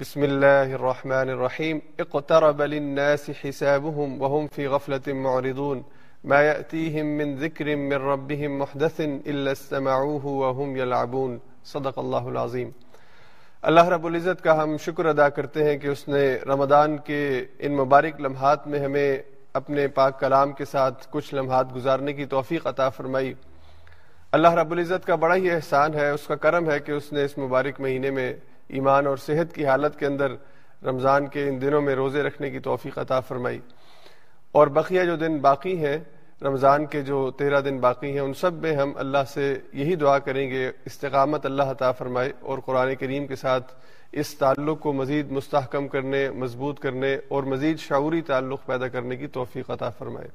بسم الله الرحمن الرحيم اقترب للناس حسابهم وهم في غفلة معرضون. ما يأتيهم من ذكر من ربهم محدث إلا استمعوه وهم يلعبون صدق الله العظيم اللہ رب العزت کا ہم شکر ادا کرتے ہیں کہ اس نے رمضان کے ان مبارک لمحات میں ہمیں اپنے پاک کلام کے ساتھ کچھ لمحات گزارنے کی توفیق عطا فرمائی. اللہ رب العزت کا بڑا ہی احسان ہے، اس کا کرم ہے کہ اس نے اس مبارک مہینے میں ایمان اور صحت کی حالت کے اندر رمضان کے ان دنوں میں روزے رکھنے کی توفیق عطا فرمائی۔ اور بقیہ جو دن باقی ہیں، رمضان کے جو تیرہ دن باقی ہیں، ان سب میں ہم اللہ سے یہی دعا کریں گے، استقامت اللہ عطا فرمائے اور قرآن کریم کے ساتھ اس تعلق کو مزید مستحکم کرنے، مضبوط کرنے اور مزید شعوری تعلق پیدا کرنے کی توفیق عطا فرمائے۔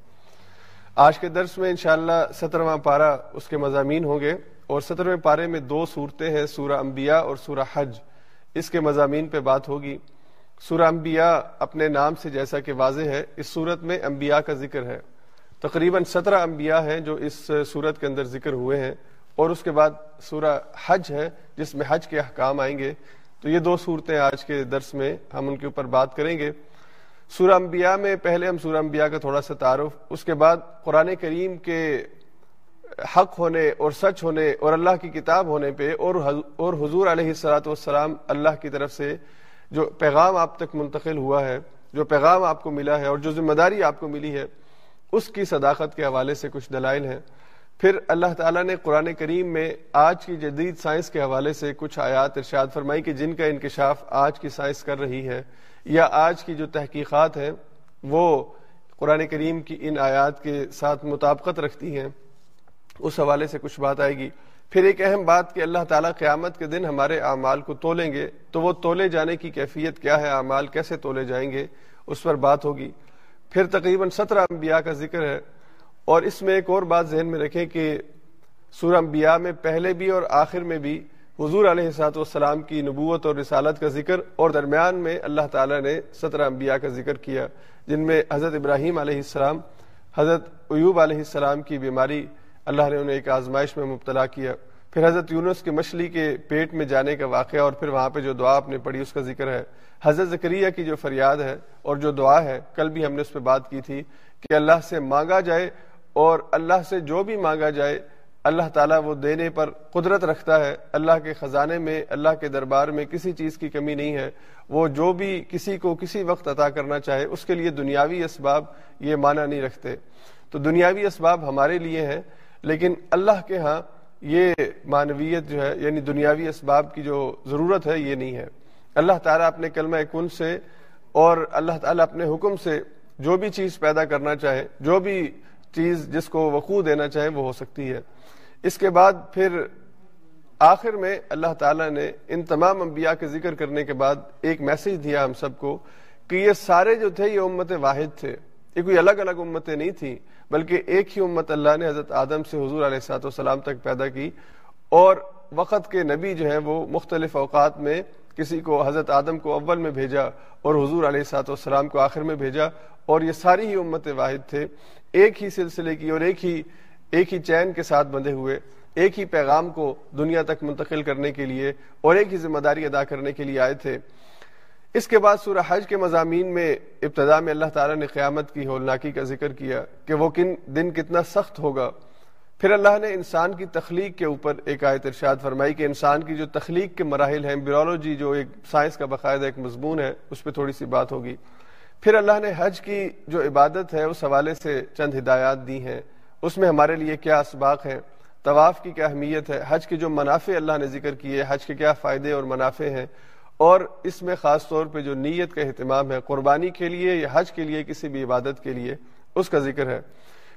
آج کے درس میں انشاءاللہ سترواں پارہ اس کے مضامین ہوں گے اور سترویں پارے میں دو صورتیں ہیں، سورہ انبیاء اور سورہ حج۔ اس کے مضامین پہ بات ہوگی۔ سورہ انبیاء اپنے نام سے جیسا کہ واضح ہے، اس صورت میں انبیاء کا ذکر ہے۔ تقریباً سترہ انبیاء ہیں جو اس صورت کے اندر ذکر ہوئے ہیں۔ اور اس کے بعد سورہ حج ہے، جس میں حج کے احکام آئیں گے۔ تو یہ دو صورتیں آج کے درس میں ہم ان کے اوپر بات کریں گے۔ سورہ انبیاء میں پہلے ہم سورہ انبیاء کا تھوڑا سا تعارف، اس کے بعد قرآن کریم کے حق ہونے اور سچ ہونے اور اللہ کی کتاب ہونے پہ اور اور حضور علیہ السلاۃ والسلام اللہ کی طرف سے جو پیغام آپ تک منتقل ہوا ہے، جو پیغام آپ کو ملا ہے اور جو ذمہ داری آپ کو ملی ہے، اس کی صداقت کے حوالے سے کچھ دلائل ہیں۔ پھر اللہ تعالیٰ نے قرآن کریم میں آج کی جدید سائنس کے حوالے سے کچھ آیات ارشاد فرمائی کہ جن کا انکشاف آج کی سائنس کر رہی ہے یا آج کی جو تحقیقات ہیں، وہ قرآن کریم کی ان آیات کے ساتھ مطابقت رکھتی ہیں۔ اس حوالے سے کچھ بات آئے گی۔ پھر ایک اہم بات کہ اللہ تعالیٰ قیامت کے دن ہمارے اعمال کو تولیں گے۔ تو وہ تولے جانے کی کیفیت کیا ہے؟ اعمال کیسے تولے جائیں گے؟ اس پر بات ہوگی۔ پھر تقریباً سترہ انبیاء کا ذکر ہے۔ اور اس میں ایک اور بات ذہن میں رکھیں کہ سورہ انبیاء میں پہلے بھی اور آخر میں بھی حضور علیہ سات والسلام کی نبوت اور رسالت کا ذکر اور درمیان میں اللہ تعالیٰ نے سترہ انبیاء کا ذکر کیا، جن میں حضرت ابراہیم علیہ السلام، حضرت ایوب علیہ السلام کی بیماری اللہ نے انہیں ایک آزمائش میں مبتلا کیا۔ پھر حضرت یونس کے مچھلی کے پیٹ میں جانے کا واقعہ اور پھر وہاں پہ جو دعا آپ نے پڑھی اس کا ذکر ہے۔ حضرت ذکریہ کی جو فریاد ہے اور جو دعا ہے، کل بھی ہم نے اس پہ بات کی تھی کہ اللہ سے مانگا جائے اور اللہ سے جو بھی مانگا جائے، اللہ تعالیٰ وہ دینے پر قدرت رکھتا ہے۔ اللہ کے خزانے میں، اللہ کے دربار میں کسی چیز کی کمی نہیں ہے۔ وہ جو بھی کسی کو کسی وقت عطا کرنا چاہے، اس کے لیے دنیاوی اسباب یہ معنی نہیں رکھتے۔ تو دنیاوی اسباب ہمارے لیے ہیں۔ لیکن اللہ کے ہاں یہ معنویت جو ہے یعنی دنیاوی اسباب کی جو ضرورت ہے، یہ نہیں ہے۔ اللہ تعالیٰ اپنے کلمہ کن سے اور اللہ تعالیٰ اپنے حکم سے جو بھی چیز پیدا کرنا چاہے، جو بھی چیز جس کو وقوع دینا چاہے، وہ ہو سکتی ہے۔ اس کے بعد پھر آخر میں اللہ تعالیٰ نے ان تمام انبیاء کے ذکر کرنے کے بعد ایک میسج دیا ہم سب کو کہ یہ سارے جو تھے، یہ امت واحد تھے۔ یہ کوئی الگ الگ امتیں نہیں تھیں۔ بلکہ ایک ہی امت اللہ نے حضرت آدم سے حضور علیہ سات وسلام تک پیدا کی اور وقت کے نبی جو ہیں وہ مختلف اوقات میں کسی کو حضرت آدم کو اول میں بھیجا اور حضور علیہ سات وسلام کو آخر میں بھیجا اور یہ ساری ہی امت واحد تھے، ایک ہی سلسلے کی اور ایک ہی ایک ہی چین کے ساتھ بندھے ہوئے، ایک ہی پیغام کو دنیا تک منتقل کرنے کے لیے اور ایک ہی ذمہ داری ادا کرنے کے لیے آئے تھے۔ اس کے بعد سورہ حج کے مضامین میں ابتدا میں اللہ تعالیٰ نے قیامت کی ہولناکی کا ذکر کیا کہ وہ کن دن کتنا سخت ہوگا۔ پھر اللہ نے انسان کی تخلیق کے اوپر ایک آیت ارشاد فرمائی کہ انسان کی جو تخلیق کے مراحل ہیں، بیولوجی جو ایک سائنس کا باقاعدہ ایک مضمون ہے، اس پہ تھوڑی سی بات ہوگی۔ پھر اللہ نے حج کی جو عبادت ہے، اس حوالے سے چند ہدایات دی ہیں۔ اس میں ہمارے لیے کیا اسباق ہیں؟ طواف کی کیا اہمیت ہے؟ حج کے جو منافع اللہ نے ذکر کیے، حج کے کیا فائدے اور منافع ہیں؟ اور اس میں خاص طور پہ جو نیت کا اہتمام ہے، قربانی کے لیے یا حج کے لیے، کسی بھی عبادت کے لیے، اس کا ذکر ہے۔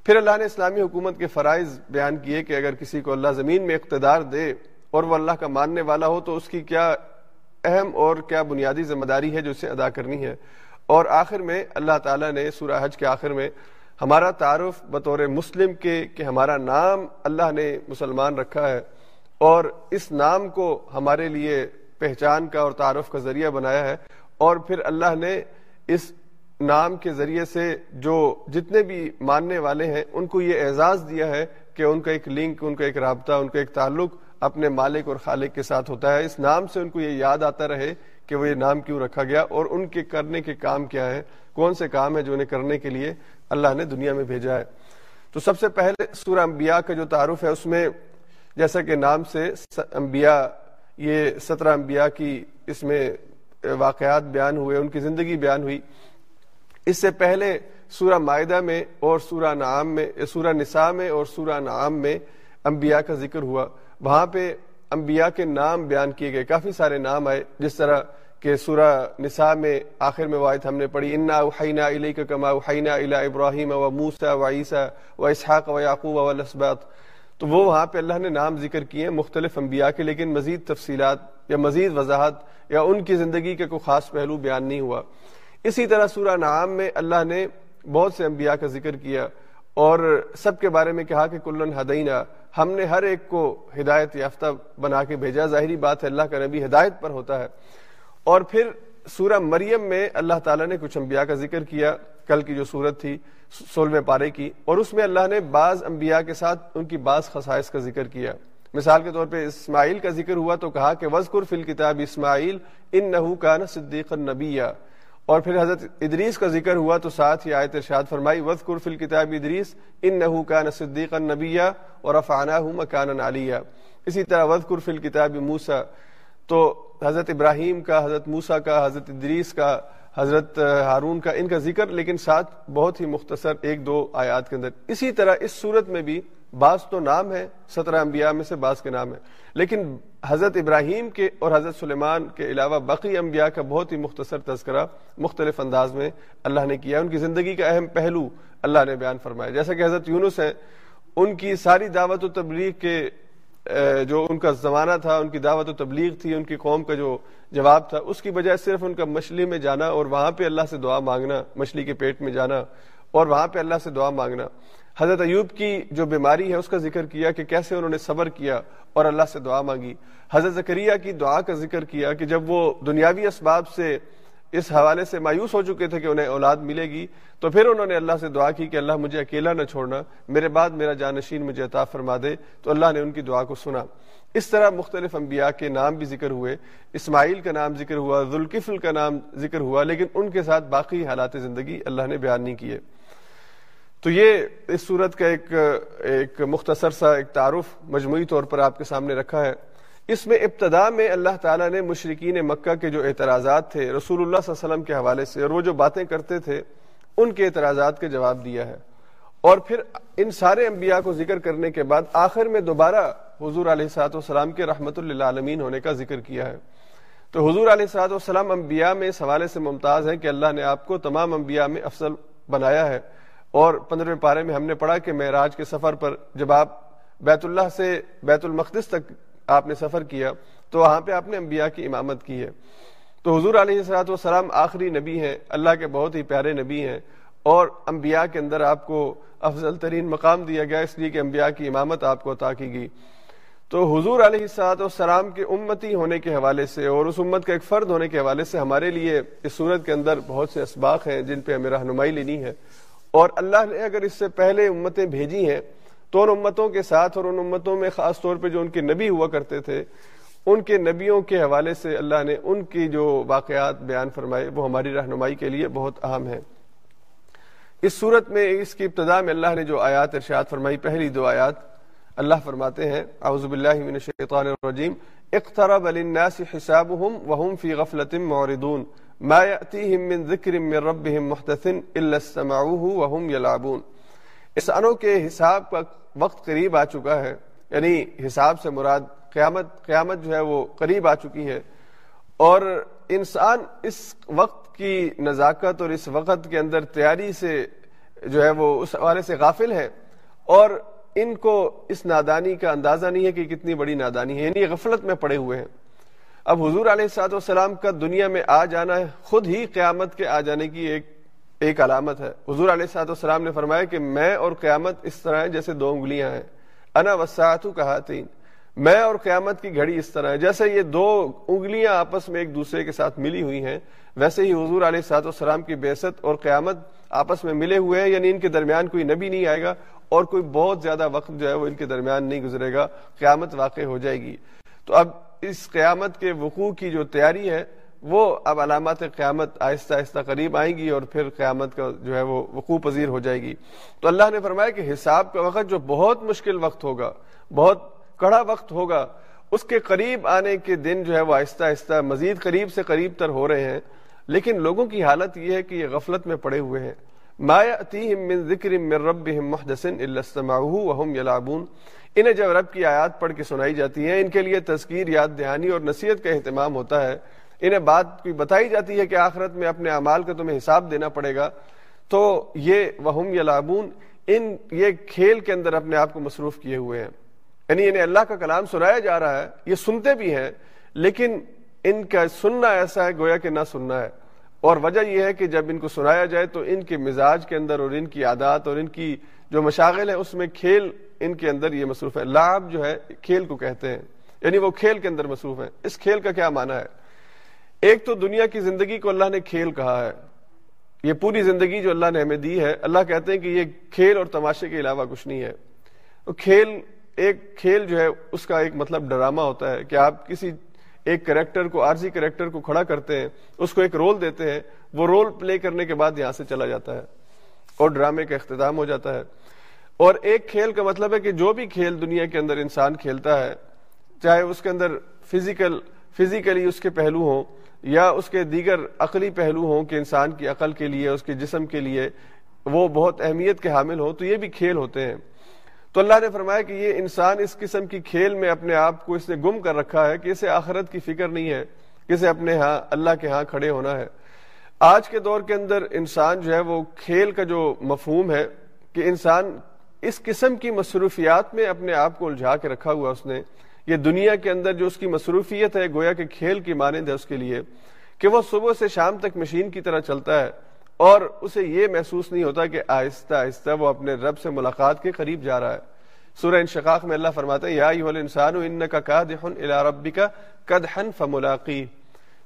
پھر اللہ نے اسلامی حکومت کے فرائض بیان کیے کہ اگر کسی کو اللہ زمین میں اقتدار دے اور وہ اللہ کا ماننے والا ہو تو اس کی کیا اہم اور کیا بنیادی ذمہ داری ہے جو اسے ادا کرنی ہے؟ اور آخر میں اللہ تعالیٰ نے سورہ حج کے آخر میں ہمارا تعارف بطور مسلم کے کہ ہمارا نام اللہ نے مسلمان رکھا ہے اور اس نام کو ہمارے لیے پہچان کا اور تعارف کا ذریعہ بنایا ہے اور پھر اللہ نے اس نام کے ذریعے سے جو جتنے بھی ماننے والے ہیں، ان کو یہ اعزاز دیا ہے کہ ان کا ایک لنک، ان کا ایک رابطہ، ان کا ایک تعلق اپنے مالک اور خالق کے ساتھ ہوتا ہے۔ اس نام سے ان کو یہ یاد آتا رہے کہ وہ یہ نام کیوں رکھا گیا اور ان کے کرنے کے کام کیا ہے کون سے کام ہے جو انہیں کرنے کے لیے اللہ نے دنیا میں بھیجا ہے۔ تو سب سے پہلے سورہ انبیاء کا جو تعارف ہے، اس میں جیسا کہ نام سے انبیاء یہ سترہ انبیاء کی اس میں واقعات بیان ہوئے، ان کی زندگی بیان ہوئی۔ اس سے پہلے سورہ معاہدہ میں اور سورہ نعام میں، سورہ نساء میں اور سورہ نعام میں انبیاء کا ذکر ہوا۔ وہاں پہ انبیاء کے نام بیان کیے گئے۔ کافی سارے نام آئے، جس طرح کہ سورہ نساء میں آخر میں واحد ہم نے پڑھی، انا اوحینا الیک کما اوحینا الی ابراہیم و موسیٰ و عیسیٰ و اسحاق و یعقوب و الاسباط تو وہ وہاں پہ اللہ نے نام ذکر کیے مختلف انبیاء کے، لیکن مزید تفصیلات یا مزید وضاحت یا ان کی زندگی کے کوئی خاص پہلو بیان نہیں ہوا۔ اسی طرح سورہ نعام میں اللہ نے بہت سے انبیاء کا ذکر کیا اور سب کے بارے میں کہا کہ کلن ہدینہ ہم نے ہر ایک کو ہدایت یافتہ بنا کے بھیجا۔ ظاہری بات ہے، اللہ کا نبی ہدایت پر ہوتا ہے۔ اور پھر سورہ مریم میں اللہ تعالیٰ نے کچھ انبیاء کا ذکر کیا۔ کل کی جو صورت تھی سولہویں پارے کی اور اس میں اللہ نے بعض انبیاء کے ساتھ ان کی بعض خصائص کا ذکر کیا۔ مثال کے طور پہ اسماعیل کا ذکر ہوا تو کہا کہ وزقر فل کتاب اسماعیل ان نحو کا نا صدیق النبیہ اور پھر حضرت ادریس کا ذکر ہوا تو ساتھ ہی آیت ارشاد فرمائی وزقر فل کتاب ادریس ان نحو کا نا صدیق النبیہ اور افانہ مکان علیہ۔ اسی طرح وزقر فل کتاب موسا تو حضرت ابراہیم کا، حضرت موسا کا، حضرت ادریس کا حضرت ہارون کا ان کا ذکر، لیکن ساتھ بہت ہی مختصر ایک دو آیات کے اندر۔ اسی طرح اس صورت میں بھی بعض تو نام ہے سترہ انبیاء میں سے بعض کے نام ہے لیکن حضرت ابراہیم کے اور حضرت سلیمان کے علاوہ باقی انبیاء کا بہت ہی مختصر تذکرہ مختلف انداز میں اللہ نے کیا ان کی زندگی کا اہم پہلو اللہ نے بیان فرمایا۔ جیسا کہ حضرت یونس ہے ان کی ساری دعوت و تبلیغ کے جو ان کا زمانہ تھا، ان کی دعوت و تبلیغ تھی، ان کی قوم کا جو جواب تھا، اس کی بجائے صرف ان کا مچھلی میں جانا اور وہاں پہ اللہ سے دعا مانگنا، مچھلی کے پیٹ میں جانا اور وہاں پہ اللہ سے دعا مانگنا۔ حضرت ایوب کی جو بیماری ہے، اس کا ذکر کیا کہ کیسے انہوں نے صبر کیا اور اللہ سے دعا مانگی۔ حضرت ذکریہ کی دعا کا ذکر کیا کہ جب وہ دنیاوی اسباب سے اس حوالے سے مایوس ہو چکے تھے کہ انہیں اولاد ملے گی، تو پھر انہوں نے اللہ سے دعا کی کہ اللہ مجھے اکیلا نہ چھوڑنا، میرے بعد میرا جانشین مجھے عطا فرما دے، تو اللہ نے ان کی دعا کو سنا۔ اس طرح مختلف انبیاء کے نام بھی ذکر ہوئے، اسماعیل کا نام ذکر ہوا، ذوالکفل کا نام ذکر ہوا، لیکن ان کے ساتھ باقی حالات زندگی اللہ نے بیان نہیں کیے۔ تو یہ اس صورت کا ایک ایک مختصر سا ایک تعارف مجموعی طور پر آپ کے سامنے رکھا ہے۔ اس میں ابتدا میں اللہ تعالیٰ نے مشرقین مکہ کے جو اعتراضات تھے رسول اللہ صلی اللہ علیہ وسلم کے حوالے سے، اور وہ جو باتیں کرتے تھے، ان کے اعتراضات کے جواب دیا ہے۔ اور پھر ان سارے انبیاء کو ذکر کرنے کے بعد آخر میں دوبارہ حضور علیہ ساط والسلام کے رحمت اللہ عالمین ہونے کا ذکر کیا ہے۔ تو حضور علیہ ساط والسلام انبیاء میں اس حوالے سے ممتاز ہیں کہ اللہ نے آپ کو تمام انبیاء میں افضل بنایا ہے۔ اور پندرہویں پارے میں ہم نے پڑھا کہ معراج کے سفر پر جب آپ بیت اللہ سے بیت المقدس تک آپ نے سفر کیا، تو وہاں پہ آپ نے انبیاء کی امامت کی ہے۔ تو حضور علیہ السلاۃ والسلام آخری نبی ہیں، اللہ کے بہت ہی پیارے نبی ہیں۔ اور انبیاء کے اندر آپ کو افضل ترین مقام دیا گیا، اس لیے کہ انبیاء کی امامت آپ کو عطا کی گئی۔ تو حضور علیہ السلاط والسلام کے امتی ہونے کے حوالے سے اور اس امت کا ایک فرد ہونے کے حوالے سے ہمارے لیے اس صورت کے اندر بہت سے اسباق ہیں جن پہ ہمیں رہنمائی لینی ہے۔ اور اللہ نے اگر اس سے پہلے امتیں بھیجی ہیں تو ان امتوں کے ساتھ اور ان امتوں میں خاص طور پہ جو ان کے نبی ہوا کرتے تھے، ان کے نبیوں کے حوالے سے اللہ نے ان کی جو واقعات بیان فرمائے، وہ ہماری رہنمائی کے لیے بہت اہم ہے اس صورت میں، اس کی ابتدا میں اللہ نے جو آیات ارشاد فرمائی، پہلی دو آیات اللہ فرماتے ہیں، اعوذ باللہ من الشیطان الرجیم، اقترب للناس حسابهم وهم في غفلة معرضون، ما يأتيهم من ذكر من ربهم محدث إلا استمعوه وهم يلعبون انسانوں کے حساب کا وقت قریب آ چکا ہے یعنی حساب سے مراد قیامت قیامت جو ہے وہ قریب آ چکی ہے۔ اور انسان اس وقت کی نزاکت اور اس وقت کے اندر تیاری سے جو ہے وہ اس حوالے سے غافل ہے۔ اور ان کو اس نادانی کا اندازہ نہیں ہے کہ کتنی بڑی نادانی ہے یعنی غفلت میں پڑے ہوئے ہیں۔ اب حضور علیہ سات والسلام کا دنیا میں آ جانا خود ہی قیامت کے آ جانے کی ایک ایک علامت ہے۔ حضور علیہ سات والسلام نے فرمایا کہ میں اور قیامت اس طرح ہے جیسے دو انگلیاں ہیں۔ انا وساطو کہا تین میں اور قیامت کی گھڑی اس طرح ہے جیسے یہ دو انگلیاں آپس میں ایک دوسرے کے ساتھ ملی ہوئی ہیں، ویسے ہی حضور علیہ سات والسلام کی بیست اور قیامت آپس میں ملے ہوئے ہیں یعنی ان کے درمیان کوئی نبی نہیں آئے گا اور کوئی بہت زیادہ وقت جو ہے وہ ان کے درمیان نہیں گزرے گا، قیامت واقع ہو جائے گی۔ تو اب اس قیامت کے وقوع کی جو تیاری ہے وہ اب علامات قیامت آہستہ آہستہ قریب آئیں گی اور پھر قیامت کا جو ہے وہ وقوع پذیر ہو جائے گی۔ تو اللہ نے فرمایا کہ حساب کا وقت جو بہت مشکل وقت ہوگا، بہت کڑا وقت ہوگا، اس کے قریب آنے کے دن جو ہے وہ آہستہ آہستہ مزید قریب سے قریب تر ہو رہے ہیں، لیکن لوگوں کی حالت یہ ہے کہ یہ غفلت میں پڑے ہوئے ہیں۔ ما يأتيهم من ذکر من ربهم محدث الا استمعوه وهم يلعبون۔ انہیں جب رب کی آیات پڑھ کے سنائی جاتی ہیں، ان کے لیے تذکیر، یاد دہانی اور نصیحت کا اہتمام ہوتا ہے۔ انہیں بات کوئی بتائی جاتی ہے کہ آخرت میں اپنے اعمال کا تمہیں حساب دینا پڑے گا، تو یہ وہم یلعبون ان یہ کھیل کے اندر اپنے آپ کو مصروف کیے ہوئے ہیں۔ یعنی انہیں اللہ کا کلام سنایا جا رہا ہے، یہ سنتے بھی ہیں، لیکن ان کا سننا ایسا ہے گویا کہ نہ سننا ہے۔ اور وجہ یہ ہے کہ جب ان کو سنایا جائے تو ان کے مزاج کے اندر اور ان کی عادات اور ان کی جو مشاغل ہیں، اس میں کھیل ان کے اندر یہ مصروف ہے۔ لاب جو ہے، کھیل کو کہتے ہیں۔ یعنی وہ کھیل کے اندر مصروف ہے اس کھیل کا کیا معنی ہے؟ ایک تو دنیا کی زندگی کو اللہ نے کھیل کہا ہے۔ یہ پوری زندگی جو اللہ نے ہمیں دی ہے، اللہ کہتے ہیں کہ یہ کھیل اور تماشے کے علاوہ کچھ نہیں ہے۔ تو کھیل، ایک کھیل جو ہے، اس کا ایک مطلب ڈرامہ ہوتا ہے کہ آپ کسی ایک کریکٹر کو عارضی کریکٹر کو کھڑا کرتے ہیں، اس کو ایک رول دیتے ہیں، وہ رول پلے کرنے کے بعد یہاں سے چلا جاتا ہے اور ڈرامے کا اختتام ہو جاتا ہے۔ اور ایک کھیل کا مطلب ہے کہ جو بھی کھیل دنیا کے اندر انسان کھیلتا ہے، چاہے اس کے اندر فزیکل فزیکلی اس کے پہلو ہوں یا اس کے دیگر عقلی پہلو ہوں کہ انسان کی عقل کے لیے، اس کے جسم کے لیے وہ بہت اہمیت کے حامل ہوں، تو یہ بھی کھیل ہوتے ہیں۔ تو اللہ نے فرمایا کہ یہ انسان اس قسم کی کھیل میں اپنے آپ کو اس نے گم کر رکھا ہے کہ اسے آخرت کی فکر نہیں ہے کہ اسے اپنے ہاں اللہ کے ہاں کھڑے ہونا ہے۔ آج کے دور کے اندر انسان جو ہے وہ کھیل کا جو مفہوم ہے کہ انسان اس قسم کی مصروفیات میں اپنے آپ کو الجھا کے رکھا ہوا اس نے یہ دنیا کے اندر جو اس کی مصروفیت ہے، گویا کہ کھیل کی مانند ہے اس کے لیے، کہ وہ صبح سے شام تک مشین کی طرح چلتا ہے اور اسے یہ محسوس نہیں ہوتا کہ آہستہ آہستہ وہ اپنے رب سے ملاقات کے قریب جا رہا ہے۔ سورہ انشقاق میں اللہ فرماتا ہے یا انسان انکا کادحن الى ربکا قدحن فملاقی۔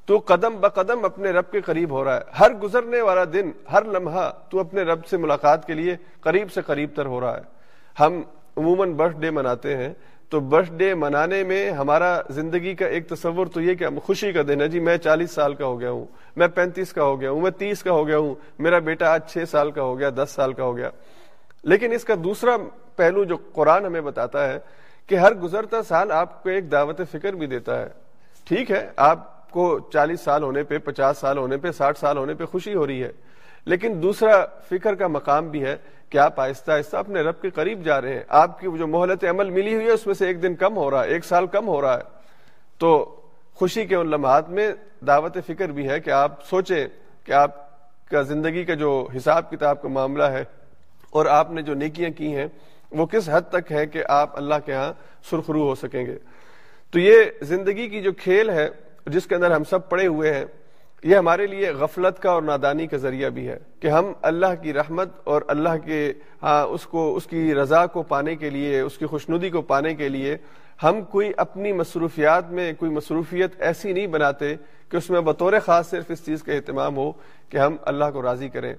تو قدم بقدم اپنے رب کے قریب ہو رہا ہے۔ ہر گزرنے والا دن، ہر لمحہ تو اپنے رب سے ملاقات کے لیے قریب سے قریب تر ہو رہا ہے۔ ہم عموماً برتھ ڈے مناتے ہیں۔ تو برتھ ڈے منانے میں ہمارا زندگی کا ایک تصور تو یہ کہ خوشی کا دن ہے۔ جی میں چالیس سال کا ہو گیا ہوں، میں پینتیس کا ہو گیا ہوں، میں تیس کا ہو گیا ہوں، میرا بیٹا آج چھ سال کا ہو گیا، دس سال کا ہو گیا۔ لیکن اس کا دوسرا پہلو جو قرآن ہمیں بتاتا ہے کہ ہر گزرتا سال آپ کو ایک دعوت فکر بھی دیتا ہے۔ ٹھیک ہے، آپ کو چالیس سال ہونے پہ، پچاس سال ہونے پہ، ساٹھ سال ہونے پہ خوشی ہو رہی ہے لیکن دوسرا فکر کا مقام بھی ہے کہ آپ آہستہ آہستہ اپنے رب کے قریب جا رہے ہیں۔ آپ کی جو مہلت عمل ملی ہوئی ہے، اس میں سے ایک دن کم ہو رہا ہے، ایک سال کم ہو رہا ہے۔ تو خوشی کے ان لمحات میں دعوت فکر بھی ہے کہ آپ سوچیں کہ آپ کا زندگی کا جو حساب کتاب کا معاملہ ہے اور آپ نے جو نیکیاں کی ہیں، وہ کس حد تک ہے کہ آپ اللہ کے ہاں سرخرو ہو سکیں گے۔ تو یہ زندگی کی جو کھیل ہے، جس کے اندر ہم سب پڑے ہوئے ہیں یہ ہمارے لیے غفلت کا اور نادانی کا ذریعہ بھی ہے کہ ہم اللہ کی رحمت اور اللہ کے ہاں اس کو، اس کی رضا کو پانے کے لیے، اس کی خوشنودی کو پانے کے لیے ہم کوئی اپنی مصروفیات میں کوئی مصروفیت ایسی نہیں بناتے کہ اس میں بطور خاص صرف اس چیز کا اہتمام ہو کہ ہم اللہ کو راضی کریں۔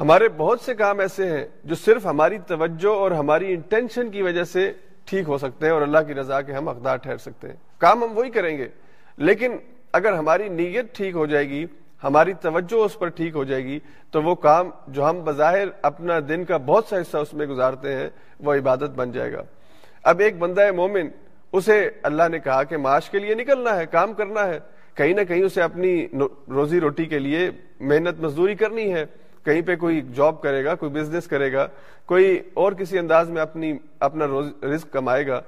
ہمارے بہت سے کام ایسے ہیں جو صرف ہماری توجہ اور ہماری انٹینشن کی وجہ سے ٹھیک ہو سکتے ہیں اور اللہ کی رضا کے ہم اقدار ٹھہر سکتے ہیں۔ کام ہم وہی کریں گے، لیکن اگر ہماری نیت ٹھیک ہو جائے گی، ہماری توجہ اس پر ٹھیک ہو جائے گی، تو وہ کام جو ہم بظاہر اپنا دن کا بہت سا حصہ اس میں گزارتے ہیں، وہ عبادت بن جائے گا۔ اب ایک بندہ مومن، اسے اللہ نے کہا کہ معاش کے لیے نکلنا ہے، کام کرنا ہے۔ کہیں نہ کہیں اسے اپنی روزی روٹی کے لیے محنت مزدوری کرنی ہے۔ کہیں پہ کوئی جاب کرے گا، کوئی بزنس کرے گا، کوئی اور کسی انداز میں اپنی اپنا رزق کمائے گا۔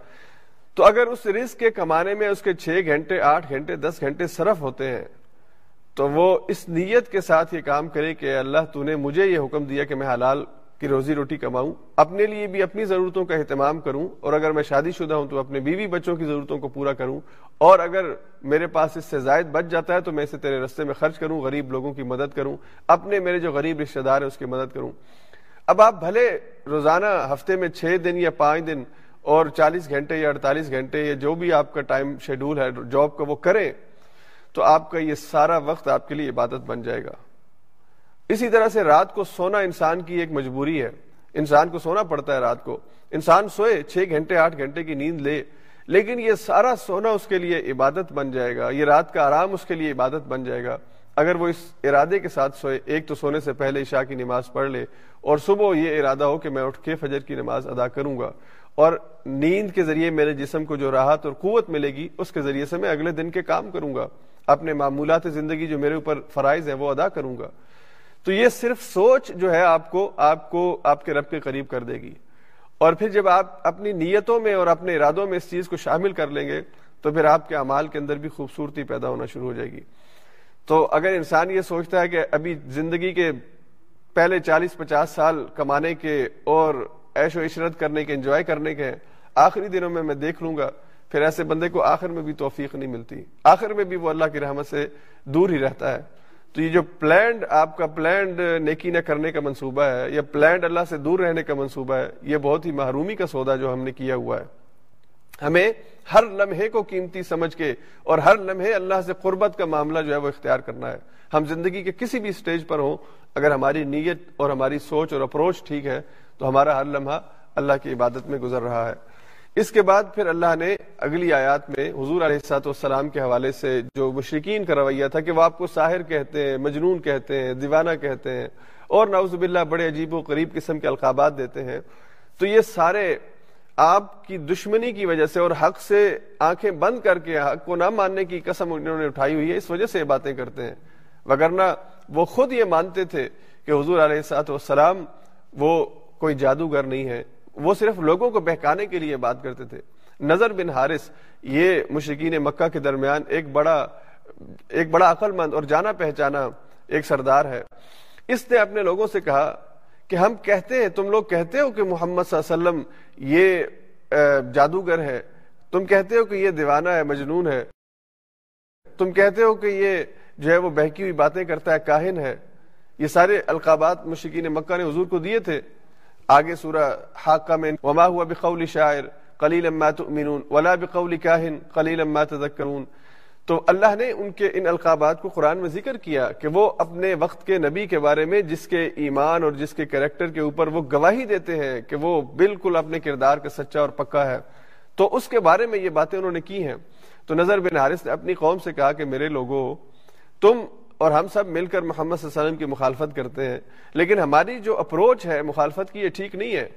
تو اگر اس رزق کے کمانے میں اس کے چھ گھنٹے، آٹھ گھنٹے، دس گھنٹے صرف ہوتے ہیں، تو وہ اس نیت کے ساتھ یہ کام کرے کہ اللہ تو نے مجھے یہ حکم دیا کہ میں حلال کہ روزی روٹی کماؤں، اپنے لیے بھی اپنی ضرورتوں کا اہتمام کروں، اور اگر میں شادی شدہ ہوں تو اپنے بیوی بچوں کی ضرورتوں کو پورا کروں، اور اگر میرے پاس اس سے زائد بچ جاتا ہے تو میں اسے تیرے رستے میں خرچ کروں، غریب لوگوں کی مدد کروں، اپنے میرے جو غریب رشتے دار ہیں اس کی مدد کروں۔ اب آپ بھلے روزانہ ہفتے میں چھ دن یا پانچ دن اور چالیس گھنٹے یا اڑتالیس گھنٹے یا جو بھی آپ کا ٹائم شیڈول ہے، جاب کا وہ کریں، تو آپ کا یہ سارا وقت آپ کے لیے عبادت بن جائے گا۔ اسی طرح سے رات کو سونا انسان کی ایک مجبوری ہے۔ انسان کو سونا پڑتا ہے رات کو۔ انسان سوئے، چھ گھنٹے، آٹھ گھنٹے کی نیند لے، لیکن یہ سارا سونا اس کے لیے عبادت بن جائے گا۔ یہ رات کا آرام اس کے لیے عبادت بن جائے گا۔ اگر وہ اس ارادے کے ساتھ سوئے، ایک تو سونے سے پہلے عشاء کی نماز پڑھ لے، اور صبح یہ ارادہ ہو کہ میں اٹھ کے فجر کی نماز ادا کروں گا۔ اور نیند کے ذریعے میرے جسم کو جو راحت اور قوت ملے گی، اس کے ذریعے سے میں اگلے دن کے کام کروں گا۔ اپنے معمولات زندگی جو میرے اوپر فرائض ہیں، وہ ادا کروں گا۔ تو یہ صرف سوچ جو ہے آپ کو آپ کو، آپ کے رب کے قریب کر دے گی۔ اور پھر جب آپ اپنی نیتوں میں اور اپنے ارادوں میں اس چیز کو شامل کر لیں گے، تو پھر آپ کے اعمال کے اندر بھی خوبصورتی پیدا ہونا شروع ہو جائے گی۔ تو اگر انسان یہ سوچتا ہے کہ ابھی زندگی کے پہلے چالیس پچاس سال کمانے کے اور عیش و عشرت کرنے کے، انجوائے کرنے کے، آخری دنوں میں میں دیکھ لوں گا، پھر ایسے بندے کو آخر میں بھی توفیق نہیں ملتی۔ آخر میں بھی وہ اللہ کی رحمت سے دور ہی رہتا ہے۔ تو یہ جو پلانڈ آپ کا پلانڈ نیکی نہ کرنے کا منصوبہ ہے، یا پلانڈ اللہ سے دور رہنے کا منصوبہ ہے، یہ بہت ہی محرومی کا سودا جو ہم نے کیا ہوا ہے۔ ہمیں ہر لمحے کو قیمتی سمجھ کے اور ہر لمحے اللہ سے قربت کا معاملہ جو ہے وہ اختیار کرنا ہے۔ ہم زندگی کے کسی بھی سٹیج پر ہوں، اگر ہماری نیت اور ہماری سوچ اور اپروچ ٹھیک ہے تو ہمارا ہر لمحہ اللہ کی عبادت میں گزر رہا ہے۔ اس کے بعد پھر اللہ نے اگلی آیات میں حضور علیہ السلاط والسلام کے حوالے سے جو مشرقین کا رویہ تھا کہ وہ آپ کو ساحر کہتے ہیں، مجنون کہتے ہیں، دیوانہ کہتے ہیں اور ناؤز باللہ بڑے عجیب و قریب قسم کے القابات دیتے ہیں۔ تو یہ سارے آپ کی دشمنی کی وجہ سے اور حق سے آنکھیں بند کر کے حق کو نہ ماننے کی قسم انہوں نے اٹھائی ہوئی ہے، اس وجہ سے یہ باتیں کرتے ہیں۔ وگرنہ وہ خود یہ مانتے تھے کہ حضور علیہ سات والسلام وہ کوئی جادوگر نہیں ہے، وہ صرف لوگوں کو بہکانے کے لیے بات کرتے تھے۔ نظر بن حارث، یہ مشرقین مکہ کے درمیان ایک بڑا ایک بڑا عقل مند اور جانا پہچانا ایک سردار ہے۔ اس نے اپنے لوگوں سے کہا کہ ہم کہتے ہیں، تم لوگ کہتے ہو کہ محمد صلی اللہ علیہ وسلم یہ جادوگر ہے۔ تم کہتے ہو کہ یہ دیوانہ ہے، مجنون ہے۔ تم کہتے ہو کہ یہ جو ہے وہ بہکی ہوئی باتیں کرتا ہے، کاہن ہے۔ یہ سارے القابات مشکین مکہ نے حضور کو دیے تھے۔ آگے سورہ حاقہ میں، وما ہوا بقول شاعر قلیل ما تؤمنون، ولا بقول کاہن قلیل ما تذکرون تو اللہ نے ان کے ان القابات کو قرآن میں ذکر کیا کہ وہ اپنے وقت کے نبی کے بارے میں جس کے ایمان اور جس کے کریکٹر کے اوپر وہ گواہی دیتے ہیں کہ وہ بالکل اپنے کردار کا سچا اور پکا ہے۔ تو اس کے بارے میں یہ باتیں انہوں نے کی ہیں۔ تو نظر بن حارث نے اپنی قوم سے کہا کہ میرے لوگوں تم اور ہم سب مل کر محمد صلی اللہ علیہ وسلم کی مخالفت کرتے ہیں۔ لیکن ہماری جو اپروچ ہے مخالفت کی یہ ٹھیک نہیں ہے۔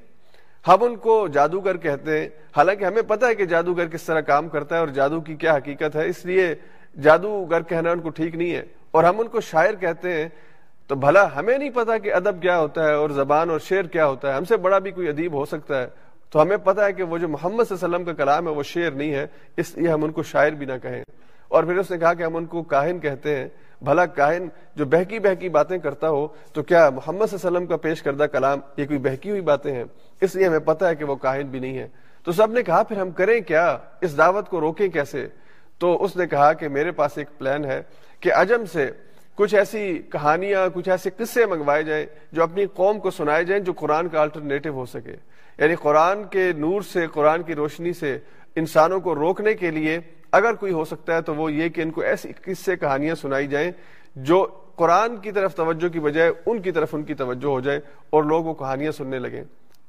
ہم ان کو جادوگر کہتے ہیں۔ حالانکہ ہمیں پتہ ہے کہ جادوگر کس طرح کام کرتا ہے اور جادو کی کیا حقیقت ہے۔ اس لیے جادوگر کہنا ان کو ٹھیک نہیں ہے۔ اور ہم ان کو شاعر کہتے ہیں۔ تو بھلا ہمیں نہیں پتا کہ ادب کیا ہوتا ہے اور زبان اور شعر کیا ہوتا ہے۔ ہم سے بڑا بھی کوئی ادیب ہو سکتا ہے۔ تو ہمیں پتا ہے کہ وہ جو محمد صلی اللہ علیہ وسلم کا کلام ہے وہ شعر نہیں ہے۔ اس لیے ہم ان کو شاعر بھی نہ کہیں۔ اور پھر اس نے کہا کہ ہم ان کو کاہن کہتے ہیں۔ بھلا کائن جو بہکی بہکی باتیں کرتا ہو، تو کیا محمد صلی اللہ علیہ وسلم کا پیش کردہ کلام یہ کوئی بہکی ہوئی باتیں ہیں؟ اس لیے ہمیں پتہ ہے کہ وہ کاہن بھی نہیں ہے تو سب نے کہا، پھر ہم کریں کیا؟ اس دعوت کو روکیں کیسے؟ تو اس نے کہا کہ میرے پاس ایک پلان ہے کہ عجم سے کچھ ایسی کہانیاں، کچھ ایسے قصے منگوائے جائیں جو اپنی قوم کو سنائے جائیں، جو قرآن کا الٹرنیٹو ہو سکے۔ یعنی قرآن کے نور سے، قرآن کی روشنی سے انسانوں کو روکنے کے لیے اگر کوئی ہو سکتا ہے تو وہ یہ کہ ان کو ایسی قصے کہانیاں سنائی جائیں جو قرآن کی طرف توجہ کی بجائے ان کی طرف ان کی توجہ ہو جائے اور لوگ وہ کہانیاں سننے لگیں۔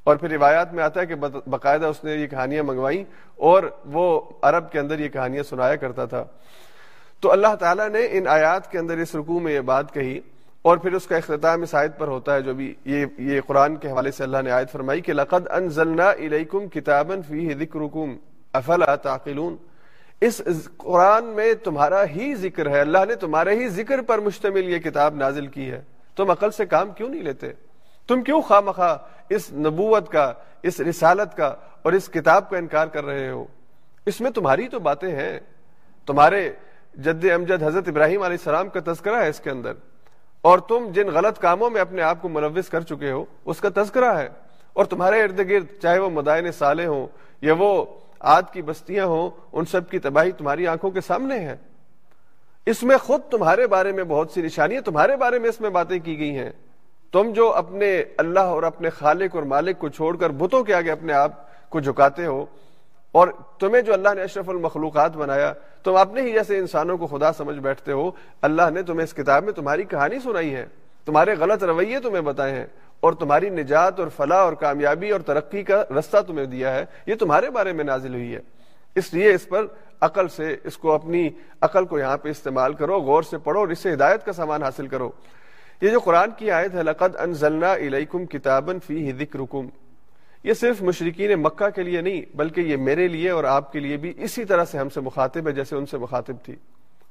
اور پھر روایات میں آتا ہے کہ باقاعدہ اس نے یہ کہانیاں منگوائیں اور وہ عرب کے اندر یہ کہانیاں سنایا کرتا تھا۔ تو اللہ تعالیٰ نے ان آیات کے اندر اس رکوع میں یہ بات کہی اور پھر اس کا اختتام اس آیت پر ہوتا ہے جو بھی یہ یہ قرآن کے حوالے سے اللہ نے آیت فرمائی کہ لقد انزلنا الیکم کتابا فیہ ذکرکم، افلا تعقلون؟ اس قرآن میں تمہارا ہی ذکر ہے، اللہ نے تمہارے ہی ذکر پر مشتمل یہ کتاب نازل کی ہے۔ تم عقل سے کام کیوں نہیں لیتے؟ تم کیوں خواہ مخواہ اس نبوت کا، اس رسالت کا اور اس کتاب کا انکار کر رہے ہو؟ اس میں تمہاری تو باتیں ہیں۔ تمہارے جد امجد حضرت ابراہیم علیہ السلام کا تذکرہ ہے اس کے اندر۔ اور تم جن غلط کاموں میں اپنے آپ کو ملوث کر چکے ہو، اس کا تذکرہ ہے۔ اور تمہارے ارد گرد، چاہے وہ مدائن سالے ہوں یا وہ آد کی بستیاں ہوں، ان سب کی تباہی تمہاری آنکھوں کے سامنے ہے۔ اس میں خود تمہارے بارے میں بہت سی نشانیاں، تمہارے بارے میں اس میں باتیں کی گئی ہیں۔ تم جو اپنے اللہ اور اپنے خالق اور مالک کو چھوڑ کر بتوں کے آگے اپنے آپ کو جھکاتے ہو، اور تمہیں جو اللہ نے اشرف المخلوقات بنایا، تم اپنے ہی جیسے انسانوں کو خدا سمجھ بیٹھتے ہو۔ اللہ نے تمہیں اس کتاب میں تمہاری کہانی سنائی ہے، تمہارے غلط رویے تمہیں بتائے ہیں۔ اور تمہاری نجات اور فلاح اور کامیابی اور ترقی کا رستہ تمہیں دیا ہے، یہ تمہارے بارے میں نازل ہوئی ہے۔ اس لیے اس پر عقل سے، اس کو اپنی عقل کو یہاں پہ استعمال کرو، غور سے پڑھو اور اس سے ہدایت کا سامان حاصل کرو۔ یہ جو قرآن کی آیت ہے، لقد انزلنا الیکم کتابا فیہ ذکرکم۔ یہ صرف مشرقین مکہ کے لیے نہیں، بلکہ یہ میرے لیے اور آپ کے لیے بھی اسی طرح سے ہم سے مخاطب ہے جیسے ان سے مخاطب تھی۔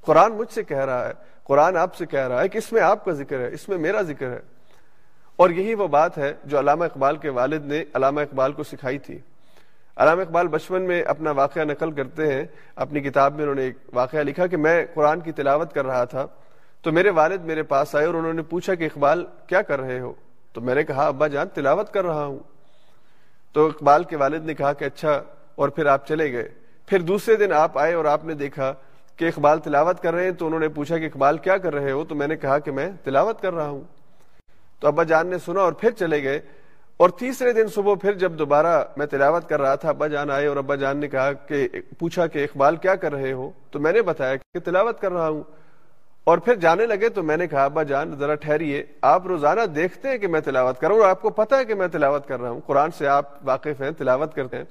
قرآن مجھ سے کہہ رہا ہے، قرآن آپ سے کہہ رہا ہے کہ اس میں آپ کا ذکر ہے، اس میں میرا ذکر ہے۔ اور یہی وہ بات ہے جو علامہ اقبال کے والد نے علامہ اقبال کو سکھائی تھی۔ علامہ اقبال بچپن میں اپنا واقعہ نقل کرتے ہیں۔ اپنی کتاب میں انہوں نے ایک واقعہ لکھا کہ میں قرآن کی تلاوت کر رہا تھا۔ تو میرے والد میرے پاس آئے اور انہوں نے پوچھا کہ اقبال کیا کر رہے ہو؟ تو میں نے کہا، ابا جان، تلاوت کر رہا ہوں۔ تو اقبال کے والد نے کہا کہ اچھا اور پھر آپ چلے گئے۔ پھر دوسرے دن آپ آئے اور آپ نے دیکھا کہ اقبال تلاوت کر رہے ہیں۔ تو انہوں نے پوچھا کہ اقبال کیا کر رہے ہو؟ تو میں نے کہا کہ میں تلاوت کر رہا ہوں۔ تو ابا جان نے سنا اور پھر چلے گئے اور تیسرے دن صبح پھر جب دوبارہ میں تلاوت کر رہا تھا، ابا جان آئے اور ابا جان نے کہا کہ، پوچھا کہ اقبال کیا کر رہے ہو؟ تو میں نے بتایا کہ تلاوت کر رہا ہوں۔ اور پھر جانے لگے تو میں نے کہا، ابا جان ذرا ٹھہریے، آپ روزانہ دیکھتے ہیں کہ میں تلاوت کر رہا ہوں اور آپ کو پتا ہے کہ میں تلاوت کر رہا ہوں۔ قرآن سے آپ واقف ہیں، تلاوت کرتے ہیں۔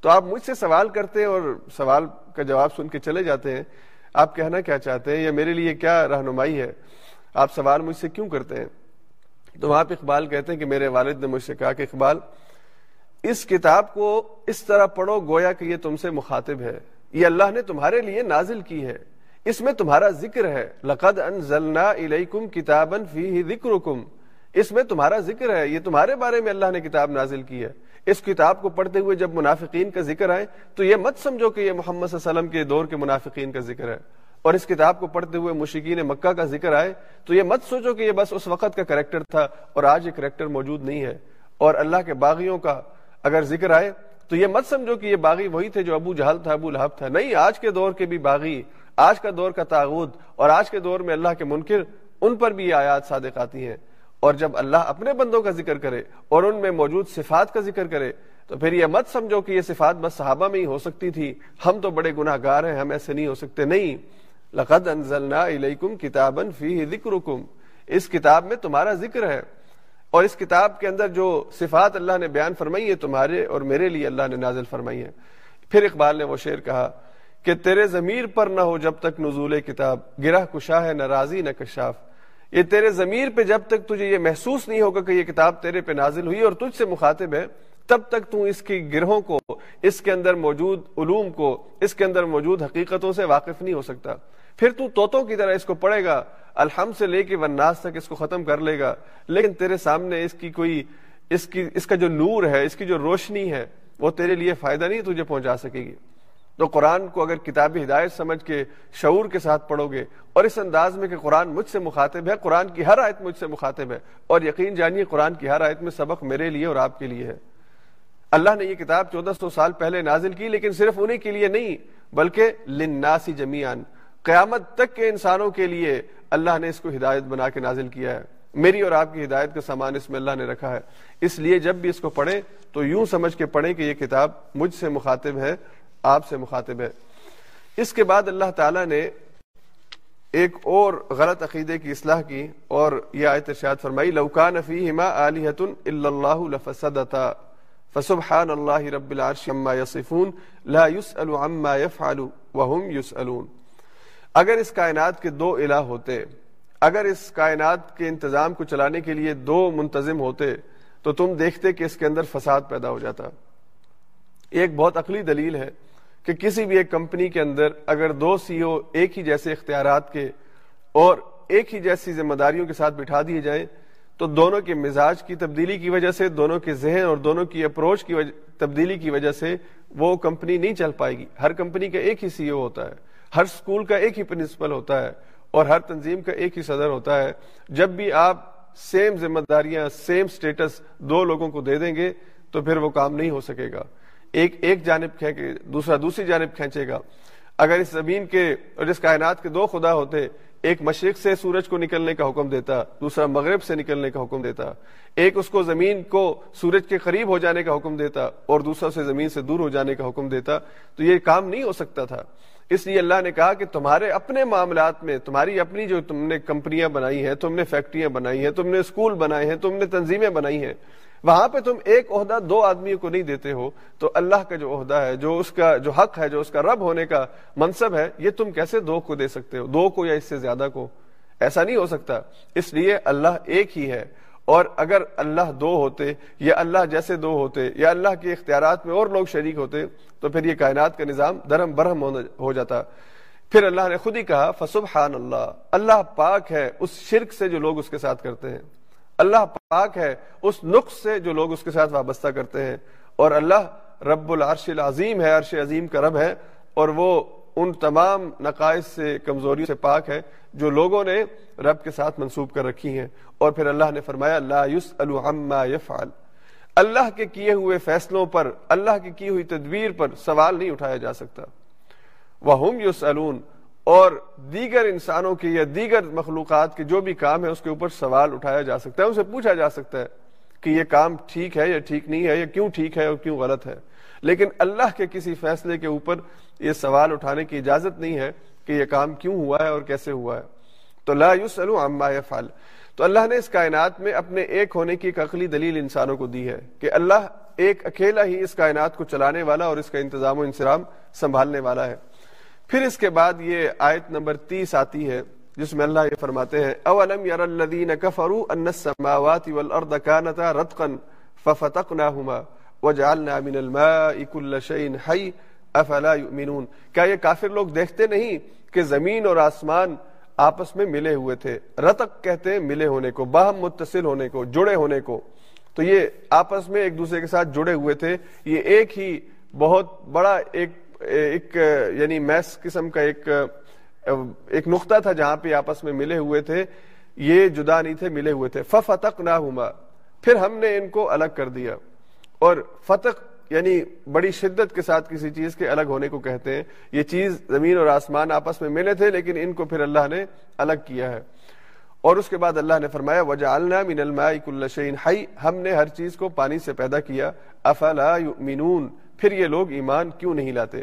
تو آپ مجھ سے سوال کرتے ہیں اور سوال کا جواب سن کے چلے جاتے ہیں۔ آپ کہنا کیا چاہتے ہیں؟ یا میرے لیے کیا رہنمائی ہے؟ آپ سوال مجھ سے کیوں کرتے ہیں؟ تو وہاں پہ اقبال کہتے ہیں کہ میرے والد نے مجھ سے کہا کہ اقبال، اس کتاب کو اس طرح پڑھو گویا کہ یہ تم سے مخاطب ہے۔ یہ اللہ نے تمہارے لیے نازل کی ہے۔ اس میں تمہارا ذکر ہے۔ لقد انزلنا الیکم کتابا فیہ ذکرکم۔ اس میں تمہارا ذکر ہے۔ یہ تمہارے بارے میں اللہ نے کتاب نازل کی ہے۔ اس کتاب کو پڑھتے ہوئے جب منافقین کا ذکر آئے، تو یہ مت سمجھو کہ یہ محمد صلی اللہ علیہ وسلم کے دور کے منافقین کا ذکر ہے۔ اور اس کتاب کو پڑھتے ہوئے مشکین مکہ کا ذکر آئے تو یہ مت سوچو کہ یہ بس اس وقت کا کریکٹر تھا اور آج یہ کریکٹر موجود نہیں ہے اور اللہ کے باغیوں کا اگر ذکر آئے تو یہ مت سمجھو کہ یہ باغی وہی تھے جو ابو جہل تھا، ابو لہب تھا۔ نہیں، آج کے دور کے بھی باغی، آج کا دور کا تاغت اور آج کے دور میں اللہ کے منکر، ان پر بھی یہ آیات صادق آتی ہیں۔ اور جب اللہ اپنے بندوں کا ذکر کرے اور ان میں موجود صفات کا ذکر کرے تو پھر یہ مت سمجھو کہ یہ صفات بس صحابہ میں ہی ہو سکتی تھی۔ ہم تو بڑے گناہ گار ہیں، ہم ایسے نہیں ہو سکتے۔ نہیں لقد انزلنا الیکم کتابا فیہ ذکرکم۔ اس کتاب میں تمہارا ذکر ہے۔ اور اس کتاب کے اندر جو صفات اللہ نے بیان فرمائی ہے تمہارے اور میرے لیے اللہ نے نازل فرمائی ہے پھر اقبال نے وہ شعر کہا کہ تیرے ضمیر پر نہ ہو جب تک نزول کتاب، گرہ کشا ہے نہ راضی نہ کشاف۔ یہ تیرے ضمیر پہ جب تک تجھے یہ محسوس نہیں ہوگا کہ یہ کتاب تیرے پہ نازل ہوئی اور تجھ سے مخاطب ہے تب تک تو اس کی گرہوں کو، اس کے اندر موجود علوم کو، اس کے اندر موجود حقیقتوں سے واقف نہیں ہو سکتا۔ پھر تو توتوں کی طرح اس کو پڑھے گا الحم سے لے کے وناس تک اس کو ختم کر لے گا۔ لیکن تیرے سامنے اس کی کوئی، اس کی، اس کا جو نور ہے، اس کی جو روشنی ہے، وہ تیرے لیے فائدہ نہیں تجھے پہنچا سکے گی۔ تو قرآن کو اگر کتاب ہدایت سمجھ کے شعور کے ساتھ پڑھو گے، اور اس انداز میں کہ قرآن مجھ سے مخاطب ہے، قرآن کی ہر آیت مجھ سے مخاطب ہے، اور یقین جانیے قرآن کی ہر آیت میں سبق میرے لیے اور آپ کے لیے ہے۔ اللہ نے یہ کتاب چودہ سو سال پہلے نازل کی، لیکن صرف انہیں کے لیے نہیں، بلکہ لناسی جمیان قیامت تک کے انسانوں کے لیے اللہ نے اس کو ہدایت بنا کے نازل کیا ہے۔ میری اور آپ کی ہدایت کا سامان اس میں اللہ نے رکھا ہے۔ اس لیے جب بھی اس کو پڑھیں تو یوں سمجھ کے پڑھیں کہ یہ کتاب مجھ سے مخاطب ہے، آپ سے مخاطب ہے۔ اس کے بعد اللہ تعالی نے ایک اور غلط عقیدے کی اصلاح کی اور یہ آیت ارشاد فرمائی لوکان فیہما آلیہت الا اللہ لفسدتا۔ فسبحان اللہ رب العرش عما یصفون، لا يسأل عما يفعل وهم يسألون اگر اس کائنات کے دو الہ ہوتے، اگر اس کائنات کے انتظام کو چلانے کے لیے دو منتظم ہوتے، تو تم دیکھتے کہ اس کے اندر فساد پیدا ہو جاتا۔ ایک بہت عقلی دلیل ہے کہ کسی بھی ایک کمپنی کے اندر اگر دو سی او ایک ہی جیسے اختیارات کے اور ایک ہی جیسی ذمہ داریوں کے ساتھ بٹھا دیے جائیں تو دونوں کے مزاج کی تبدیلی کی وجہ سے، دونوں کے ذہن اور دونوں کی اپروچ کی وجہ، تبدیلی کی وجہ سے وہ کمپنی نہیں چل پائے گی۔ ہر کمپنی کا ایک ہی سی او ہوتا ہے، ہر اسکول کا ایک ہی پرنسپل ہوتا ہے اور ہر تنظیم کا ایک ہی صدر ہوتا ہے۔ جب بھی آپ سیم ذمہ داریاں سیم سٹیٹس دو لوگوں کو دے دیں گے تو پھر وہ کام نہیں ہو سکے گا۔ ایک ایک جانب کھینچے، دوسرا، دوسری جانب کھینچے گا۔ اگر اس زمین کے اور اس کائنات کے دو خدا ہوتے ایک مشرق سے سورج کو نکلنے کا حکم دیتا، دوسرا مغرب سے نکلنے کا حکم دیتا۔ ایک اس کو زمین کو سورج کے قریب ہو جانے کا حکم دیتا اور دوسرا سے زمین سے دور ہو جانے کا حکم دیتا۔ تو یہ کام نہیں ہو سکتا تھا۔ اس لیے اللہ نے کہا کہ تمہارے اپنے معاملات میں، تمہاری اپنی جو تم نے کمپنیاں بنائی ہیں، تم نے فیکٹریاں بنائی ہیں، تم نے اسکول بنائے ہیں، تم نے تنظیمیں بنائی ہیں وہاں پہ تم ایک عہدہ دو آدمیوں کو نہیں دیتے ہو، تو اللہ کا جو عہدہ ہے، جو اس کا، جو حق ہے، جو اس کا رب ہونے کا منصب ہے، یہ تم کیسے دو کو دے سکتے ہو؟ دو کو یا اس سے زیادہ کو؟ ایسا نہیں ہو سکتا۔ اس لیے اللہ ایک ہی ہے۔ اور اگر اللہ دو ہوتے، یا اللہ جیسے دو ہوتے، یا اللہ کے اختیارات میں اور لوگ شریک ہوتے، تو پھر یہ کائنات کا نظام درم برہم ہو جاتا۔ پھر اللہ نے خود ہی کہا، فسبحان اللہ۔ اللہ پاک ہے، اس شرک سے جو لوگ اس کے ساتھ کرتے ہیں۔ اللہ پاک ہے، اس نقص سے جو لوگ اس کے ساتھ وابستہ کرتے ہیں۔ اور اللہ رب العرش العظیم ہے، عرش عظیم کا رب ہے۔ اور وہ ان تمام نقائص سے کمزوری سے پاک ہے جو لوگوں نے رب کے ساتھ منسوب کر رکھی ہیں۔ اور پھر اللہ نے فرمایا، لا عما يفعل اللہ کے کیے ہوئے فیصلوں پر، اللہ کی کی ہوئی تدبیر پر سوال نہیں اٹھایا جا سکتا۔ وہ یوس اور دیگر انسانوں کے یا دیگر مخلوقات کے جو بھی کام ہے، اس کے اوپر سوال اٹھایا جا سکتا ہے اسے پوچھا جا سکتا ہے کہ یہ کام ٹھیک ہے یا ٹھیک نہیں ہے، یا کیوں ٹھیک ہے اور کیوں غلط ہے۔ لیکن اللہ کے کسی فیصلے کے اوپر یہ سوال اٹھانے کی اجازت نہیں ہے کہ یہ کام کیوں ہوا ہے اور کیسے ہوا ہے۔ تو لا یسلو عما یفعل۔ تو اللہ نے اس کائنات میں اپنے ایک ہونے کی ایک عقلی دلیل انسانوں کو دی ہے کہ اللہ ایک اکیلا ہی اس کائنات کو چلانے والا اور اس کا انتظام و انسرام سنبھالنے والا ہے۔ پھر اس کے بعد یہ آیت نمبر تیس آتی ہے، جس میں اللہ یہ فرماتے ہیں، اولم یر الذین کفروا ان السماوات والارض كانتا رتقا ففتقناهما وجعلنا من الماء كل شيء حي افلا يؤمنون کیا یہ کافر لوگ دیکھتے نہیں کہ زمین اور آسمان آپس میں ملے ہوئے تھے؟ رتق کہتے ہیں ملے ہونے کو، باہم متصل ہونے کو، جڑے ہونے کو۔ تو یہ آپس میں ایک دوسرے کے ساتھ جڑے ہوئے تھے۔ یہ ایک ہی بہت بڑا ایک ایک یعنی میس قسم کا ایک ایک نقطہ تھا جہاں پہ آپس میں ملے ہوئے تھے، یہ جدا نہیں تھے، ملے ہوئے تھے۔ فتق نہ پھر ہم نے ان کو الگ کر دیا۔ اور فتق یعنی بڑی شدت کے ساتھ کسی چیز کے الگ ہونے کو کہتے ہیں۔ یہ چیز زمین اور آسمان آپس میں ملے تھے، لیکن ان کو پھر اللہ نے الگ کیا ہے۔ اور اس کے بعد اللہ نے فرمایا وجہ اللہ من الماء ہائی ہم نے ہر چیز کو پانی سے پیدا کیا۔ افلا یؤمنون پھر یہ لوگ ایمان کیوں نہیں لاتے؟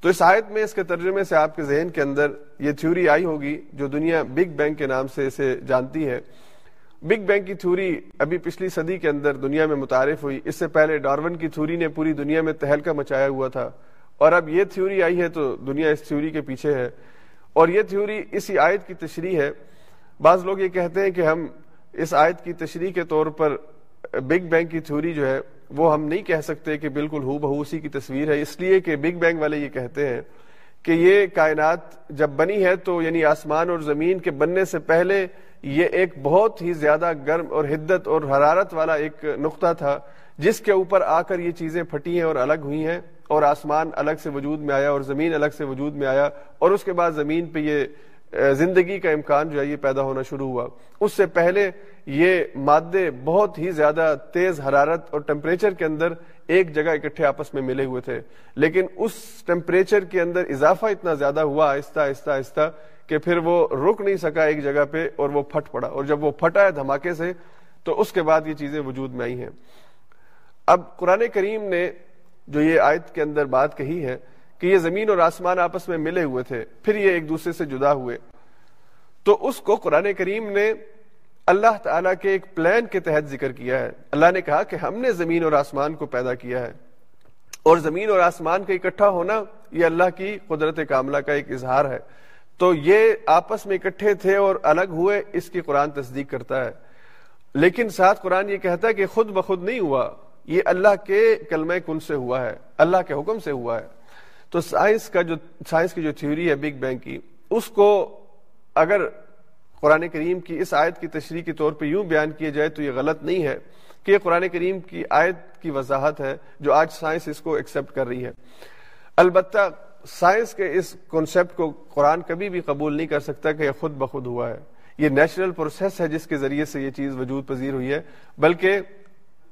تو اس آیت میں، اس کے ترجمے سے آپ کے ذہن کے اندر یہ تھیوری آئی ہوگی جو دنیا بگ بینگ کے نام سے اسے جانتی ہے۔ بگ بینگ کی تھیوری ابھی پچھلی صدی کے اندر دنیا میں متعارف ہوئی۔ اس سے پہلے ڈارون کی تھیوری نے پوری دنیا میں تہلکا مچایا ہوا تھا۔ اور اب یہ تھیوری آئی ہے تو دنیا اس تھیوری کے پیچھے ہے۔ اور یہ تھیوری اسی آیت کی تشریح ہے۔ بعض لوگ یہ کہتے ہیں کہ ہم اس آیت کی تشریح کے طور پر بگ بینگ کی تھیوری جو ہے وہ ہم نہیں کہہ سکتے کہ بالکل ہو بہو اسی کی تصویر ہے، اس لیے کہ بگ بینگ والے یہ کہتے ہیں کہ یہ کائنات جب بنی ہے تو یعنی آسمان اور زمین کے بننے سے پہلے یہ ایک بہت ہی زیادہ گرم اور حدت اور حرارت والا ایک نقطہ تھا، جس کے اوپر آ کر یہ چیزیں پھٹی ہیں اور الگ ہوئی ہیں اور آسمان الگ سے وجود میں آیا اور زمین الگ سے وجود میں آیا اور اس کے بعد زمین پہ یہ زندگی کا امکان جو ہے یہ پیدا ہونا شروع ہوا۔ اس سے پہلے یہ مادے بہت ہی زیادہ تیز حرارت اور ٹیمپریچر کے اندر ایک جگہ اکٹھے آپس میں ملے ہوئے تھے۔ لیکن اس ٹیمپریچر کے اندر اضافہ اتنا زیادہ ہوا آہستہ آہستہ آہستہ کہ پھر وہ رک نہیں سکا ایک جگہ پہ اور وہ پھٹ پڑا۔ اور جب وہ پھٹا ہے دھماکے سے تو اس کے بعد یہ چیزیں وجود میں آئی ہیں۔ اب قرآن کریم نے جو یہ آیت کے اندر بات کہی ہے کہ یہ زمین اور آسمان آپس میں ملے ہوئے تھے، پھر یہ ایک دوسرے سے جدا ہوئے۔ تو اس کو قرآن کریم نے اللہ تعالی کے ایک پلان کے تحت ذکر کیا ہے۔ اللہ نے کہا کہ ہم نے زمین اور آسمان کو پیدا کیا ہے۔ اور زمین اور آسمان کا اکٹھا ہونا یہ اللہ کی قدرت کاملہ کا ایک اظہار ہے۔ تو یہ آپس میں اکٹھے تھے اور الگ ہوئے، اس کی قرآن تصدیق کرتا ہے۔ لیکن ساتھ قرآن یہ کہتا ہے کہ خود بخود نہیں ہوا، یہ اللہ کے کلمہ کن سے ہوا ہے؟ اللہ کے حکم سے ہوا ہے۔ تو سائنس کا جو سائنس کی جو تھیوری ہے بگ بینگ کی، اس کو اگر قرآن کریم کی اس آیت کی تشریح کے طور پہ یوں بیان کیا جائے تو یہ غلط نہیں ہے کہ یہ قرآن کریم کی آیت کی وضاحت ہے جو آج سائنس اس کو ایکسپٹ کر رہی ہے۔ البتہ سائنس کے اس کنسپٹ کو قرآن کبھی بھی قبول نہیں کر سکتا کہ یہ خود بخود ہوا ہے۔ یہ نیچرل پروسیس ہے جس کے ذریعے سے یہ چیز وجود پذیر ہوئی ہے، بلکہ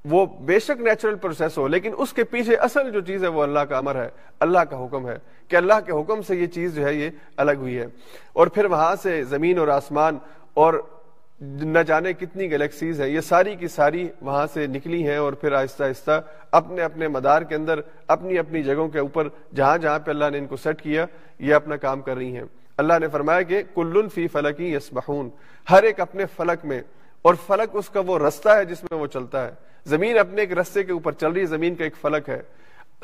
وہ بے شک نیچرل پروسیس ہو، لیکن اس کے پیچھے اصل جو چیز ہے وہ اللہ کا امر ہے، اللہ کا حکم ہے کہ اللہ کے حکم سے یہ چیز جو ہے یہ الگ ہوئی ہے۔ اور پھر وہاں سے زمین اور آسمان اور نہ جانے کتنی گلیکسیز ہیں، یہ ساری کی ساری وہاں سے نکلی ہیں اور پھر آہستہ آہستہ اپنے اپنے مدار کے اندر، اپنی اپنی جگہوں کے اوپر جہاں جہاں پہ اللہ نے ان کو سیٹ کیا، یہ اپنا کام کر رہی ہیں۔ اللہ نے فرمایا کہ کلن فی فلکی یسبحون، ہر ایک اپنے فلک میں اور فلک اس کا وہ رستہ ہے جس میں وہ چلتا ہے۔ زمین اپنے ایک رستے کے اوپر چل رہی ہے، زمین کا ایک فلک ہے۔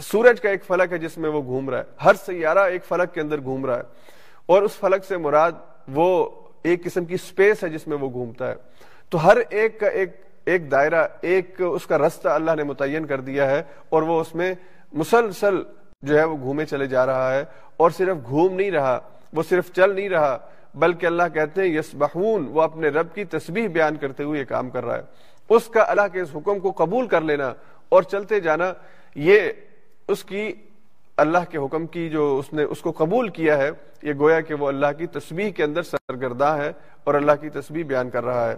سورج کا ایک فلک ہے جس میں وہ گھوم رہا ہے۔ ہر سیارہ ایک فلک کے اندر گھوم رہا ہے۔ اور اس فلک سے مراد وہ ایک قسم کی سپیس ہے جس میں وہ گھومتا ہے۔ تو ہر ایک کا ایک ایک دائرہ، ایک اس کا رستہ اللہ نے متعین کر دیا ہے اور وہ اس میں مسلسل جو ہے وہ گھومے چلے جا رہا ہے۔ اور صرف گھوم نہیں رہا، وہ صرف چل نہیں رہا۔ بلکہ اللہ کہتے ہیں یس بہون وہ اپنے رب کی تسبیح بیان کرتے ہوئے یہ کام کر رہا ہے۔ اس کا اللہ کے اس حکم کو قبول کر لینا اور چلتے جانا، یہ اس کی اللہ کے حکم کی جو اس نے اس کو قبول کیا ہے، یہ گویا کہ وہ اللہ کی تسبیح کے اندر سرگردہ ہے اور اللہ کی تسبیح بیان کر رہا ہے۔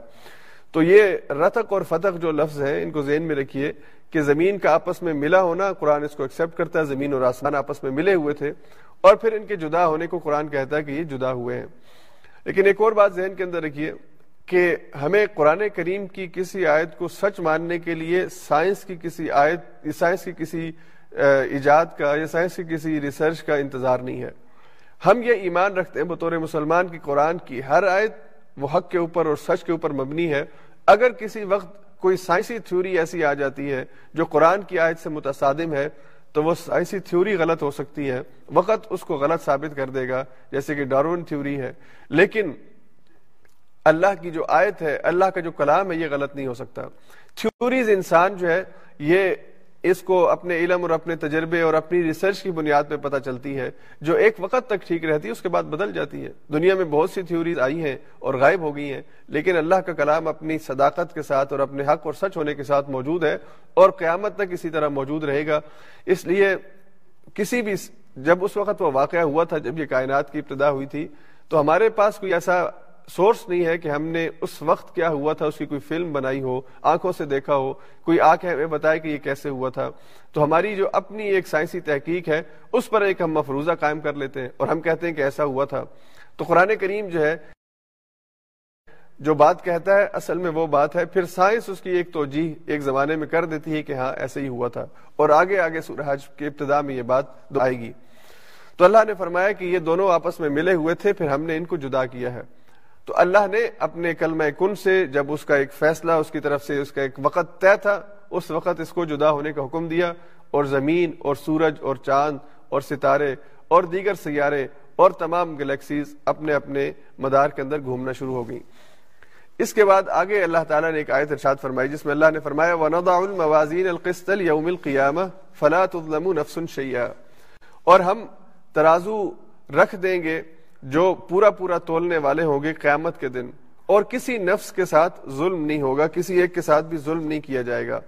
تو یہ رتق اور فتق جو لفظ ہیں، ان کو ذہن میں رکھیے کہ زمین کا آپس میں ملا ہونا، قرآن اس کو ایکسپٹ کرتا ہے، زمین اور آسمان آپس میں ملے ہوئے تھے۔ اور پھر ان کے جدا ہونے کو قرآن کہتا ہے کہ یہ جدا ہوئے ہیں۔ لیکن ایک اور بات ذہن کے اندر رکھیے کہ ہمیں قرآن کریم کی کسی آیت کو سچ ماننے کے لیے سائنس کی کسی آیت، سائنس کی کسی ایجاد کا یا سائنس کی کسی ریسرچ کا انتظار نہیں ہے۔ ہم یہ ایمان رکھتے ہیں بطور مسلمان کی قرآن کی ہر آیت وہ حق کے اوپر اور سچ کے اوپر مبنی ہے۔ اگر کسی وقت کوئی سائنسی تھیوری ایسی آ جاتی ہے جو قرآن کی آیت سے متصادم ہے تو وہ ایسی تھیوری غلط ہو سکتی ہے۔ وقت اس کو غلط ثابت کر دے گا، جیسے کہ ڈارون تھیوری ہے۔ لیکن اللہ کی جو آیت ہے، اللہ کا جو کلام ہے، یہ غلط نہیں ہو سکتا۔ تھیوریز انسان جو ہے، یہ اس کو اپنے علم اور اپنے تجربے اور اپنی ریسرچ کی بنیاد پہ پتہ چلتی ہے، جو ایک وقت تک ٹھیک رہتی ہے اس کے بعد بدل جاتی ہے۔ دنیا میں بہت سی تھیوریز آئی ہیں اور غائب ہو گئی ہیں، لیکن اللہ کا کلام اپنی صداقت کے ساتھ اور اپنے حق اور سچ ہونے کے ساتھ موجود ہے اور قیامت تک اسی طرح موجود رہے گا۔ اس لیے کسی بھی جب اس وقت وہ واقعہ ہوا تھا، جب یہ کائنات کی ابتدا ہوئی تھی، تو ہمارے پاس کوئی ایسا سورس نہیں ہے کہ ہم نے اس وقت کیا ہوا تھا، اس کی کوئی فلم بنائی ہو، آنکھوں سے دیکھا ہو، کوئی آ کے ہمیں بتائے کہ یہ کیسے ہوا تھا۔ تو ہماری جو اپنی ایک سائنسی تحقیق ہے، اس پر ایک ہم مفروضہ قائم کر لیتے ہیں اور ہم کہتے ہیں کہ ایسا ہوا تھا۔ تو قرآن کریم جو ہے، جو بات کہتا ہے، اصل میں وہ بات ہے، پھر سائنس اس کی ایک توجہ ایک زمانے میں کر دیتی ہے کہ ہاں ایسے ہی ہوا تھا۔ اور آگے آگے سورج کے ابتدا میں یہ بات آئے گی۔ تو اللہ نے فرمایا کہ یہ دونوں آپس میں ملے ہوئے تھے، پھر ہم نے ان کو جدا کیا ہے۔ تو اللہ نے اپنے کلمہ کن سے جب اس کا ایک فیصلہ، اس کی طرف سے اس کا ایک وقت طے تھا، اس وقت اس کو جدا ہونے کا حکم دیا اور زمین اور سورج اور چاند اور ستارے اور دیگر سیارے اور تمام گلیکسیز اپنے اپنے مدار کے اندر گھومنا شروع ہو گئیں۔ اس کے بعد آگے اللہ تعالیٰ نے ایک آیت ارشاد فرمائی جس میں اللہ نے فرمایا، وَنَضَعُ الْمَوَازِينَ الْقِسْطَ لِيَوْمِ الْقِيَامَةِ فَلَا تُظْلَمُ نَفْسٌ شَيْئًا۔ اور ہم ترازو رکھ دیں گے جو پورا پورا تولنے والے ہوں گے قیامت کے دن۔ اور کسی نفس کے ساتھ ظلم نہیں ہوگا، کسی ایک کے ساتھ بھی ظلم نہیں کیا جائے گا۔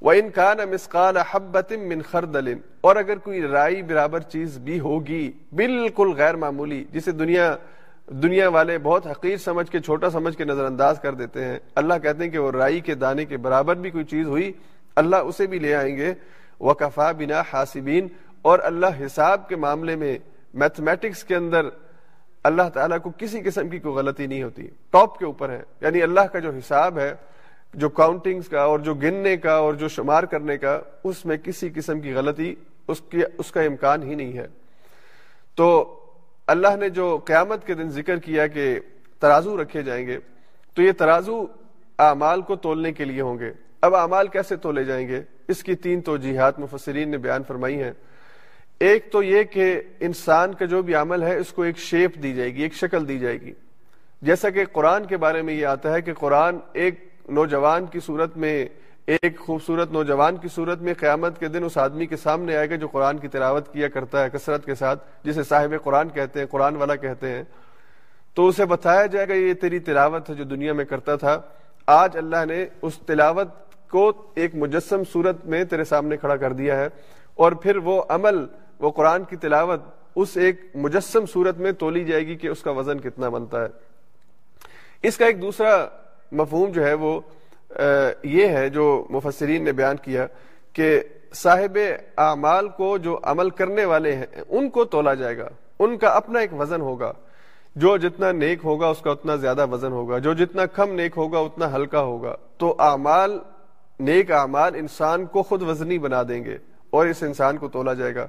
وہ انکان مسقال حبت من خردل۔ اور اگر کوئی رائی برابر چیز بھی ہوگی، بالکل غیر معمولی، جسے دنیا دنیا والے بہت حقیر سمجھ کے، چھوٹا سمجھ کے نظر انداز کر دیتے ہیں۔ اللہ کہتے ہیں کہ وہ رائی کے دانے کے برابر بھی کوئی چیز ہوئی، اللہ اسے بھی لے آئیں گے۔ وہ کفا بنا حاسبین اور اللہ حساب کے معاملے میں میتھمیٹکس کے اندر اللہ تعالیٰ کو کسی قسم کی کوئی غلطی نہیں ہوتی۔ ٹاپ کے اوپر ہے۔ یعنی اللہ کا جو حساب ہے، جو کاؤنٹنگز کا اور جو گننے کا اور جو شمار کرنے کا، اس میں کسی قسم کی غلطی اس کی اس کا امکان ہی نہیں ہے۔ تو اللہ نے جو قیامت کے دن ذکر کیا کہ ترازو رکھے جائیں گے، تو یہ ترازو اعمال کو تولنے کے لیے ہوں گے۔ اب اعمال کیسے تولے جائیں گے؟ اس کی تین تو جہاد مفسرین نے بیان فرمائی ہیں۔ ایک تو یہ کہ انسان کا جو بھی عمل ہے، اس کو ایک شیپ دی جائے گی، ایک شکل دی جائے گی۔ جیسا کہ قرآن کے بارے میں یہ آتا ہے کہ قرآن ایک نوجوان کی صورت میں، ایک خوبصورت نوجوان کی صورت میں قیامت کے دن اس آدمی کے سامنے آئے گا جو قرآن کی تلاوت کیا کرتا ہے، کثرت کے ساتھ، جسے صاحب قرآن کہتے ہیں، قرآن والا کہتے ہیں۔ تو اسے بتایا جائے گا، یہ تیری تلاوت ہے جو دنیا میں کرتا تھا۔ آج اللہ نے اس تلاوت کو ایک مجسم صورت میں تیرے سامنے کھڑا کر دیا ہے۔ اور پھر وہ عمل وہ قرآن کی تلاوت اس ایک مجسم صورت میں تولی جائے گی کہ اس کا وزن کتنا بنتا ہے۔ اس کا ایک دوسرا مفہوم جو ہے وہ یہ ہے جو مفسرین نے بیان کیا کہ صاحب اعمال کو جو عمل کرنے والے ہیں، ان کو تولا جائے گا، ان کا اپنا ایک وزن ہوگا۔ جو جتنا نیک ہوگا، اس کا اتنا زیادہ وزن ہوگا۔ جو جتنا کم نیک ہوگا، اتنا ہلکا ہوگا۔ تو اعمال، نیک اعمال انسان کو خود وزنی بنا دیں گے اور اس انسان کو تولا جائے گا۔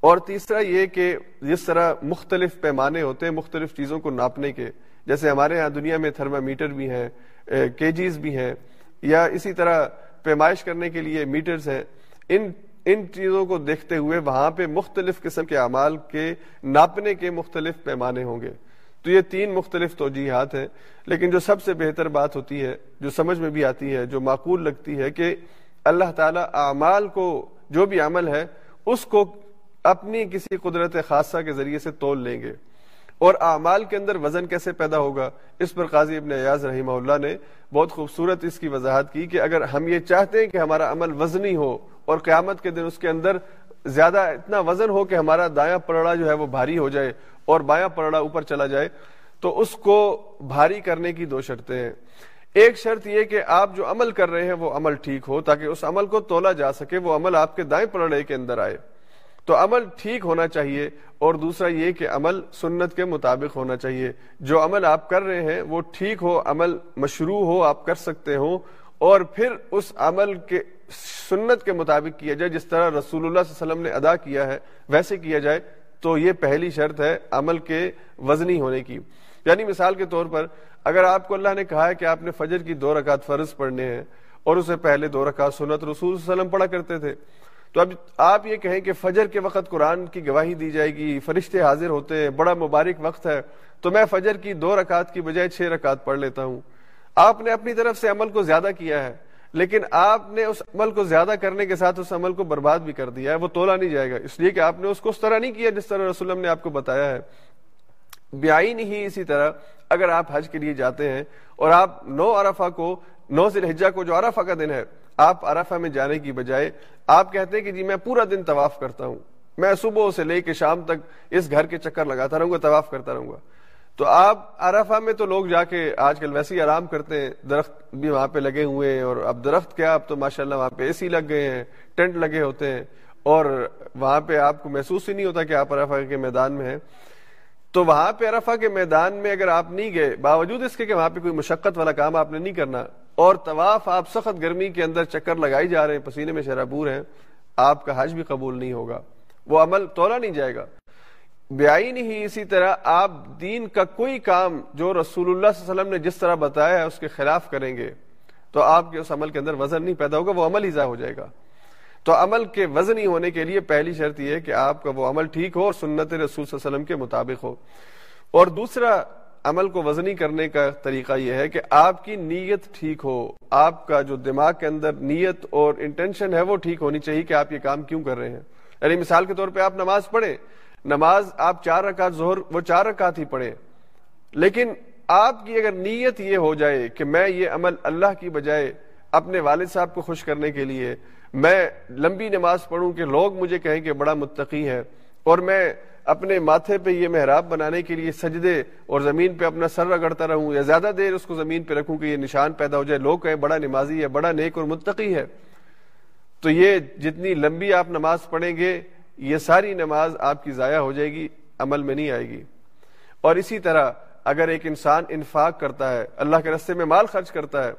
اور تیسرا یہ کہ جس طرح مختلف پیمانے ہوتے ہیں، مختلف چیزوں کو ناپنے کے، جیسے ہمارے ہاں دنیا میں تھرما میٹر بھی ہیں کیجیز بھی ہیں، یا اسی طرح پیمائش کرنے کے لیے میٹرز ہیں، ان ان چیزوں کو دیکھتے ہوئے وہاں پہ مختلف قسم کے اعمال کے ناپنے کے مختلف پیمانے ہوں گے۔ تو یہ تین مختلف توجیحات ہیں۔ لیکن جو سب سے بہتر بات ہوتی ہے، جو سمجھ میں بھی آتی ہے، جو معقول لگتی ہے کہ اللہ تعالیٰ اعمال کو، جو بھی عمل ہے، اس کو اپنی کسی قدرت خاصہ کے ذریعے سے تول لیں گے۔ اور اعمال کے اندر وزن کیسے پیدا ہوگا؟ اس پر قاضی ابن ایاز رحمہ اللہ نے بہت خوبصورت اس کی وضاحت کی کہ اگر ہم یہ چاہتے ہیں کہ ہمارا عمل وزنی ہو اور قیامت کے دن اس کے اندر زیادہ اتنا وزن ہو کہ ہمارا دایاں پرڑا جو ہے وہ بھاری ہو جائے اور بایاں پرڑا اوپر چلا جائے، تو اس کو بھاری کرنے کی دو شرطیں ہیں۔ ایک شرط یہ کہ آپ جو عمل کر رہے ہیں وہ عمل ٹھیک ہو تاکہ اس عمل کو تولا جا سکے، وہ عمل آپ کے دائیں پرڑے کے اندر آئے۔ تو عمل ٹھیک ہونا چاہیے اور دوسرا یہ کہ عمل سنت کے مطابق ہونا چاہیے۔ جو عمل آپ کر رہے ہیں وہ ٹھیک ہو، عمل مشروع ہو، آپ کر سکتے ہو اور پھر اس عمل کے سنت کے مطابق کیا جائے، جس طرح رسول اللہ صلی اللہ علیہ وسلم نے ادا کیا ہے، ویسے کیا جائے، تو یہ پہلی شرط ہے عمل کے وزنی ہونے کی۔ یعنی مثال کے طور پر اگر آپ کو اللہ نے کہا ہے کہ آپ نے فجر کی دو رکعت فرض پڑھنے ہیں اور اسے پہلے دو رکعت سنت رسول صلی اللہ علیہ وسلم پڑھا کرتے تھے تو اب آپ یہ کہیں کہ فجر کے وقت قرآن کی گواہی دی جائے گی، فرشتے حاضر ہوتے ہیں بڑا مبارک وقت ہے، تو میں فجر کی دو رکعت کی بجائے چھ رکعت پڑھ لیتا ہوں۔ آپ نے اپنی طرف سے عمل کو زیادہ کیا ہے، لیکن آپ نے اس عمل کو زیادہ کرنے کے ساتھ اس عمل کو برباد بھی کر دیا ہے، وہ تولا نہیں جائے گا۔ اس لیے کہ آپ نے اس کو اس طرح نہیں کیا جس طرح رسول نے آپ کو بتایا ہے۔ بیائی نہیں اسی طرح اگر آپ حج کے لیے جاتے ہیں اور آپ نو عرفہ کو، نو ذی الحجہ کو جو عرفہ کا دن ہے آپ عرفہ میں جانے کی بجائے آپ کہتے ہیں کہ جی میں پورا دن طواف کرتا ہوں۔ میں صبح سے لے کے شام تک اس گھر کے چکر لگاتا رہوں گا، طواف کرتا رہوں گا۔ تو آپ عرفہ میں تو لوگ جا کے آج کل ویسے ہی آرام کرتے ہیں، درخت بھی وہاں پہ لگے ہوئے ہیں اور اب درخت کیا، اب تو ماشاء اللہ وہاں پہ اے سی لگ گئے ہیں ٹینٹ لگے ہوتے ہیں اور وہاں پہ آپ کو محسوس ہی نہیں ہوتا کہ آپ عرفہ کے میدان میں ہیں۔ تو وہاں پہ عرفہ کے میدان میں اگر آپ نہیں گئے، باوجود اس کے کہ وہاں پہ کوئی مشقت والا کام آپ نے نہیں کرنا اور طواف آپ سخت گرمی کے اندر چکر لگائی جا رہے ہیں، پسینے میں شرابور ہیں، آپ کا حج بھی قبول نہیں ہوگا۔ وہ عمل تولا نہیں جائے گا۔ بیائی نہیں اسی طرح آپ دین کا کوئی کام جو رسول اللہ صلی اللہ علیہ وسلم نے جس طرح بتایا ہے، اس کے خلاف کریں گے، تو آپ کے اس عمل کے اندر وزن نہیں پیدا ہوگا، وہ عمل ہی ضائع ہو جائے گا۔ تو عمل کے وزن ہی ہونے کے لیے پہلی شرط یہ ہے کہ آپ کا وہ عمل ٹھیک ہو اور سنت رسول صلی اللہ علیہ وسلم کے مطابق ہو۔ اور دوسرا عمل کو وزنی کرنے کا طریقہ یہ ہے کہ آپ کی نیت ٹھیک ہو، آپ کا جو دماغ کے اندر نیت اور انٹینشن ہے وہ ٹھیک ہونی چاہیے کہ آپ یہ کام کیوں کر رہے ہیں۔ یعنی مثال کے طور پہ آپ نماز پڑھیں، نماز آپ چار رکعت ظہر وہ چار رکعت ہی پڑھیں۔ لیکن آپ کی اگر نیت یہ ہو جائے کہ میں یہ عمل اللہ کی بجائے اپنے والد صاحب کو خوش کرنے کے لیے، میں لمبی نماز پڑھوں کہ لوگ مجھے کہیں کہ بڑا متقی ہے اور میں اپنے ماتھے پہ یہ محراب بنانے کے لیے سجدے اور زمین پہ اپنا سر رگڑتا رہوں یا زیادہ دیر اس کو زمین پہ رکھوں کہ یہ نشان پیدا ہو جائے۔ لوگ کہیں بڑا نمازی ہے، بڑا نیک اور متقی ہے۔ تو یہ جتنی لمبی آپ نماز پڑھیں گے، یہ ساری نماز آپ کی ضائع ہو جائے گی، عمل میں نہیں آئے گی۔ اور اسی طرح اگر ایک انسان انفاق کرتا ہے، اللہ کے رستے میں مال خرچ کرتا ہے،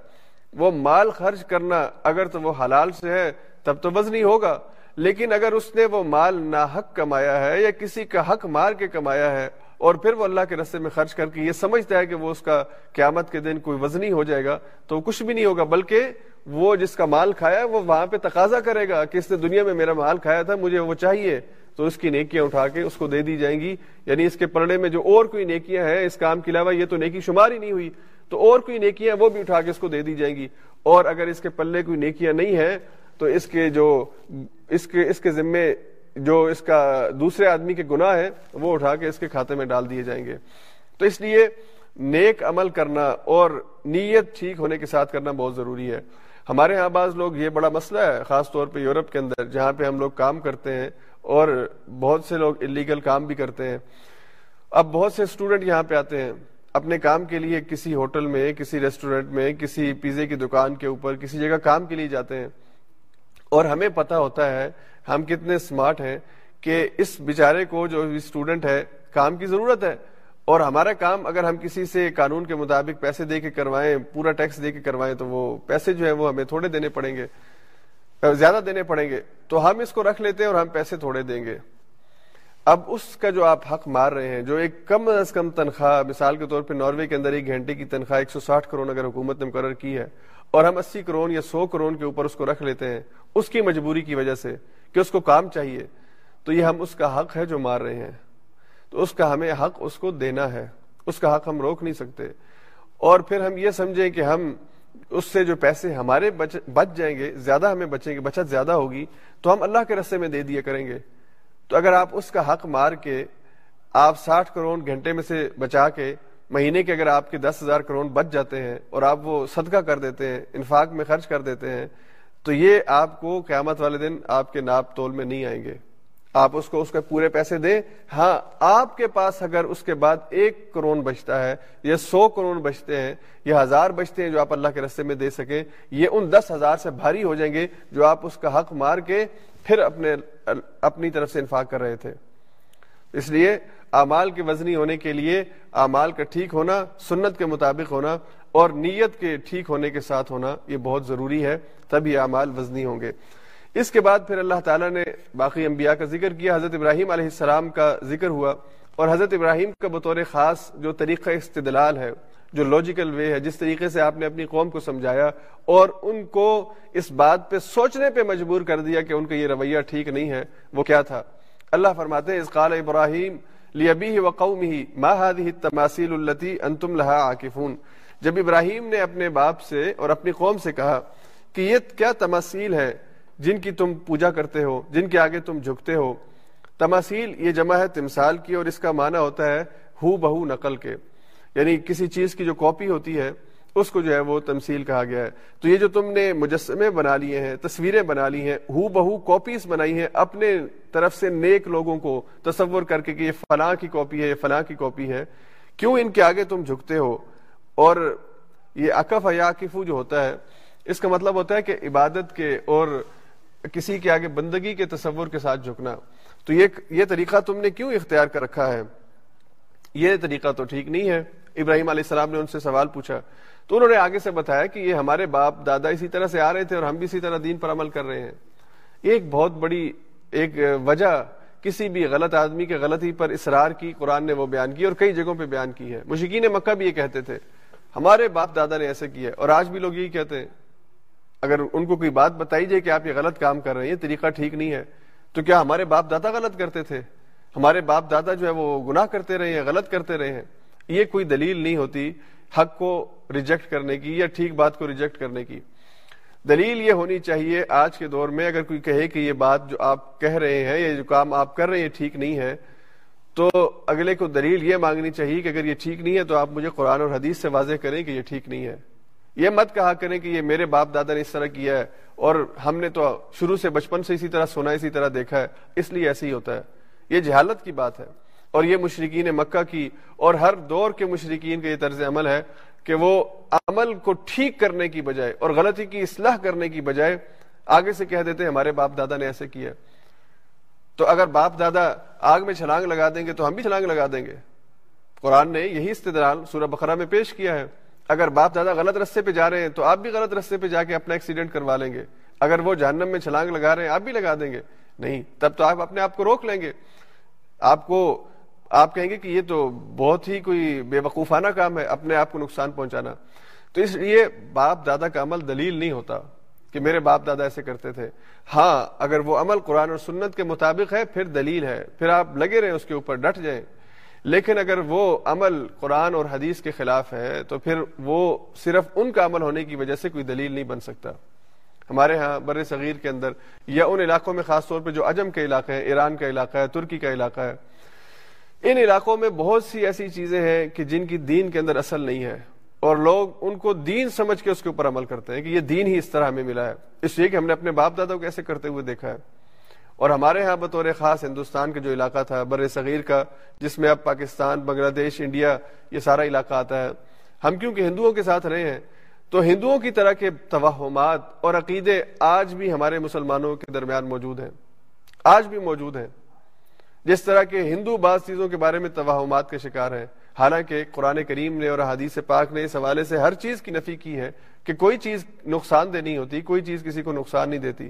وہ مال خرچ کرنا اگر تو وہ حلال سے ہے، تب تو وزنی ہوگا۔ لیکن اگر اس نے وہ مال ناحق کمایا ہے یا کسی کا حق مار کے کمایا ہے اور پھر وہ اللہ کے رستے میں خرچ کر کے یہ سمجھتا ہے کہ وہ اس کا قیامت کے دن کوئی وزنی ہو جائے گا، تو کچھ بھی نہیں ہوگا، بلکہ وہ جس کا مال کھایا وہ وہاں پہ تقاضا کرے گا کہ اس نے دنیا میں میرا مال کھایا تھا، مجھے وہ چاہیے۔ تو اس کی نیکیاں اٹھا کے اس کو دے دی جائیں گی۔ یعنی اس کے پرڑے میں جو اور کوئی نیکیاں ہیں اس کام کے علاوہ یہ تو نیکی شمار ہی نہیں ہوئی، تو اور کوئی نیکیاں وہ بھی اٹھا کے اس کو دے دی جائیں گی۔ اور اگر اس کے پلے کوئی نیکیاں نہیں ہیں، تو اس کے جو اس کے اس کے ذمے جو اس کا دوسرے آدمی کے گناہ ہے وہ اٹھا کے اس کے کھاتے میں ڈال دیے جائیں گے۔ تو اس لیے نیک عمل کرنا اور نیت ٹھیک ہونے کے ساتھ کرنا بہت ضروری ہے۔ ہمارے ہاں بعض لوگ یہ بڑا مسئلہ ہے، خاص طور پہ یورپ کے اندر، جہاں پہ ہم لوگ کام کرتے ہیں اور بہت سے لوگ انلیگل کام بھی کرتے ہیں۔ اب بہت سے اسٹوڈنٹ یہاں پہ آتے ہیں۔ اپنے کام کے لیے کسی ہوٹل میں، کسی ریسٹورینٹ میں، کسی پیزے کی دکان کے اوپر، کسی جگہ کام کے لیے جاتے ہیں۔ اور ہمیں پتا ہوتا ہے ہم کتنے اسمارٹ ہیں کہ اس بیچارے کو جو اسٹوڈنٹ ہے، کام کی ضرورت ہے۔ اور ہمارا کام اگر ہم کسی سے قانون کے مطابق پیسے دے کے کروائیں، پورا ٹیکس دے کے کروائیں، تو وہ پیسے جو ہے وہ ہمیں تھوڑے دینے پڑیں گے۔ زیادہ دینے پڑیں گے۔ تو ہم اس کو رکھ لیتے ہیں اور ہم پیسے تھوڑے دیں گے۔ اب اس کا جو آپ حق مار رہے ہیں، جو ایک کم از کم تنخواہ، مثال کے طور پہ ناروے کے اندر ایک گھنٹے کی تنخواہ ایک سو ساٹھ کروڑ اگر حکومت نے مقرر کی ہے اور ہم اسی کروڑ یا سو کروڑ کے اوپر اس کو رکھ لیتے ہیں، اس کی مجبوری کی وجہ سے کہ اس کو کام چاہیے۔ تو یہ ہم اس کا حق ہے جو مار رہے ہیں۔ تو اس کا ہمیں حق اس کو دینا ہے۔ اس کا حق ہم روک نہیں سکتے۔ اور پھر ہم یہ سمجھیں کہ ہم اس سے جو پیسے ہمارے بچ جائیں گے، زیادہ ہمیں بچیں گے، بچت زیادہ ہوگی، تو ہم اللہ کے رستے میں دے دیا کریں گے۔ تو اگر آپ اس کا حق مار کے آپ ساٹھ کروڑ گھنٹے میں سے بچا کے مہینے کے اگر آپ کے دس ہزار کروڑ بچ جاتے ہیں اور آپ وہ صدقہ کر دیتے ہیں، انفاق میں خرچ کر دیتے ہیں، تو یہ آپ کو قیامت والے دن آپ کے ناپ تول میں نہیں آئیں گے۔ آپ اس کو، اس کے پورے پیسے دیں۔ ہاں آپ کے پاس اگر اس کے بعد ایک کروڑ بچتا ہے یا سو کروڑ بچتے ہیں یا ہزار بچتے ہیں جو آپ اللہ کے رستے میں دے سکیں، یہ ان دس ہزار سے بھاری ہو جائیں گے جو آپ اس کا حق مار کے پھر اپنے، اپنی طرف سے انفاق کر رہے تھے۔ اس لیے اعمال کے وزنی ہونے کے لیے اعمال کا ٹھیک ہونا، سنت کے مطابق ہونا اور نیت کے ٹھیک ہونے کے ساتھ ہونا، یہ بہت ضروری ہے، تب یہ اعمال وزنی ہوں گے۔ اس کے بعد پھر اللہ تعالیٰ نے باقی انبیاء کا ذکر کیا، حضرت ابراہیم علیہ السلام کا ذکر ہوا اور حضرت ابراہیم کا بطور خاص جو طریقہ استدلال ہے، جو لاجیکل وے ہے، جس طریقے سے آپ نے اپنی قوم کو سمجھایا اور ان کو اس بات پہ سوچنے پہ مجبور کر دیا کہ ان کا یہ رویہ ٹھیک نہیں ہے، وہ کیا تھا؟ اللہ فرماتے ہیں اس قال ابراہیم لیبیہ و قوم ہی ماہدی تماثیل انتم لها عاکفون جب ابراہیم نے اپنے باپ سے اور اپنی قوم سے کہا کہ یہ کیا تماثیل ہے جن کی تم پوجا کرتے ہو، جن کے آگے تم جھکتے ہو؟ تماثیل یہ جمع ہے تمثال کی اور اس کا معنی ہوتا ہے ہو بہو نقل کے یعنی کسی چیز کی جو کاپی ہوتی ہے اس کو جو ہے وہ تمثیل کہا گیا ہے۔ تو یہ جو تم نے مجسمے بنا لیے ہیں، تصویریں بنا لی ہیں، ہو بہو کاپیز بنائی ہیں اپنے طرف سے نیک لوگوں کو تصور کر کے کہ یہ فلاں کی کاپی ہے، یہ فلاں کی کاپی ہے۔ کیوں ان کے آگے تم جھکتے ہو؟ اور یہ اکف یاقفو جو ہوتا ہے، اس کا مطلب ہوتا ہے کہ عبادت کے اور کسی کے آگے بندگی کے تصور کے ساتھ جھکنا۔ تو یہ یہ طریقہ تم نے کیوں اختیار کر رکھا ہے؟ یہ طریقہ تو ٹھیک نہیں ہے۔ ابراہیم علیہ السلام نے ان سے سوال پوچھا۔ تو انہوں نے آگے سے بتایا کہ یہ ہمارے باپ دادا اسی طرح سے آ رہے تھے اور ہم بھی اسی طرح دین پر عمل کر رہے ہیں۔ یہ ایک بہت بڑی ایک وجہ کسی بھی غلط آدمی کے غلطی پر اصرار کی قرآن نے وہ بیان کی اور کئی جگہوں پہ بیان کی ہے۔ مشکین مکہ بھی یہ کہتے تھے۔ ہمارے باپ دادا نے ایسے کیا اور آج بھی لوگ یہی کہتے ہیں۔ اگر ان کو کوئی بات بتائی جائے کہ آپ یہ غلط کام کر رہے ہیں طریقہ ٹھیک نہیں ہے، تو کیا ہمارے باپ دادا غلط کرتے تھے؟ ہمارے باپ دادا جو ہے وہ گناہ کرتے رہے ہیں، غلط کرتے رہے ہیں۔ یہ کوئی دلیل نہیں ہوتی حق کو ریجیکٹ کرنے کی یا ٹھیک بات کو ریجیکٹ کرنے کی۔ دلیل یہ ہونی چاہیے آج کے دور میں اگر کوئی کہے کہ یہ بات جو آپ کہہ رہے ہیں یا جو کام آپ کر رہے ہیں ٹھیک نہیں ہے، تو اگلے کو دلیل یہ مانگنی چاہیے کہ اگر یہ ٹھیک نہیں ہے تو آپ مجھے قرآن اور حدیث سے واضح کریں کہ یہ ٹھیک نہیں ہے۔ یہ مت کہا کریں کہ یہ میرے باپ دادا نے اس طرح کیا ہے اور ہم نے تو شروع سے بچپن سے اسی طرح سنا اسی طرح دیکھا ہے، اس لیے ایسے ہی ہوتا ہے۔ یہ جہالت کی بات ہے۔ اور یہ مشرقین مکہ کی اور ہر دور کے مشرقین کا یہ طرز عمل ہے کہ وہ عمل کو ٹھیک کرنے کی بجائے اور غلطی کی اصلاح کرنے کی بجائے آگے سے کہہ دیتے ہیں، ہمارے باپ دادا نے ایسے کیا۔ تو اگر باپ دادا آگ میں چھلانگ لگا دیں گے تو ہم بھی چھلانگ لگا دیں گے۔ قرآن نے یہی استدلال سورہ بقرہ میں پیش کیا ہے۔ اگر باپ دادا غلط رستے پہ جا رہے ہیں تو آپ بھی غلط رستے پہ جا کے اپنا ایکسیڈنٹ کروا لیں گے۔ اگر وہ جہنم میں چھلانگ لگا رہے ہیں، آپ بھی لگا دیں گے۔ نہیں، تب تو آپ اپنے آپ کو روک لیں گے۔ آپ کو آپ کہیں گے کہ یہ تو بہت ہی کوئی بے وقوفانہ کام ہے، اپنے آپ کو نقصان پہنچانا۔ تو اس لیے باپ دادا کا عمل دلیل نہیں ہوتا کہ میرے باپ دادا ایسے کرتے تھے۔ ہاں اگر وہ عمل قرآن اور سنت کے مطابق ہے، پھر دلیل ہے۔ پھر آپ لگے رہے اس کے اوپر ڈٹ جائیں۔ لیکن اگر وہ عمل قرآن اور حدیث کے خلاف ہے، تو پھر وہ صرف ان کا عمل ہونے کی وجہ سے کوئی دلیل نہیں بن سکتا۔ ہمارے ہاں بر صغیر کے اندر یا ان علاقوں میں خاص طور پہ جو عجم کے علاقہ ہے ایران کا علاقہ ہے، ترکی کا علاقہ ہے ان علاقوں میں بہت سی ایسی چیزیں ہیں کہ جن کی دین کے اندر اصل نہیں ہے اور لوگ ان کو دین سمجھ کے اس کے اوپر عمل کرتے ہیں کہ یہ دین ہی اس طرح ہمیں ملا ہے۔ اس لیے کہ ہم نے اپنے باپ دادا کو کیسے کرتے ہوئے دیکھا ہے۔ اور ہمارے ہاں بطور خاص ہندوستان کا جو علاقہ تھا، بر صغیر کا، جس میں اب پاکستان، بنگلہ دیش، انڈیا، یہ سارا علاقہ آتا ہے۔ ہم کیونکہ ہندوؤں کے ساتھ رہے ہیں، تو ہندوؤں کی طرح کے توہمات اور عقیدے آج بھی ہمارے مسلمانوں کے درمیان موجود ہیں۔ آج بھی موجود ہیں۔ جس طرح کے ہندو بعض چیزوں کے بارے میں توہمات کے شکار ہیں۔ حالانکہ قرآن کریم نے اور حدیث پاک نے اس حوالے سے ہر چیز کی نفی کی ہے کہ کوئی چیز نقصان دہ نہیں ہوتی، کوئی چیز کسی کو نقصان نہیں دیتی۔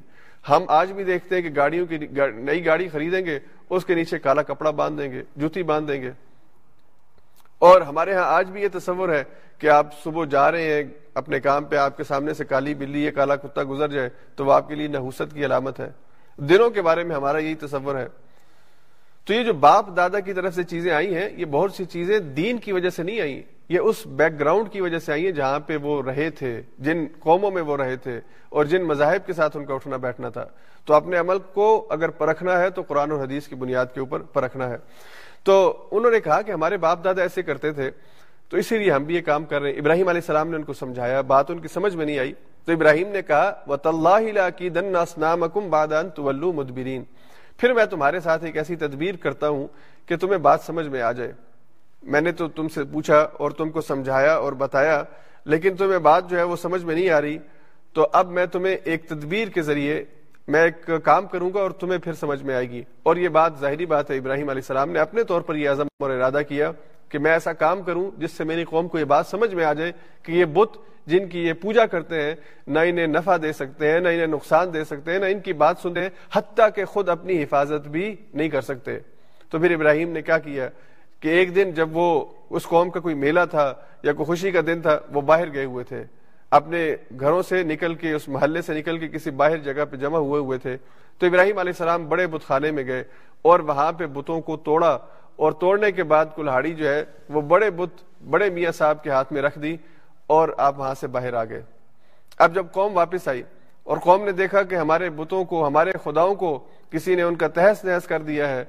ہم آج بھی دیکھتے ہیں کہ گاڑیوں کی نئی گاڑی خریدیں گے، اس کے نیچے کالا کپڑا باندھ دیں گے، جوتی باندھ دیں گے۔ اور ہمارے ہاں آج بھی یہ تصور ہے کہ آپ صبح جا رہے ہیں، اپنے کام پہ آپ کے سامنے سے کالی بلی یا کالا کتا گزر جائے تو وہ آپ کے لیے نحوست کی علامت ہے۔ دنوں کے بارے میں ہمارا یہی تصور ہے۔ تو یہ جو باپ دادا کی طرف سے چیزیں آئی ہیں، یہ بہت سی چیزیں دین کی وجہ سے نہیں آئی، یہ اس بیک گراؤنڈ کی وجہ سے آئی ہیں جہاں پہ وہ رہے تھے، جن قوموں میں وہ رہے تھے اور جن مذاہب کے ساتھ ان کا اٹھنا بیٹھنا تھا۔ تو اپنے عمل کو اگر پرکھنا ہے تو قرآن و حدیث کی بنیاد کے اوپر پرکھنا ہے۔ تو انہوں نے کہا کہ ہمارے باپ دادا ایسے کرتے تھے، تو اسی لیے ہم بھی یہ کام کر رہے ہیں۔ ابراہیم علیہ السلام نے ان کو سمجھایا، بات ان کی سمجھ میں نہیں آئی۔ تو ابراہیم نے کہا و مدبرین پھر میں تمہارے ساتھ ایک ایسی تدبیر کرتا ہوں کہ تمہیں بات سمجھ میں آ جائے۔ میں نے تو تم سے پوچھا اور تم کو سمجھایا اور بتایا، لیکن تمہیں بات جو ہے وہ سمجھ میں نہیں آ رہی۔ تو اب میں تمہیں ایک تدبیر کے ذریعے میں ایک کام کروں گا اور تمہیں پھر سمجھ میں آئے گی۔ اور یہ بات ظاہری بات ہے، ابراہیم علیہ السلام نے اپنے طور پر یہ عزم اور ارادہ کیا۔ کہ میں ایسا کام کروں جس سے میری قوم کو یہ بات سمجھ میں آ جائے کہ یہ بت جن کی یہ پوجا کرتے ہیں نہ انہیں نفع دے سکتے ہیں، نہ انہیں نقصان دے سکتے ہیں، نہ ان کی بات سنتے ہیں، حتیٰ کہ خود اپنی حفاظت بھی نہیں کر سکتے۔ تو پھر ابراہیم نے کیا کیا کہ ایک دن جب وہ اس قوم کا کوئی میلہ تھا یا کوئی خوشی کا دن تھا، وہ باہر گئے ہوئے تھے۔ اپنے گھروں سے نکل کے، اس محلے سے نکل کے کسی باہر جگہ پہ جمع ہوئے ہوئے تھے۔ تو ابراہیم علیہ السلام بڑے بت خانے میں گئے اور وہاں پہ بتوں کو توڑا اور توڑنے کے بعد کلہاڑی جو ہے وہ بڑے بت، بڑے میاں صاحب کے ہاتھ میں رکھ دی اور آپ وہاں سے باہر آ گئے۔ اب جب قوم واپس آئی اور قوم نے دیکھا کہ ہمارے بتوں کو، ہمارے خداؤں کو کسی نے ان کا تہس نہس کر دیا ہے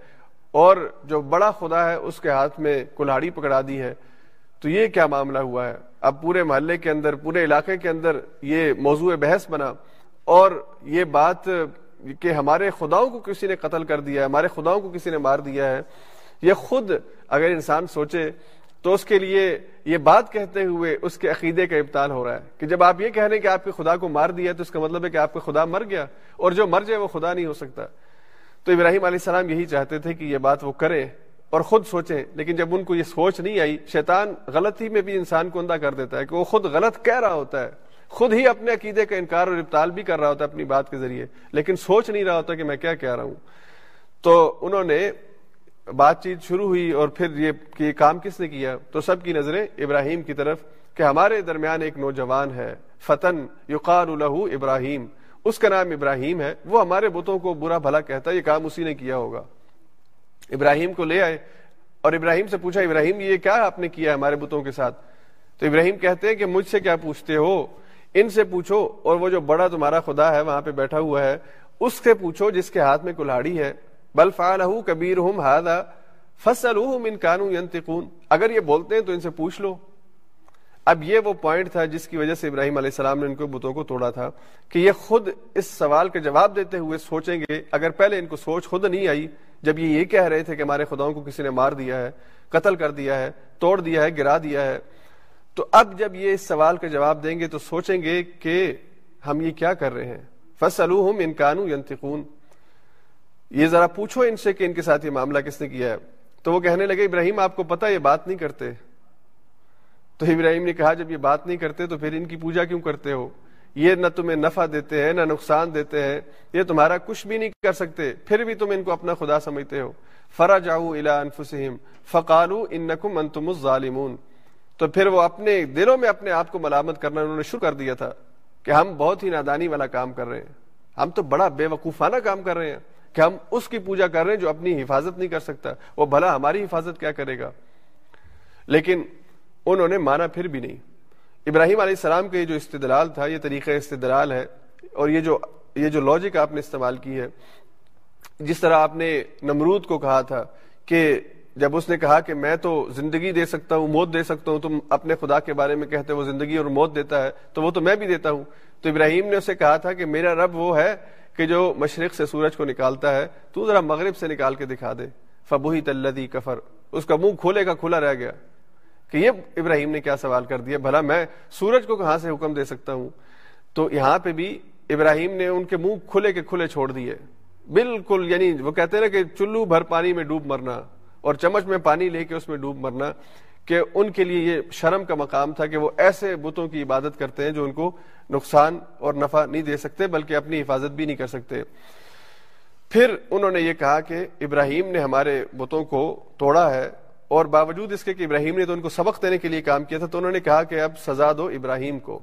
اور جو بڑا خدا ہے اس کے ہاتھ میں کلہاڑی پکڑا دی ہے، تو یہ کیا معاملہ ہوا ہے؟ اب پورے محلے کے اندر، پورے علاقے کے اندر یہ موضوع بحث بنا اور یہ بات کہ ہمارے خداؤں کو کسی نے قتل کر دیا ہے، ہمارے خداؤں کو کسی نے مار دیا ہے یہ خود اگر انسان سوچے تو اس کے لیے یہ بات کہتے ہوئے اس کے عقیدے کا ابتال ہو رہا ہے کہ جب آپ یہ کہہ رہے ہیں کہ آپ کے خدا کو مار دیا تو اس کا مطلب ہے کہ آپ کا خدا مر گیا اور جو مر جائے وہ خدا نہیں ہو سکتا۔ تو ابراہیم علیہ السلام یہی چاہتے تھے کہ یہ بات وہ کریں اور خود سوچیں، لیکن جب ان کو یہ سوچ نہیں آئی، شیطان غلطی میں بھی انسان کو اندھا کر دیتا ہے کہ وہ خود غلط کہہ رہا ہوتا ہے۔ خود ہی اپنے عقیدے کا انکار اور ابتال بھی کر رہا ہوتا ہے اپنی بات کے ذریعے، لیکن سوچ نہیں رہا ہوتا کہ میں کیا کہہ رہا ہوں۔ تو انہوں نے بات چیت شروع ہوئی اور پھر یہ کہ کام کس نے کیا؟ تو سب کی نظریں ابراہیم کی طرف کہ ہمارے درمیان ایک نوجوان ہے، فتن یقار الہ ابراہیم۔ اس کا نام ابراہیم ہے۔ وہ ہمارے بتوں کو برا بھلا کہتا ہے، یہ کام اسی نے کیا ہوگا۔ ابراہیم کو لے آئے اور ابراہیم سے پوچھا، ابراہیم، یہ کیا آپ نے کیا ہمارے بتوں کے ساتھ؟ تو ابراہیم کہتے ہیں کہ مجھ سے کیا پوچھتے ہو؟ ان سے پوچھو اور وہ جو بڑا تمہارا خدا ہے، وہاں پہ بیٹھا ہوا ہے، اس سے پوچھو جس کے ہاتھ میں کلاڑی ہے۔ بل فالح کبیر ہوں ہادا فصل ان کانو اگر یہ بولتے ہیں تو ان سے پوچھ لو۔ اب یہ وہ پوائنٹ تھا جس کی وجہ سے ابراہیم علیہ السلام نے ان کو بتوں کو توڑا تھا کہ یہ خود اس سوال کا جواب دیتے ہوئے سوچیں گے، اگر پہلے ان کو سوچ خود نہیں آئی، جب یہ یہ کہہ رہے تھے کہ ہمارے خداؤں کو کسی نے مار دیا ہے، قتل کر دیا ہے، توڑ دیا ہے، گرا دیا ہے، تو اب جب یہ اس سوال کا جواب دیں گے تو سوچیں گے کہ ہم یہ کیا کر رہے ہیں۔ فصل ان کانو ینتقون یہ ذرا پوچھو ان سے کہ ان کے ساتھ یہ معاملہ کس نے کیا ہے۔ تو وہ کہنے لگے، ابراہیم، آپ کو پتا یہ بات نہیں کرتے۔ تو ابراہیم نے کہا، جب یہ بات نہیں کرتے تو پھر ان کی پوجا کیوں کرتے ہو؟ یہ نہ تمہیں نفع دیتے ہیں، نہ نقصان دیتے ہیں، یہ تمہارا کچھ بھی نہیں کر سکتے، پھر بھی تم ان کو اپنا خدا سمجھتے ہو۔ فرا جاؤ الا انفسم فقالو ان نقم انتم الظالمون۔ تو پھر وہ اپنے دلوں میں اپنے آپ کو ملامت کرنا انہوں نے شروع کر دیا تھا کہ ہم بہت ہی نادانی والا کام کر رہے ہیں۔ ہم تو بڑا بے وقوفانہ کام کر رہے ہیں۔ کہ ہم اس کی پوجا کر رہے ہیں جو اپنی حفاظت نہیں کر سکتا۔ وہ بھلا ہماری حفاظت کیا کرے گا؟ لیکن انہوں نے مانا پھر بھی نہیں۔ ابراہیم علیہ السلام کا یہ جو استدلال تھا، یہ طریقہ استدلال ہے اور یہ جو یہ جو لاجک آپ نے استعمال کی ہے، جس طرح آپ نے نمرود کو کہا تھا کہ جب اس نے کہا کہ میں تو زندگی دے سکتا ہوں، موت دے سکتا ہوں تم اپنے خدا کے بارے میں کہتے وہ زندگی اور موت دیتا ہے، تو وہ تو میں بھی دیتا ہوں۔ تو ابراہیم نے اسے کہا تھا کہ میرا رب وہ ہے کہ جو مشرق سے سورج کو نکالتا ہے، تو ذرا مغرب سے نکال کے دکھا دے۔ فبوہی تلدی کفر۔ اس کا منہ کھولے کا کھلا رہ گیا۔ کہ یہ ابراہیم نے کیا سوال کر دیا؟ بھلا میں سورج کو کہاں سے حکم دے سکتا ہوں؟ تو یہاں پہ بھی ابراہیم نے ان کے منہ کھلے کے کھلے چھوڑ دیے۔ بالکل یعنی وہ کہتے ہیں نا کہ چلو بھر پانی میں ڈوب مرنا اور چمچ میں پانی لے کے اس میں ڈوب مرنا۔ کہ ان کے لیے یہ شرم کا مقام تھا کہ وہ ایسے بتوں کی عبادت کرتے ہیں جو ان کو نقصان اور نفع نہیں دے سکتے، بلکہ اپنی حفاظت بھی نہیں کر سکتے۔ پھر انہوں نے یہ کہا کہ ابراہیم نے ہمارے بتوں کو توڑا ہے اور باوجود اس کے کہ ابراہیم نے تو ان کو سبق دینے کے لیے کام کیا تھا، تو انہوں نے کہا کہ اب سزا دو ابراہیم کو۔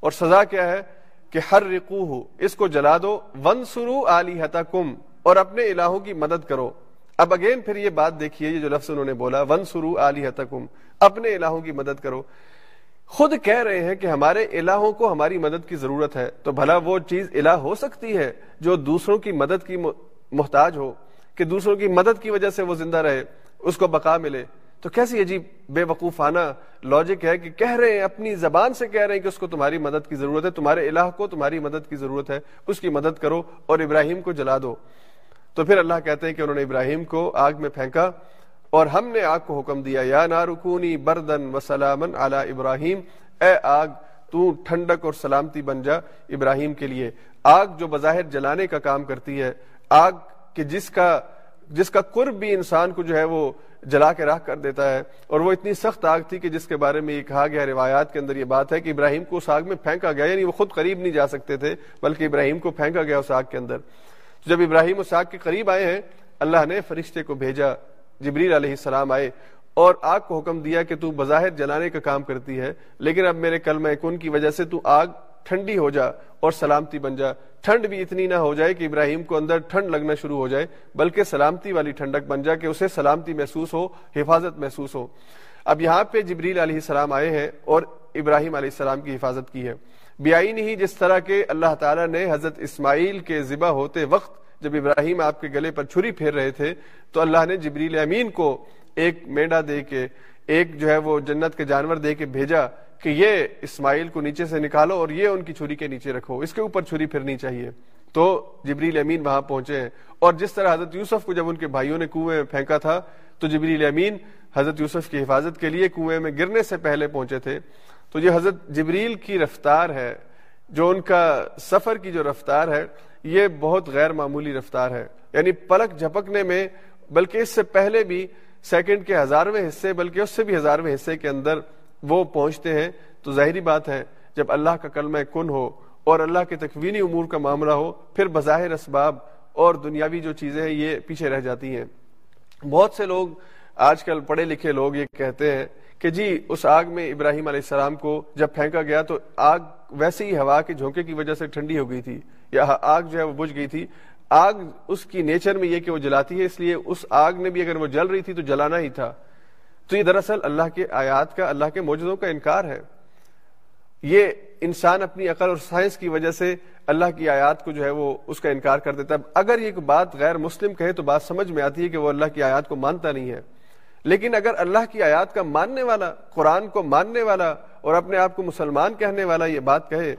اور سزا کیا ہے کہ ہر رقو ہو اس کو جلا دو۔ ون سرو علی کم اور اپنے الہوں کی مدد کرو۔ اب اگین پھر یہ بات دیکھیے یہ جو لفظ انہوں نے بولا ون سرو علی اپنے الہوں کی مدد کرو۔ خود کہہ رہے ہیں کہ ہمارے الہوں کو ہماری مدد کی ضرورت ہے، تو بھلا وہ چیز الہ ہو سکتی ہے جو دوسروں کی مدد کی محتاج ہو، کہ دوسروں کی مدد کی وجہ سے وہ زندہ رہے، اس کو بقا ملے۔ تو کیسی عجیب بے وقوفانہ لاجک ہے کہ کہہ رہے ہیں، اپنی زبان سے کہہ رہے ہیں کہ اس کو تمہاری مدد کی ضرورت ہے، تمہارے الہ کو تمہاری مدد کی ضرورت ہے، اس کی مدد کرو اور ابراہیم کو جلا دو۔ تو پھر اللہ کہتے ہیں کہ انہوں نے ابراہیم کو آگ میں پھینکا اور ہم نے آگ کو حکم دیا، یا نارکونی بردن و سلامن اعلی ابراہیم، اے آگ، تو ٹھنڈک اور سلامتی بن جا ابراہیم کے لیے۔ آگ جو بظاہر جلانے کا کام کرتی ہے، آگ کہ جس کا جس کا قرب بھی انسان کو جو ہے وہ جلا کے راہ کر دیتا ہے۔ اور وہ اتنی سخت آگ تھی کہ جس کے بارے میں یہ کہا گیا روایات کے اندر یہ بات ہے کہ ابراہیم کو اس آگ میں پھینکا گیا یعنی وہ خود قریب نہیں جا سکتے تھے، بلکہ ابراہیم کو پھینکا گیا اس آگ کے اندر۔ جب ابراہیم اس آگ کے قریب آئے ہیں، اللہ نے فرشتے کو بھیجا، جبریل علیہ السلام آئے اور آگ کو حکم دیا کہ تو بظاہر جلانے کا کام کرتی ہے، لیکن اب میرے کل کن کی وجہ سے تو آگ ٹھنڈی ہو جا اور سلامتی بن جا۔ ٹھنڈ بھی اتنی نہ ہو جائے کہ ابراہیم کو اندر ٹھنڈ لگنا شروع ہو جائے، بلکہ سلامتی والی ٹھنڈک بن جائے کہ اسے سلامتی محسوس ہو، حفاظت محسوس ہو۔ اب یہاں پہ جبریل علیہ السلام آئے ہیں اور ابراہیم علیہ السلام کی حفاظت کی ہے۔ بیائی نہیں جس طرح کے اللہ تعالیٰ نے حضرت اسماعیل کے ذبح ہوتے وقت جب ابراہیم آپ کے گلے پر چھری پھیر رہے تھے، تو اللہ نے جبریل امین کو ایک میڈا دے کے، ایک جو ہے وہ جنت کے جانور دے کے بھیجا کہ یہ اسماعیل کو نیچے سے نکالو اور یہ ان کی چھری کے نیچے رکھو، اس کے اوپر چھری پھرنی چاہیے۔ تو جبریل امین وہاں پہنچے ہیں۔ اور جس طرح حضرت یوسف کو جب ان کے بھائیوں نے کنویں میں پھینکا تھا، تو جبریل امین حضرت یوسف کی حفاظت کے لیے کنویں میں گرنے سے پہلے پہنچے تھے۔ تو یہ حضرت جبریل کی رفتار ہے، جو ان کا سفر کی جو رفتار ہے، یہ بہت غیر معمولی رفتار ہے۔ یعنی پلک جھپکنے میں، بلکہ اس سے پہلے بھی سیکنڈ کے ہزارویں حصے، بلکہ اس سے بھی ہزارویں حصے کے اندر وہ پہنچتے ہیں۔ تو ظاہری بات ہے، جب اللہ کا کلمہ کن ہو اور اللہ کے تکوینی امور کا معاملہ ہو، پھر بظاہر اسباب اور دنیاوی جو چیزیں ہیں، یہ پیچھے رہ جاتی ہیں۔ بہت سے لوگ آج کل پڑھے لکھے لوگ یہ کہتے ہیں کہ جی اس آگ میں ابراہیم علیہ السلام کو جب پھینکا گیا تو آگ ویسے ہی ہوا کے جھونکے کی وجہ سے ٹھنڈی ہو گئی تھی، یا آگ جو ہے وہ بجھ گئی تھی۔ آگ اس کی نیچر میں یہ کہ وہ جلاتی ہے، اس لیے اس آگ نے بھی اگر وہ جل رہی تھی تو جلانا ہی تھا۔ تو یہ دراصل اللہ کے آیات کا، اللہ کے موجودوں کا انکار ہے۔ یہ انسان اپنی عقل اور سائنس کی وجہ سے اللہ کی آیات کو جو ہے وہ اس کا انکار کر دیتا ہے۔ اگر یہ بات غیر مسلم کہے تو بات سمجھ میں آتی ہے کہ وہ اللہ کی آیات کو مانتا نہیں ہے۔ لیکن اگر اللہ کی آیات کا ماننے والا، قرآن کو ماننے والا اور اپنے آپ کو مسلمان کہنے والا یہ بات کہے،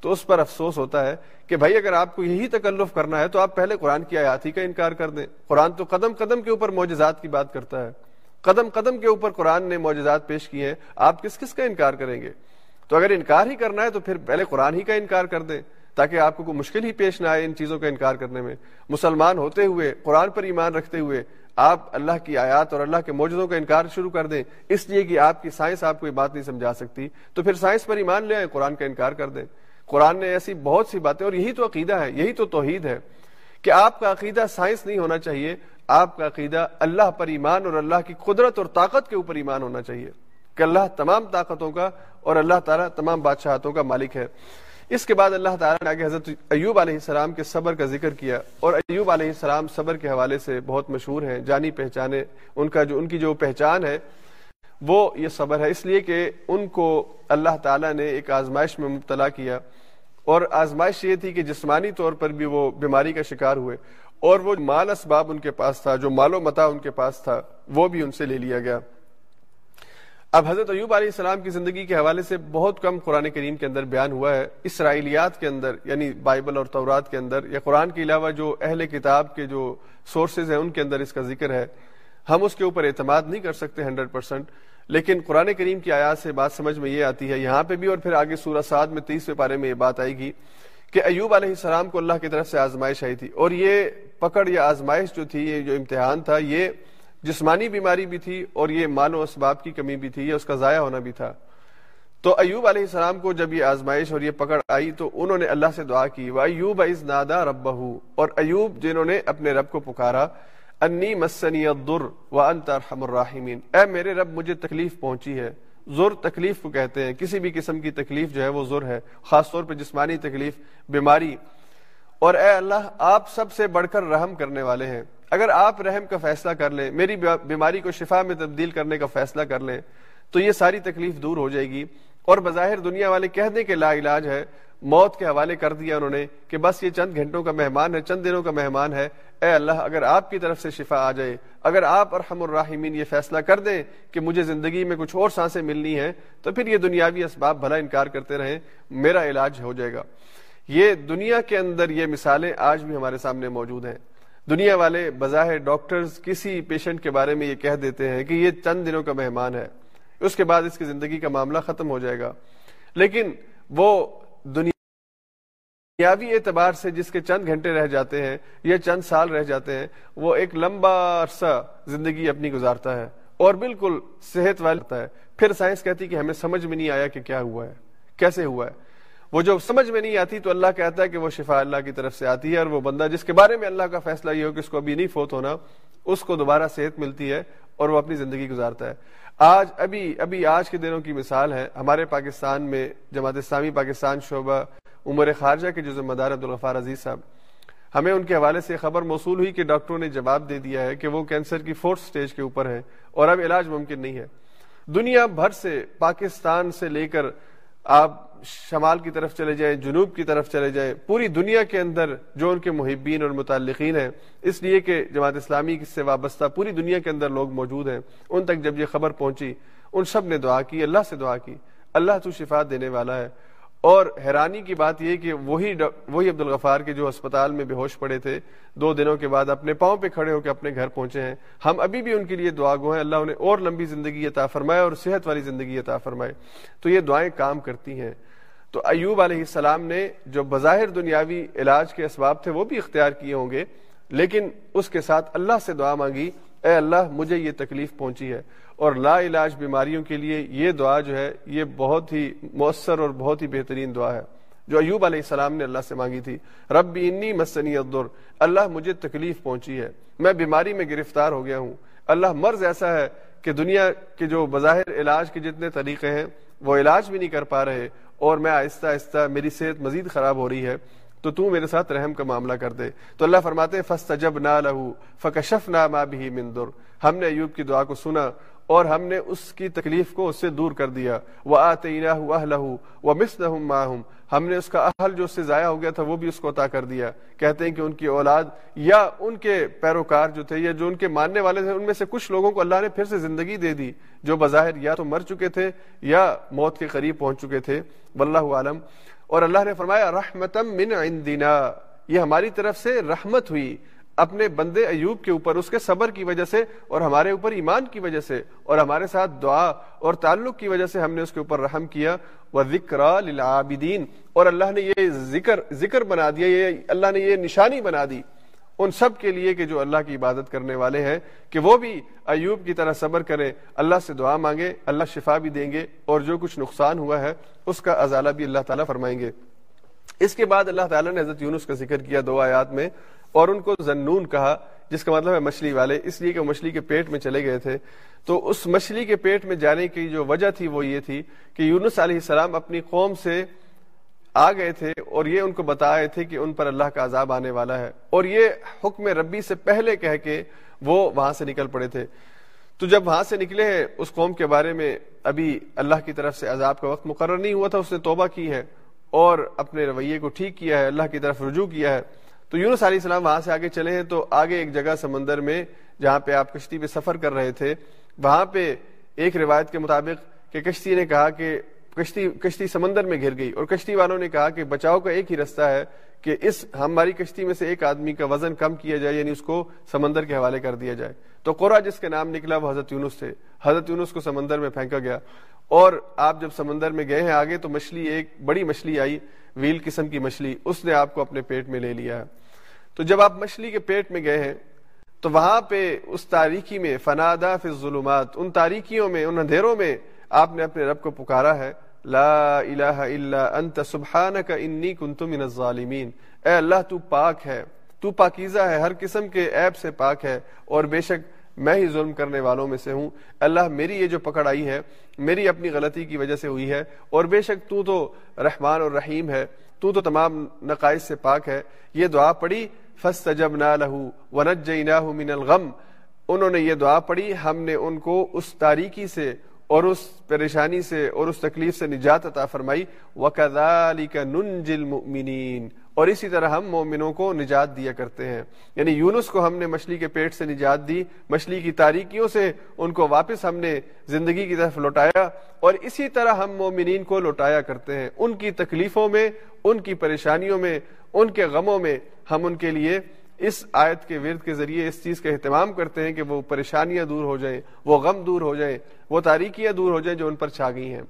تو اس پر افسوس ہوتا ہے کہ بھائی اگر آپ کو یہی تکلف کرنا ہے تو آپ پہلے قرآن کی آیات ہی کا انکار کر دیں۔ قرآن تو قدم قدم کے اوپر معجزات کی بات کرتا ہے۔ قدم قدم کے اوپر قرآن نے معجزات پیش کیے ہیں۔ آپ کس کس کا انکار کریں گے؟ تو اگر انکار ہی کرنا ہے تو پھر پہلے قرآن ہی کا انکار کر دیں۔ تاکہ آپ کو کوئی مشکل ہی پیش نہ آئے ان چیزوں کا انکار کرنے میں۔ مسلمان ہوتے ہوئے، قرآن پر ایمان رکھتے ہوئے آپ اللہ کی آیات اور اللہ کے موجودوں کا انکار شروع کر دیں، اس لیے کہ آپ کی سائنس آپ کو یہ بات نہیں سمجھا سکتی۔ تو پھر سائنس پر ایمان لے آئے قرآن کا انکار کر دیں۔ قرآن نے ایسی بہت سی باتیں، اور یہی تو عقیدہ ہے، یہی تو توحید ہے کہ آپ کا عقیدہ سائنس نہیں ہونا چاہیے، آپ کا عقیدہ اللہ پر ایمان اور اللہ کی قدرت اور طاقت کے اوپر ایمان ہونا چاہیے۔ کہ اللہ تمام طاقتوں کا اور اللہ تعالیٰ تمام بادشاہتوں کا مالک ہے۔ اس کے بعد اللہ تعالیٰ نے آگے حضرت ایوب علیہ السلام کے صبر کا ذکر کیا اور ایوب علیہ السلام صبر کے حوالے سے بہت مشہور ہیں، جانی پہچانے، ان کا جو، ان کی جو پہچان ہے، وہ یہ صبر ہے۔ اس لیے کہ ان کو اللہ تعالیٰ نے ایک آزمائش میں مبتلا کیا اور آزمائش یہ تھی کہ جسمانی طور پر بھی وہ بیماری کا شکار ہوئے اور وہ مال اسباب ان کے پاس تھا، جو مال و متا ان کے پاس تھا، وہ بھی ان سے لے لیا گیا۔ اب حضرت ایوب علیہ السلام کی زندگی کے حوالے سے بہت کم قرآن کریم کے اندر بیان ہوا ہے۔ اسرائیلیات کے اندر یعنی بائبل اور تورات کے اندر، یا قرآن کے علاوہ جو اہل کتاب کے جو سورسز ہیں، ان کے اندر اس کا ذکر ہے۔ ہم اس کے اوپر اعتماد نہیں کر سکتے ہنڈریڈ پرسینٹ لیکن قرآن کریم کی آیات سے بات سمجھ میں یہ آتی ہے۔ یہاں پہ بھی اور پھر آگے سورہ سعد میں تیسویں پارے میں یہ بات آئے گی کہ ایوب علیہ السلام کو اللہ کی طرف سے آزمائش آئی تھی۔ اور یہ پکڑ یا آزمائش جو تھی، یہ جو امتحان تھا، یہ جسمانی بیماری بھی تھی اور یہ مال و اسباب کی کمی بھی تھی، یہ اس کا ضائع ہونا بھی تھا۔ تو ایوب علیہ السلام کو جب یہ آزمائش اور یہ پکڑ آئی تو انہوں نے اللہ سے دعا کی وہ ایوب از نادا رب اور ایوب جنہوں نے اپنے رب کو پکارا انی مسنی الدر و انت ارحم الراحمین اے میرے رب، مجھے تکلیف پہنچی ہے۔ زر تکلیف کو کہتے ہیں، کسی بھی قسم کی تکلیف جو ہے وہ زر ہے، خاص طور پہ جسمانی تکلیف، بیماری۔ اور اے اللہ، آپ سب سے بڑھ کر رحم کرنے والے ہیں۔ اگر آپ رحم کا فیصلہ کر لیں، میری بیماری کو شفا میں تبدیل کرنے کا فیصلہ کر لیں، تو یہ ساری تکلیف دور ہو جائے گی۔ اور بظاہر دنیا والے کہہ دیں کہ لا علاج ہے، موت کے حوالے کر دیا انہوں نے کہ بس یہ چند گھنٹوں کا مہمان ہے، چند دنوں کا مہمان ہے۔ اے اللہ، اگر آپ کی طرف سے شفا آ جائے، اگر آپ ارحم الراحمین یہ فیصلہ کر دیں کہ مجھے زندگی میں کچھ اور سانسیں ملنی ہیں، تو پھر یہ دنیاوی اسباب بھلا انکار کرتے رہیں، میرا علاج ہو جائے گا۔ یہ دنیا کے اندر یہ مثالیں آج بھی ہمارے سامنے موجود ہیں۔ دنیا والے بظاہر ڈاکٹرز کسی پیشنٹ کے بارے میں یہ کہہ دیتے ہیں کہ یہ چند دنوں کا مہمان ہے۔ اس کے بعد اس کی زندگی کا معاملہ ختم ہو جائے گا۔ لیکن وہ دنیاوی اعتبار سے جس کے چند گھنٹے رہ جاتے ہیں یا چند سال رہ جاتے ہیں، وہ ایک لمبا عرصہ زندگی اپنی گزارتا ہے اور بالکل صحت والا ہے۔ پھر سائنس کہتی کہ ہمیں سمجھ میں نہیں آیا کہ کیا ہوا ہے، کیسے ہوا ہے۔ وہ جو سمجھ میں نہیں آتی تو اللہ کہتا ہے کہ وہ شفا اللہ کی طرف سے آتی ہے اور وہ بندہ جس کے بارے میں اللہ کا فیصلہ یہ ہو کہ اس کو ابھی نہیں فوت ہونا، اس کو دوبارہ صحت ملتی ہے اور وہ اپنی زندگی گزارتا ہے۔ آج ابھی ابھی آج کے دنوں کی مثال ہے، ہمارے پاکستان میں جماعت اسلامی پاکستان شعبہ عمر خارجہ کے جو ذمہ دار عبدالغفار عزیز صاحب، ہمیں ان کے حوالے سے خبر موصول ہوئی کہ ڈاکٹروں نے جواب دے دیا ہے کہ وہ کینسر کی فورتھ سٹیج کے اوپر ہے اور اب علاج ممکن نہیں ہے۔ دنیا بھر سے، پاکستان سے لے کر آپ شمال کی طرف چلے جائیں، جنوب کی طرف چلے جائیں، پوری دنیا کے اندر جو ان کے محبین اور متعلقین ہیں، اس لیے کہ جماعت اسلامی سے وابستہ پوری دنیا کے اندر لوگ موجود ہیں، ان تک جب یہ خبر پہنچی، ان سب نے دعا کی، اللہ سے دعا کی، اللہ تو شفا دینے والا ہے۔ اور حیرانی کی بات یہ کہ وہی وہی عبد الغفار کے جو اسپتال میں بے ہوش پڑے تھے، دو دنوں کے بعد اپنے پاؤں پہ کھڑے ہو کے اپنے گھر پہنچے ہیں۔ ہم ابھی بھی ان کے لیے دعا گو ہیں۔ اللہ انہیں اور لمبی زندگی عطا فرمائے اور صحت والی زندگی عطا فرمائے۔ تو یہ دعائیں کام کرتی ہیں۔ تو ایوب علیہ السلام نے جو بظاہر دنیاوی علاج کے اسباب تھے وہ بھی اختیار کیے ہوں گے، لیکن اس کے ساتھ اللہ سے دعا مانگی۔ اے اللہ، مجھے یہ تکلیف پہنچی ہے۔ اور لا علاج بیماریوں کے لیے یہ دعا جو ہے، یہ بہت ہی مؤثر اور بہت ہی بہترین دعا ہے۔ جو ایوب علیہ السلام نے اللہ سے مانگی تھی۔ رب انی مسنی الدر اللہ، مجھے تکلیف پہنچی ہے۔ میں بیماری میں گرفتار ہو گیا ہوں۔ اللہ، مرض ایسا ہے کہ دنیا کے جو بظاہر علاج کے جتنے طریقے ہیں، وہ علاج بھی نہیں کر پا رہے۔ اور میں آہستہ آہستہ میری صحت مزید خراب ہو رہی ہے۔ تو تو میرے ساتھ رحم کا معاملہ کر دے۔ تو اللہ فرماتے فسٹ جب نہ لہو فکشف نہ ماں بھی مندر ہم نے ایوب کی دعا کو سنا اور ہم نے اس کی تکلیف کو اس سے دور کر دیا۔ وہ آتے لہو وہ مس نہ ہم نے اس کا اہل جو اس سے ضائع ہو گیا تھا، وہ بھی اس کو عطا کر دیا۔ کہتے ہیں کہ ان کی اولاد یا ان کے پیروکار جو تھے یا جو ان کے ماننے والے تھے، ان میں سے کچھ لوگوں کو اللہ نے پھر سے زندگی دے دی، جو بظاہر یا تو مر چکے تھے یا موت کے قریب پہنچ چکے تھے۔ واللہ عالم۔ اور اللہ نے فرمایا، رحمتم من عندنا. یہ ہماری طرف سے رحمت ہوئی اپنے بندے ایوب کے اوپر، اس کے صبر کی وجہ سے اور ہمارے اوپر ایمان کی وجہ سے اور ہمارے ساتھ دعا اور تعلق کی وجہ سے ہم نے اس کے اوپر رحم کیا۔ وہ ذکر اور اللہ نے یہ ذکر ذکر بنا دیا، یہ اللہ نے یہ نشانی بنا دی۔ ان سب کے لیے کہ جو اللہ کی عبادت کرنے والے ہیں، کہ وہ بھی ایوب کی طرح صبر کریں، اللہ سے دعا مانگے اللہ شفا بھی دیں گے اور جو کچھ نقصان ہوا ہے، اس کا ازالہ بھی اللہ تعالیٰ فرمائیں گے۔ اس کے بعد اللہ تعالیٰ نے حضرت یونس کا ذکر کیا دو آیات میں، اور ان کو زنون کہا، جس کا مطلب ہے مچھلی والے، اس لیے کہ وہ مچھلی کے پیٹ میں چلے گئے تھے۔ تو اس مچھلی کے پیٹ میں جانے کی جو وجہ تھی وہ یہ تھی کہ یونس علیہ السلام اپنی قوم سے آ گئے تھے اور یہ ان کو بتائے تھے کہ ان پر اللہ کا عذاب آنے والا ہے۔ اور یہ حکم ربی سے پہلے کہہ کے وہ وہاں سے نکل پڑے تھے۔ تو جب وہاں سے نکلے ہیں، اس قوم کے بارے میں ابھی اللہ کی طرف سے عذاب کا وقت مقرر نہیں ہوا تھا، اس نے توبہ کی ہے اور اپنے رویے کو ٹھیک کیا ہے، اللہ کی طرف رجوع کیا ہے۔ تو یونس علیہ السلام وہاں سے آگے چلے ہیں، تو آگے ایک جگہ سمندر میں جہاں پہ آپ کشتی پہ سفر کر رہے تھے، وہاں پہ ایک روایت کے مطابق کہ کشتی نے کہا کہ کشتی کشتی سمندر میں گر گئی اور کشتی والوں نے کہا کہ بچاؤ کا ایک ہی رستہ ہے کہ اس ہماری کشتی میں سے ایک آدمی کا وزن کم کیا جائے یعنی اس کو سمندر کے حوالے کر دیا جائے۔ تو قرا جس کے نام نکلا وہ حضرت یونس تھے۔ حضرت یونس کو سمندر میں پھینکا گیا۔ اور آپ جب سمندر میں گئے ہیں آگے تو مچھلی ایک بڑی مچھلی آئی، ویل قسم کی مچھلی۔ اس نے آپ کو اپنے پیٹ میں لے لیا۔ ہے تو جب آپ مچھلی کے پیٹ میں گئے ہیں، تو وہاں پہ اس تاریخی میں فنادا فی الظلمات، ان تاریکیوں میں، ان اندھیروں میں آپ نے اپنے رب کو پکارا ہے۔ لا الہ الا انت سبحانک انی کنت من الظالمین اے اللہ، تو پاک ہے، تو پاکیزہ ہے، ہر قسم کے عیب سے پاک ہے، اور بے شک میں ہی ظلم کرنے والوں میں سے ہوں۔ اللہ، میری یہ جو پکڑ آئی ہے، میری اپنی غلطی کی وجہ سے ہوئی ہے، اور بے شک تو تو رحمان اور رحیم ہے، تو تو تمام نقائص سے پاک ہے۔ یہ دعا پڑی فَاسْتَجَبْنَا لَهُ وَنَجَّيْنَاهُ مِنَ الْغَمْ۔ انہوں نے یہ دعا پڑی ہم نے ان کو اس تاریکی سے اور اس پریشانی سے اور اس تکلیف سے نجات عطا فرمائی۔ وَكَذَلِكَ نُنْجِ الْمُؤْمِنِينَ۔ اور اسی طرح ہم مومنوں کو نجات دیا کرتے ہیں۔ یعنی یونس کو ہم نے مچھلی کے پیٹ سے نجات دی، مچھلی کی تاریکیوں سے ان کو واپس ہم نے زندگی کی طرف لوٹایا اور اسی طرح ہم مومنین کو لوٹایا کرتے ہیں۔ ان کی تکلیفوں میں، ان کی پریشانیوں میں، ان کے غموں میں ہم ان کے لیے اس آیت کے ورد کے ذریعے اس چیز کا اہتمام کرتے ہیں کہ وہ پریشانیاں دور ہو جائیں، وہ غم دور ہو جائیں، وہ تاریکیاں دور ہو جائیں جو ان پر چھا گئی ہیں۔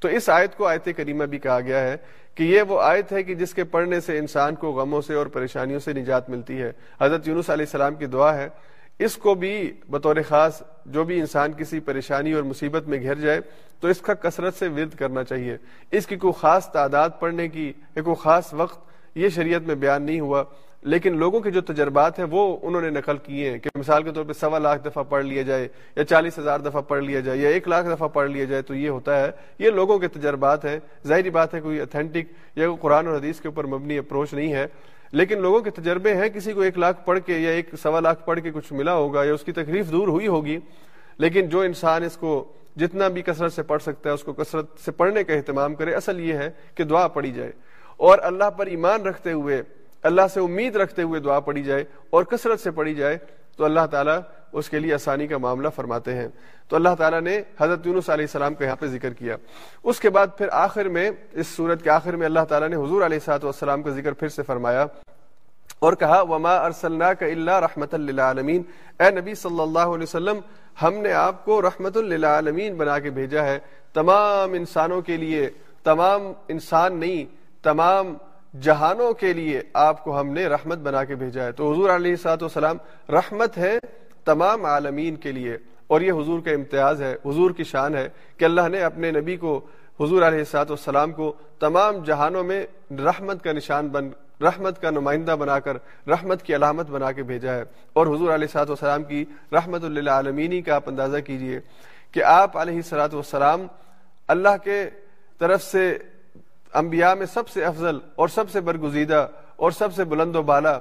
تو اس آیت کو آیت کریمہ بھی کہا گیا ہے کہ یہ وہ آیت ہے کہ جس کے پڑھنے سے انسان کو غموں سے اور پریشانیوں سے نجات ملتی ہے۔ حضرت یونس علیہ السلام کی دعا ہے، اس کو بھی بطور خاص جو بھی انسان کسی پریشانی اور مصیبت میں گھر جائے، تو اس کا کثرت سے ورد کرنا چاہیے۔ اس کی کوئی خاص تعداد پڑھنے کی یا کوئی خاص وقت یہ شریعت میں بیان نہیں ہوا۔ لیکن لوگوں کے جو تجربات ہیں وہ انہوں نے نقل کیے ہیں کہ مثال کے طور پہ سوا لاکھ دفعہ پڑھ لیا جائے یا چالیس ہزار دفعہ پڑھ لیا جائے یا ایک لاکھ دفعہ پڑھ لیا جائے تو یہ ہوتا ہے، یہ لوگوں کے تجربات ہیں۔ ظاہری بات ہے کوئی اتھینٹک یا کوئی قرآن اور حدیث کے اوپر مبنی اپروچ نہیں ہے، لیکن لوگوں کے تجربے ہیں، کسی کو ایک لاکھ پڑھ کے یا ایک سوا لاکھ پڑھ کے کچھ ملا ہوگا یا اس کی تکلیف دور ہوئی ہوگی، لیکن جو انسان اس کو جتنا بھی کثرت سے پڑھ سکتا ہے، اس کو کثرت سے پڑھنے کا اہتمام کرے، اصل یہ ہے کہ دعا پڑھی جائے۔ اور اللہ پر ایمان رکھتے ہوئے اللہ سے امید رکھتے ہوئے دعا پڑھی جائے اور کثرت سے پڑھی جائے تو اللہ تعالیٰ اس کے لیے آسانی کا معاملہ فرماتے ہیں۔ تو اللہ تعالیٰ نے حضرت یونس علیہ السلام کا یہاں پہ ذکر کیا۔ اس کے بعد پھر آخر میں، اس صورت کے آخر میں اللہ تعالیٰ نے حضور علیہ سات والسلام کا ذکر پھر سے فرمایا اور کہا، وما ارسلنا کا اللہ رحمت اللہ عالمین اے نبی صلی اللہ علیہ وسلم، ہم نے آپ کو رحمت اللہ عالمین بنا کے بھیجا ہے۔ تمام انسانوں کے لیے، تمام انسان نہیں، تمام جہانوں کے لیے آپ کو ہم نے رحمت بنا کے بھیجا ہے۔ تو حضور علیہ سات وسلام رحمت ہے تمام عالمین کے لیے، اور یہ حضور کا امتیاز ہے، حضور کی شان ہے کہ اللہ نے اپنے نبی کو، حضور علیہ سات والسلام کو تمام جہانوں میں رحمت کا نشان بن، رحمت کا نمائندہ بنا کر، رحمت کی علامت بنا کے بھیجا ہے۔ اور حضور علیہ سات والسلام کی رحمت اللہ عالمینی کا آپ اندازہ کیجیے کہ آپ علیہ سلاۃ والسلام اللہ کے طرف سے انبیاء میں سب سے افضل اور سب سے برگزیدہ اور سب سے بلند و بالا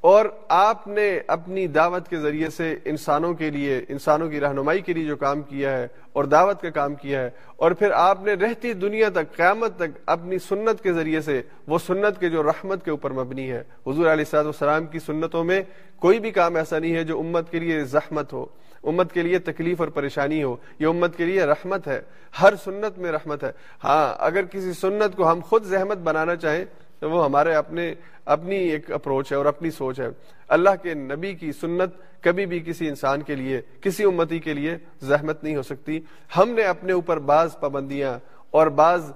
اور آپ نے اپنی دعوت کے ذریعے سے انسانوں کے لیے، انسانوں کی رہنمائی کے لیے جو کام کیا ہے اور دعوت کا کام کیا ہے اور پھر آپ نے رہتی دنیا تک، قیامت تک اپنی سنت کے ذریعے سے وہ سنت کے جو رحمت کے اوپر مبنی ہے۔ حضور علیہ السلام کی سنتوں میں کوئی بھی کام ایسا نہیں ہے جو امت کے لیے زحمت ہو۔ امت کے لیے تکلیف اور پریشانی ہو، یہ امت کے لیے رحمت ہے، ہر سنت میں رحمت ہے۔ ہاں اگر کسی سنت کو ہم خود زحمت بنانا چاہیں، تو وہ ہمارے اپنے، اپنی ایک اپروچ ہے اور اپنی سوچ ہے۔ اللہ کے نبی کی سنت کبھی بھی کسی انسان کے لیے، کسی امتی کے لیے زحمت نہیں ہو سکتی۔ ہم نے اپنے اوپر بعض پابندیاں اور بعض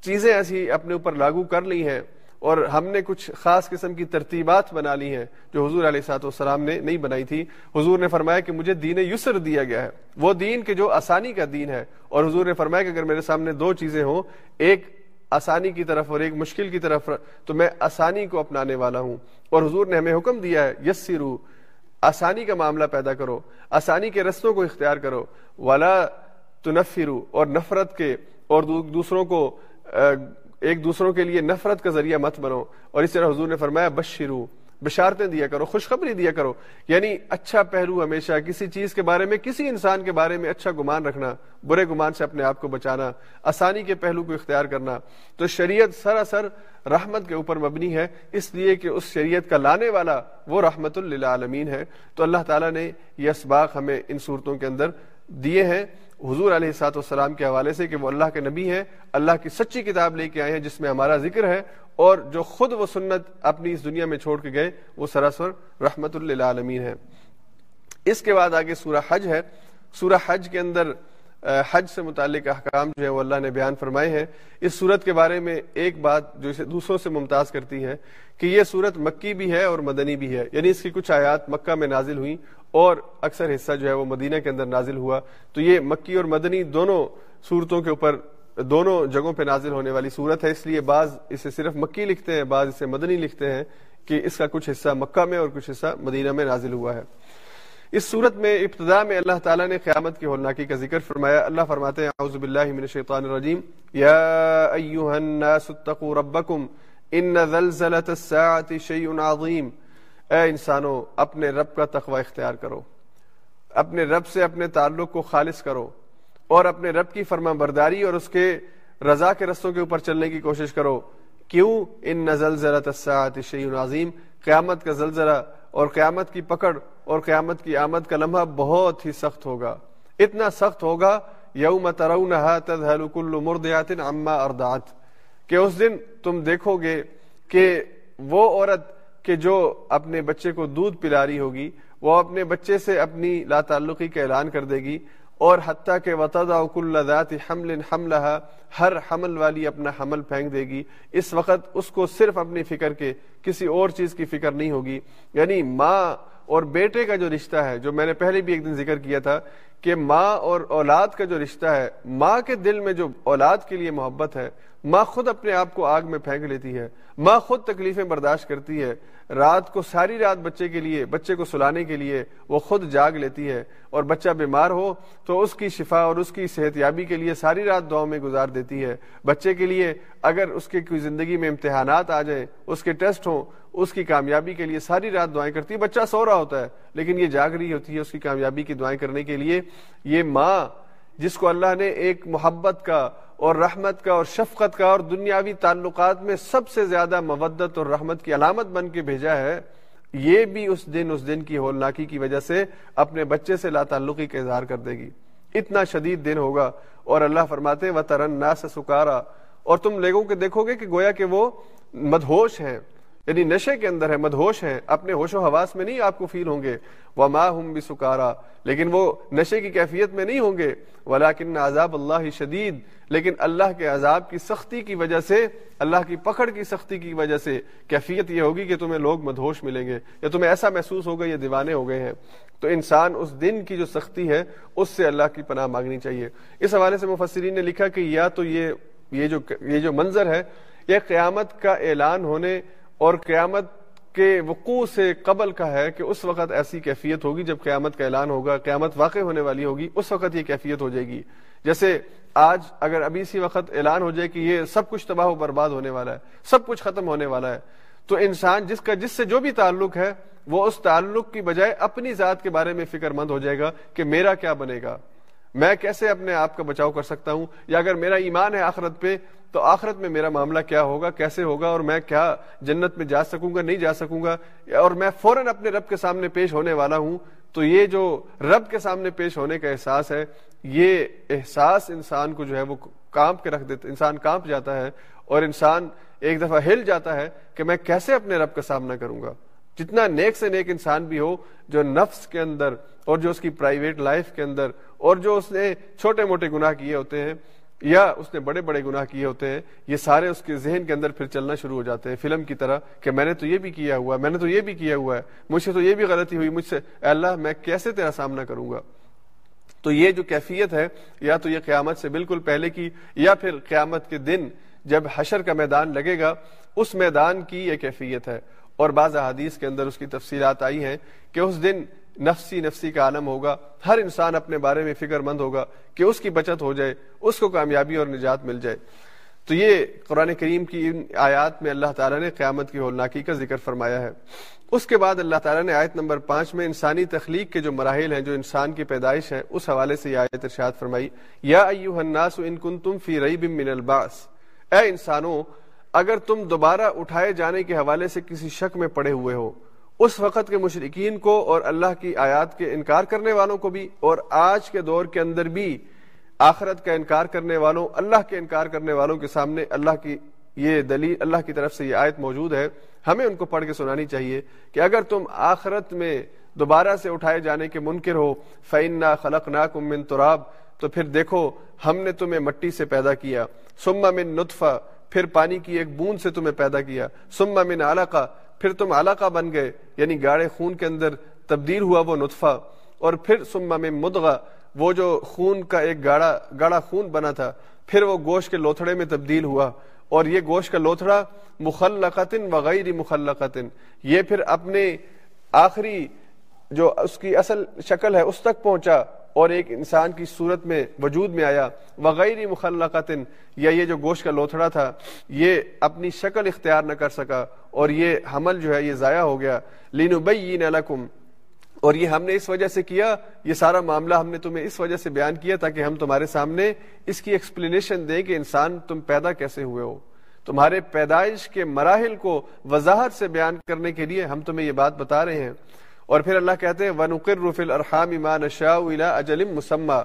چیزیں ایسی اپنے اوپر لاگو کر لی ہیں۔ اور ہم نے کچھ خاص قسم کی ترتیبات بنا لی ہیں جو حضور علیہ سات والسلام نے نہیں بنائی تھی۔ حضور نے فرمایا کہ مجھے دین یسر دیا گیا ہے۔ وہ دین کے جو آسانی کا دین ہے۔ اور حضور نے فرمایا کہ اگر میرے سامنے دو چیزیں ہوں، ایک آسانی کی طرف اور ایک مشکل کی طرف، تو میں آسانی کو اپنانے والا ہوں۔ اور حضور نے ہمیں حکم دیا ہے یس آسانی کا معاملہ پیدا کرو۔ آسانی کے رستوں کو اختیار کرو۔ والا تنفرو اور نفرت کے اور دوسروں کو ایک دوسروں کے لیے نفرت کا ذریعہ مت بنو۔ اور اس طرح حضور نے فرمایا، بشرو، بشارتیں دیا کرو، خوشخبری دیا کرو۔ یعنی اچھا پہلو ہمیشہ، کسی چیز کے بارے میں، کسی انسان کے بارے میں اچھا گمان رکھنا، برے گمان سے اپنے آپ کو بچانا، آسانی کے پہلو کو اختیار کرنا۔ تو شریعت سراسر رحمت کے اوپر مبنی ہے، اس لیے کہ اس شریعت کا لانے والا وہ رحمت اللہ عالمین ہے۔ تو اللہ تعالیٰ نے یہ اسباق ہمیں ان صورتوں کے اندر دیے ہیں۔ حضور علیہ سات والسلام کے حوالے سے کہ وہ اللہ کے نبی ہیں، اللہ کی سچی کتاب لے کے آئے ہیں جس میں ہمارا ذکر ہے اور جو خود وہ سنت اپنی اس دنیا میں چھوڑ کے گئے، وہ سراسر رحمت اللہ عالمین ہے اس کے بعد آگے سورہ حج ہے۔ سورہ حج کے اندر حج سے متعلق احکام جو ہے وہ اللہ نے بیان فرمائے ہیں۔ اس صورت کے بارے میں ایک بات جو اسے دوسروں سے ممتاز کرتی ہے کہ یہ صورت مکی بھی ہے اور مدنی بھی ہے۔ یعنی اس کی کچھ آیات مکہ میں نازل ہوئی اور اکثر حصہ جو ہے وہ مدینہ کے اندر نازل ہوا۔ تو یہ مکی اور مدنی دونوں صورتوں کے اوپر، دونوں جگہوں پہ نازل ہونے والی صورت ہے۔ اس لیے بعض اسے صرف مکی لکھتے ہیں، بعض اسے مدنی لکھتے ہیں کہ اس کا کچھ حصہ مکہ میں اور کچھ حصہ مدینہ میں نازل ہوا ہے۔ اس صورت میں ابتدا میں اللہ تعالیٰ نے قیامت کی ہولناکی کا ذکر فرمایا۔ اللہ فرماتے ہیں، اعوذ باللہ من الشیطان الرجیم۔ یا ایوہ الناس اتقوا ربکم ان زلزلت الساعت شیء عظیم۔ اے انسانوں، اپنے رب کا تقوی اختیار کرو۔ اپنے رب سے اپنے تعلق کو خالص کرو اور اپنے رب کی فرما برداری اور اس کے رضا کے رستوں کے اوپر چلنے کی کوشش کرو۔ کیوں؟ ان زلزلت الساعت شیء عظیم۔ قیامت کا زلزلہ اور قیامت کی پکڑ اور قیامت کی آمد کا لمحہ بہت ہی سخت ہوگا۔ اتنا سخت ہوگا، یوم ترونها تذهل كل مرضعه عما ارضعت۔ کہ اس دن تم دیکھو گے کہ وہ عورت کہ جو اپنے بچے کو دودھ پلا رہی ہوگی، وہ اپنے بچے سے اپنی لا تعلقی کا اعلان کر دے گی اور حتیٰ کہ وطدا کل ذات حمل حملہ ہر حمل والی اپنا حمل پھینک دے گی۔ اس وقت اس کو صرف اپنی فکر کے، کسی اور چیز کی فکر نہیں ہوگی۔ یعنی ماں اور بیٹے کا جو رشتہ ہے، جو میں نے پہلے بھی ایک دن ذکر کیا تھا کہ ماں اور اولاد کا جو رشتہ ہے، ماں کے دل میں جو اولاد کے لیے محبت ہے ماں خود اپنے آپ کو آگ میں پھینک لیتی ہے، ماں خود تکلیفیں برداشت کرتی ہے۔ رات کو ساری رات بچے کے لیے، بچے کو سلانے کے لیے وہ خود جاگ لیتی ہے۔ اور بچہ بیمار ہو تو اس کی شفا اور اس کی صحت یابی کے لیے ساری رات دعاؤں میں گزار دیتی ہے۔ بچے کے لیے اگر اس کے کوئی زندگی میں امتحانات آ جائیں، اس کے ٹیسٹ ہوں، اس کی کامیابی کے لیے ساری رات دعائیں کرتی ہے۔ بچہ سو رہا ہوتا ہے، لیکن یہ جاگ رہی ہوتی ہے اس کی کامیابی کی دعائیں کرنے کے لیے۔ یہ ماں جس کو اللہ نے ایک محبت کا اور رحمت کا اور شفقت کا اور دنیاوی تعلقات میں سب سے زیادہ مودت اور رحمت کی علامت بن کے بھیجا ہے، یہ بھی اس دن اس دن کی ہولناکی کی وجہ سے اپنے بچے سے لا تعلقی کا اظہار کر دے گی۔ اتنا شدید دن ہوگا اور اللہ فرماتے و ترن نا سے سکارا اور تم لوگوں کے دیکھو گے کہ گویا کہ وہ مدہوش ہیں۔ یعنی نشے کے اندر ہے، مدہوش ہیں، اپنے ہوش و حواس میں نہیں آپ کو فیل ہوں گے۔ وہ ماں ہوں بھی سکارا لیکن وہ نشے کی کیفیت میں نہیں ہوں گے۔ ولاکن عذاب اللہ شدید لیکن اللہ کے عذاب کی سختی کی وجہ سے، اللہ کی پکڑ کی سختی کی وجہ سے کیفیت یہ ہوگی کہ تمہیں لوگ مدہوش ملیں گے، یا تمہیں ایسا محسوس ہوگا یہ دیوانے ہو گئے ہیں۔ تو انسان اس دن کی جو سختی ہے، اس سے اللہ کی پناہ مانگنی چاہیے۔ اس حوالے سے مفسرین نے لکھا کہ یا تو یہ یہ جو یہ جو منظر ہے، یہ قیامت کا اعلان ہونے اور قیامت کے وقوع سے قبل کا ہے کہ اس وقت ایسی کیفیت ہوگی جب قیامت کا اعلان ہوگا، قیامت واقع ہونے والی ہوگی، اس وقت یہ کیفیت ہو جائے گی۔ جیسے آج اگر ابھی اسی وقت اعلان ہو جائے کہ یہ سب کچھ تباہ و برباد ہونے والا ہے، سب کچھ ختم ہونے والا ہے، تو انسان جس کا جس سے جو بھی تعلق ہے، وہ اس تعلق کی بجائے اپنی ذات کے بارے میں فکر مند ہو جائے گا کہ میرا کیا بنے گا۔ میں کیسے اپنے آپ کا بچاؤ کر سکتا ہوں؟ یا اگر میرا ایمان ہے آخرت پہ تو آخرت میں میرا معاملہ کیا ہوگا؟ کیسے ہوگا؟ اور میں کیا جنت میں جا سکوں گا؟ نہیں جا سکوں گا؟ اور میں فوراً اپنے رب کے سامنے پیش ہونے والا ہوں۔ تو یہ جو رب کے سامنے پیش ہونے کا احساس ہے، یہ احساس انسان کو جو ہے وہ کانپ کے رکھ دیتا، انسان کانپ جاتا ہے اور انسان ایک دفعہ ہل جاتا ہے کہ میں کیسے اپنے رب کا سامنا کروں گا؟ جتنا نیک سے نیک انسان بھی ہو، جو نفس کے اندر اور جو اس کی پرائیویٹ لائف کے اندر اور جو اس نے چھوٹے موٹے گناہ کیے ہوتے ہیں یا اس نے بڑے بڑے گناہ کیے ہوتے ہیں، یہ سارے اس کے ذہن کے اندر پھر چلنا شروع ہو جاتے ہیں فلم کی طرح کہ میں نے تو یہ بھی کیا ہوا ہے میں نے تو یہ بھی کیا ہوا ہے، مجھ سے تو یہ بھی غلطی ہوئی، مجھ سے، اے اللہ، میں کیسے تیرا سامنا کروں گا؟ تو یہ جو کیفیت ہے، یا تو یہ قیامت سے بالکل پہلے کی، یا پھر قیامت کے دن جب حشر کا میدان لگے گا، اس میدان کی یہ کیفیت ہے۔ اور بعض احادیث کے اندر اس کی تفصیلات آئی ہیں کہ اس دن نفسی نفسی کا عالم ہوگا، ہر انسان اپنے بارے میں فکر مند ہوگا کہ اس کی بچت ہو جائے، اس کو کامیابی اور نجات مل جائے۔ تو یہ قرآن کریم کی ان آیات میں اللہ تعالیٰ نے قیامت کی ہولناکی کا ذکر فرمایا ہے۔ اس کے بعد اللہ تعالیٰ نے آیت نمبر پانچ میں انسانی تخلیق کے جو مراحل ہیں، جو انسان کی پیدائش ہے اس حوالے سے یہ آیت ارشاد فرمائی، یا ایوہ الناس ان کنتم فی ریب من الباس اے انسانوں، اگر تم دوبارہ اٹھائے جانے کے حوالے سے کسی شک میں پڑے ہوئے ہو اس وقت کے مشرقین کو اور اللہ کی آیات کے انکار کرنے والوں کو بھی اور آج کے دور کے اندر بھی آخرت کا انکار کرنے والوں، اللہ کے انکار کرنے والوں کے سامنے اللہ کی یہ دلیل، اللہ کی طرف سے یہ آیت موجود ہے۔ ہمیں ان کو پڑھ کے سنانی چاہیے کہ اگر تم آخرت میں دوبارہ سے اٹھائے جانے کے منکر ہو فعن نہ خلق نہ من تراب، تو پھر دیکھو ہم نے تمہیں مٹی سے پیدا کیا۔ سما من نطفہ پھر پانی کی ایک بوند سے تمہیں پیدا کیا۔ سما من علاقہ پھر تم علاقہ بن گئے یعنی گاڑے خون کے اندر تبدیل ہوا وہ نطفہ، اور پھر سما میں مدغا وہ جو خون کا ایک گاڑا گاڑا خون بنا تھا، پھر وہ گوشت کے لوتھڑے میں تبدیل ہوا، اور یہ گوشت کا لوتھڑا مخلقتن وغیر مخلقتن، یہ پھر اپنے آخری جو اس کی اصل شکل ہے، اس تک پہنچا اور ایک انسان کی صورت میں وجود میں آیا۔ وغیر مخلقتن یا یہ جو گوشت کا لوتھڑا تھا، یہ اپنی شکل اختیار نہ کر سکا اور یہ حمل جو ہے، یہ ضائع ہو گیا۔ لینبین لکم اور یہ ہم نے اس وجہ سے کیا۔ یہ سارا معاملہ ہم نے تمہیں اس وجہ سے بیان کیا تاکہ ہم تمہارے سامنے اس کی ایکسپلینیشن دیں کہ انسان تم پیدا کیسے ہوئے ہو۔ تمہارے پیدائش کے مراحل کو وضاحت سے بیان کرنے کے لیے ہم تمہیں یہ بات بتا رہے ہیں۔ اور پھر اللہ کہتے ہیں، وَنُقِرُّ فِي الْأَرْحَامِ مَا نَشَاءُ إِلَىٰ أَجَلٍ مُسَمَّى۔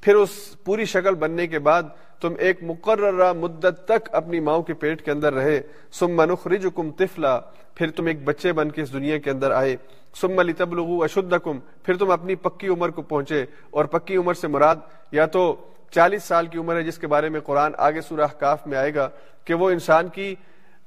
پھر اس پوری شکل بننے کے بعد تم ایک مقررہ مدت تک اپنی ماؤں کے پیٹ کے اندر رہے۔ ثم نخرجکم طفلا۔ پھر تم ایک بچے بن کے اس دنیا کے اندر آئے۔ ثم لتبلغوا اشدکم پھر تم اپنی پکی عمر کو پہنچے۔ اور پکی عمر سے مراد یا تو چالیس سال کی عمر ہے جس کے بارے میں قرآن آگے سورہ کاف میں آئے گا کہ وہ انسان کی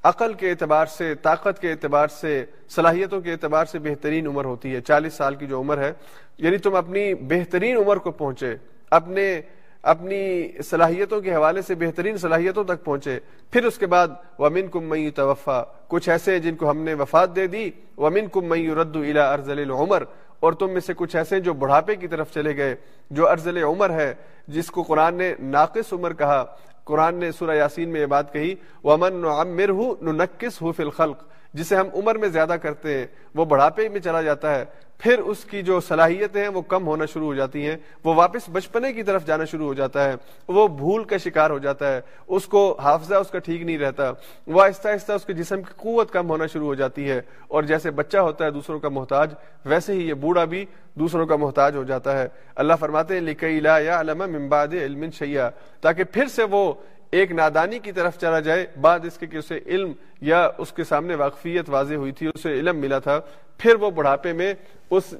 عقل کے اعتبار سے، طاقت کے اعتبار سے، صلاحیتوں کے اعتبار سے بہترین عمر ہوتی ہے، چالیس سال کی جو عمر ہے۔ یعنی تم اپنی بہترین عمر کو پہنچے، اپنے، اپنی صلاحیتوں کے حوالے سے بہترین صلاحیتوں تک پہنچے۔ پھر اس کے بعد ومن کم مئی توفا کچھ ایسے جن کو ہم نے وفات دے دی۔ ومن کم مئی رد الا ارزل عمر اور تم میں سے کچھ ایسے جو بڑھاپے کی طرف چلے گئے، جو ارزل عمر ہے، جس کو قرآن نے ناقص عمر کہا۔ قرآن نے سورہ یاسین میں یہ بات کہی، ومن نعمر ہو ننکس ہو فی الخلق۔ جسے ہم عمر میں زیادہ کرتے ہیں، وہ بڑھاپے میں چلا جاتا ہے۔ پھر اس کی جو صلاحیتیں ہیں وہ کم ہونا شروع ہو جاتی ہیں، وہ واپس بچپنے کی طرف جانا شروع ہو جاتا ہے، وہ بھول کا شکار ہو جاتا ہے، اس کو حافظہ اس کا ٹھیک نہیں رہتا، وہ آہستہ آہستہ اس کے جسم کی قوت کم ہونا شروع ہو جاتی ہے، اور جیسے بچہ ہوتا ہے دوسروں کا محتاج، ویسے ہی یہ بوڑھا بھی دوسروں کا محتاج ہو جاتا ہے۔ اللہ فرماتے ہیں لکھ یا علم ممباد علم شیا تاکہ پھر سے وہ ایک نادانی کی طرف چلا جائے، بعد اس کے کہ اسے علم یا اس کے سامنے واقفیت واضح ہوئی تھی، اسے علم ملا تھا، پھر وہ بڑھاپے میں اس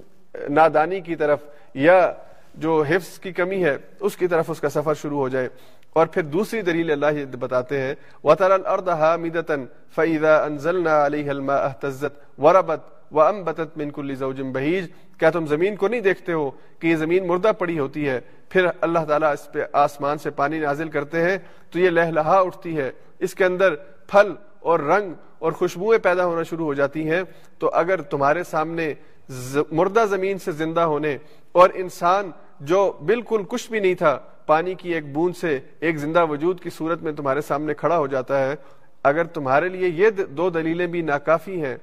نادانی کی طرف یا جو حفظ کی کمی ہے، اس کی طرف اس کا سفر شروع ہو جائے۔ اور پھر دوسری دلیل اللہ یہ بتاتے ہیں، وَتَرَ الْأَرْضَ حَامِدَةً فَإِذَا أَنزَلْنَا عَلَيْهَا الْمَاءَ اهْتَزَّتْ وَرَبَتْ وَأَنبَتَتْ مِن كُلِّ زَوْجٍ بَهِيجٍ۔ کیا تم زمین کو نہیں دیکھتے ہو کہ یہ زمین مردہ پڑی ہوتی ہے؟ پھر اللہ تعالیٰ اس پہ آسمان سے پانی نازل کرتے ہیں، تو یہ لہلہا اٹھتی ہے۔ اس کے اندر پھل اور رنگ اور خوشبوئیں پیدا ہونا شروع ہو جاتی ہیں۔ تو اگر تمہارے سامنے مردہ زمین سے زندہ ہونے اور انسان جو بالکل کچھ بھی نہیں تھا، پانی کی ایک بوند سے ایک زندہ وجود کی صورت میں تمہارے سامنے کھڑا ہو جاتا ہے، اگر تمہارے لیے یہ دو دلیلیں بھی ناکافی ہیں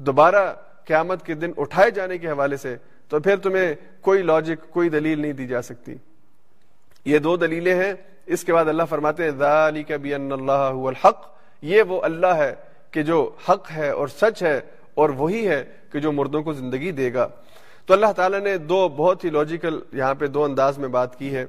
دوبارہ قیامت کے دن اٹھائے جانے کے حوالے سے تو پھر تمہیں کوئی لاجک کوئی دلیل نہیں دی جا سکتی۔ یہ دو دلیلیں ہیں۔ اس کے بعد اللہ فرماتے ہیں ذالک بین اللہ هو الحق۔ یہ وہ اللہ ہے کہ جو حق ہے اور سچ ہے اور وہی ہے کہ جو مردوں کو زندگی دے گا۔ تو اللہ تعالیٰ نے دو بہت ہی لاجیکل یہاں پہ دو انداز میں بات کی ہے۔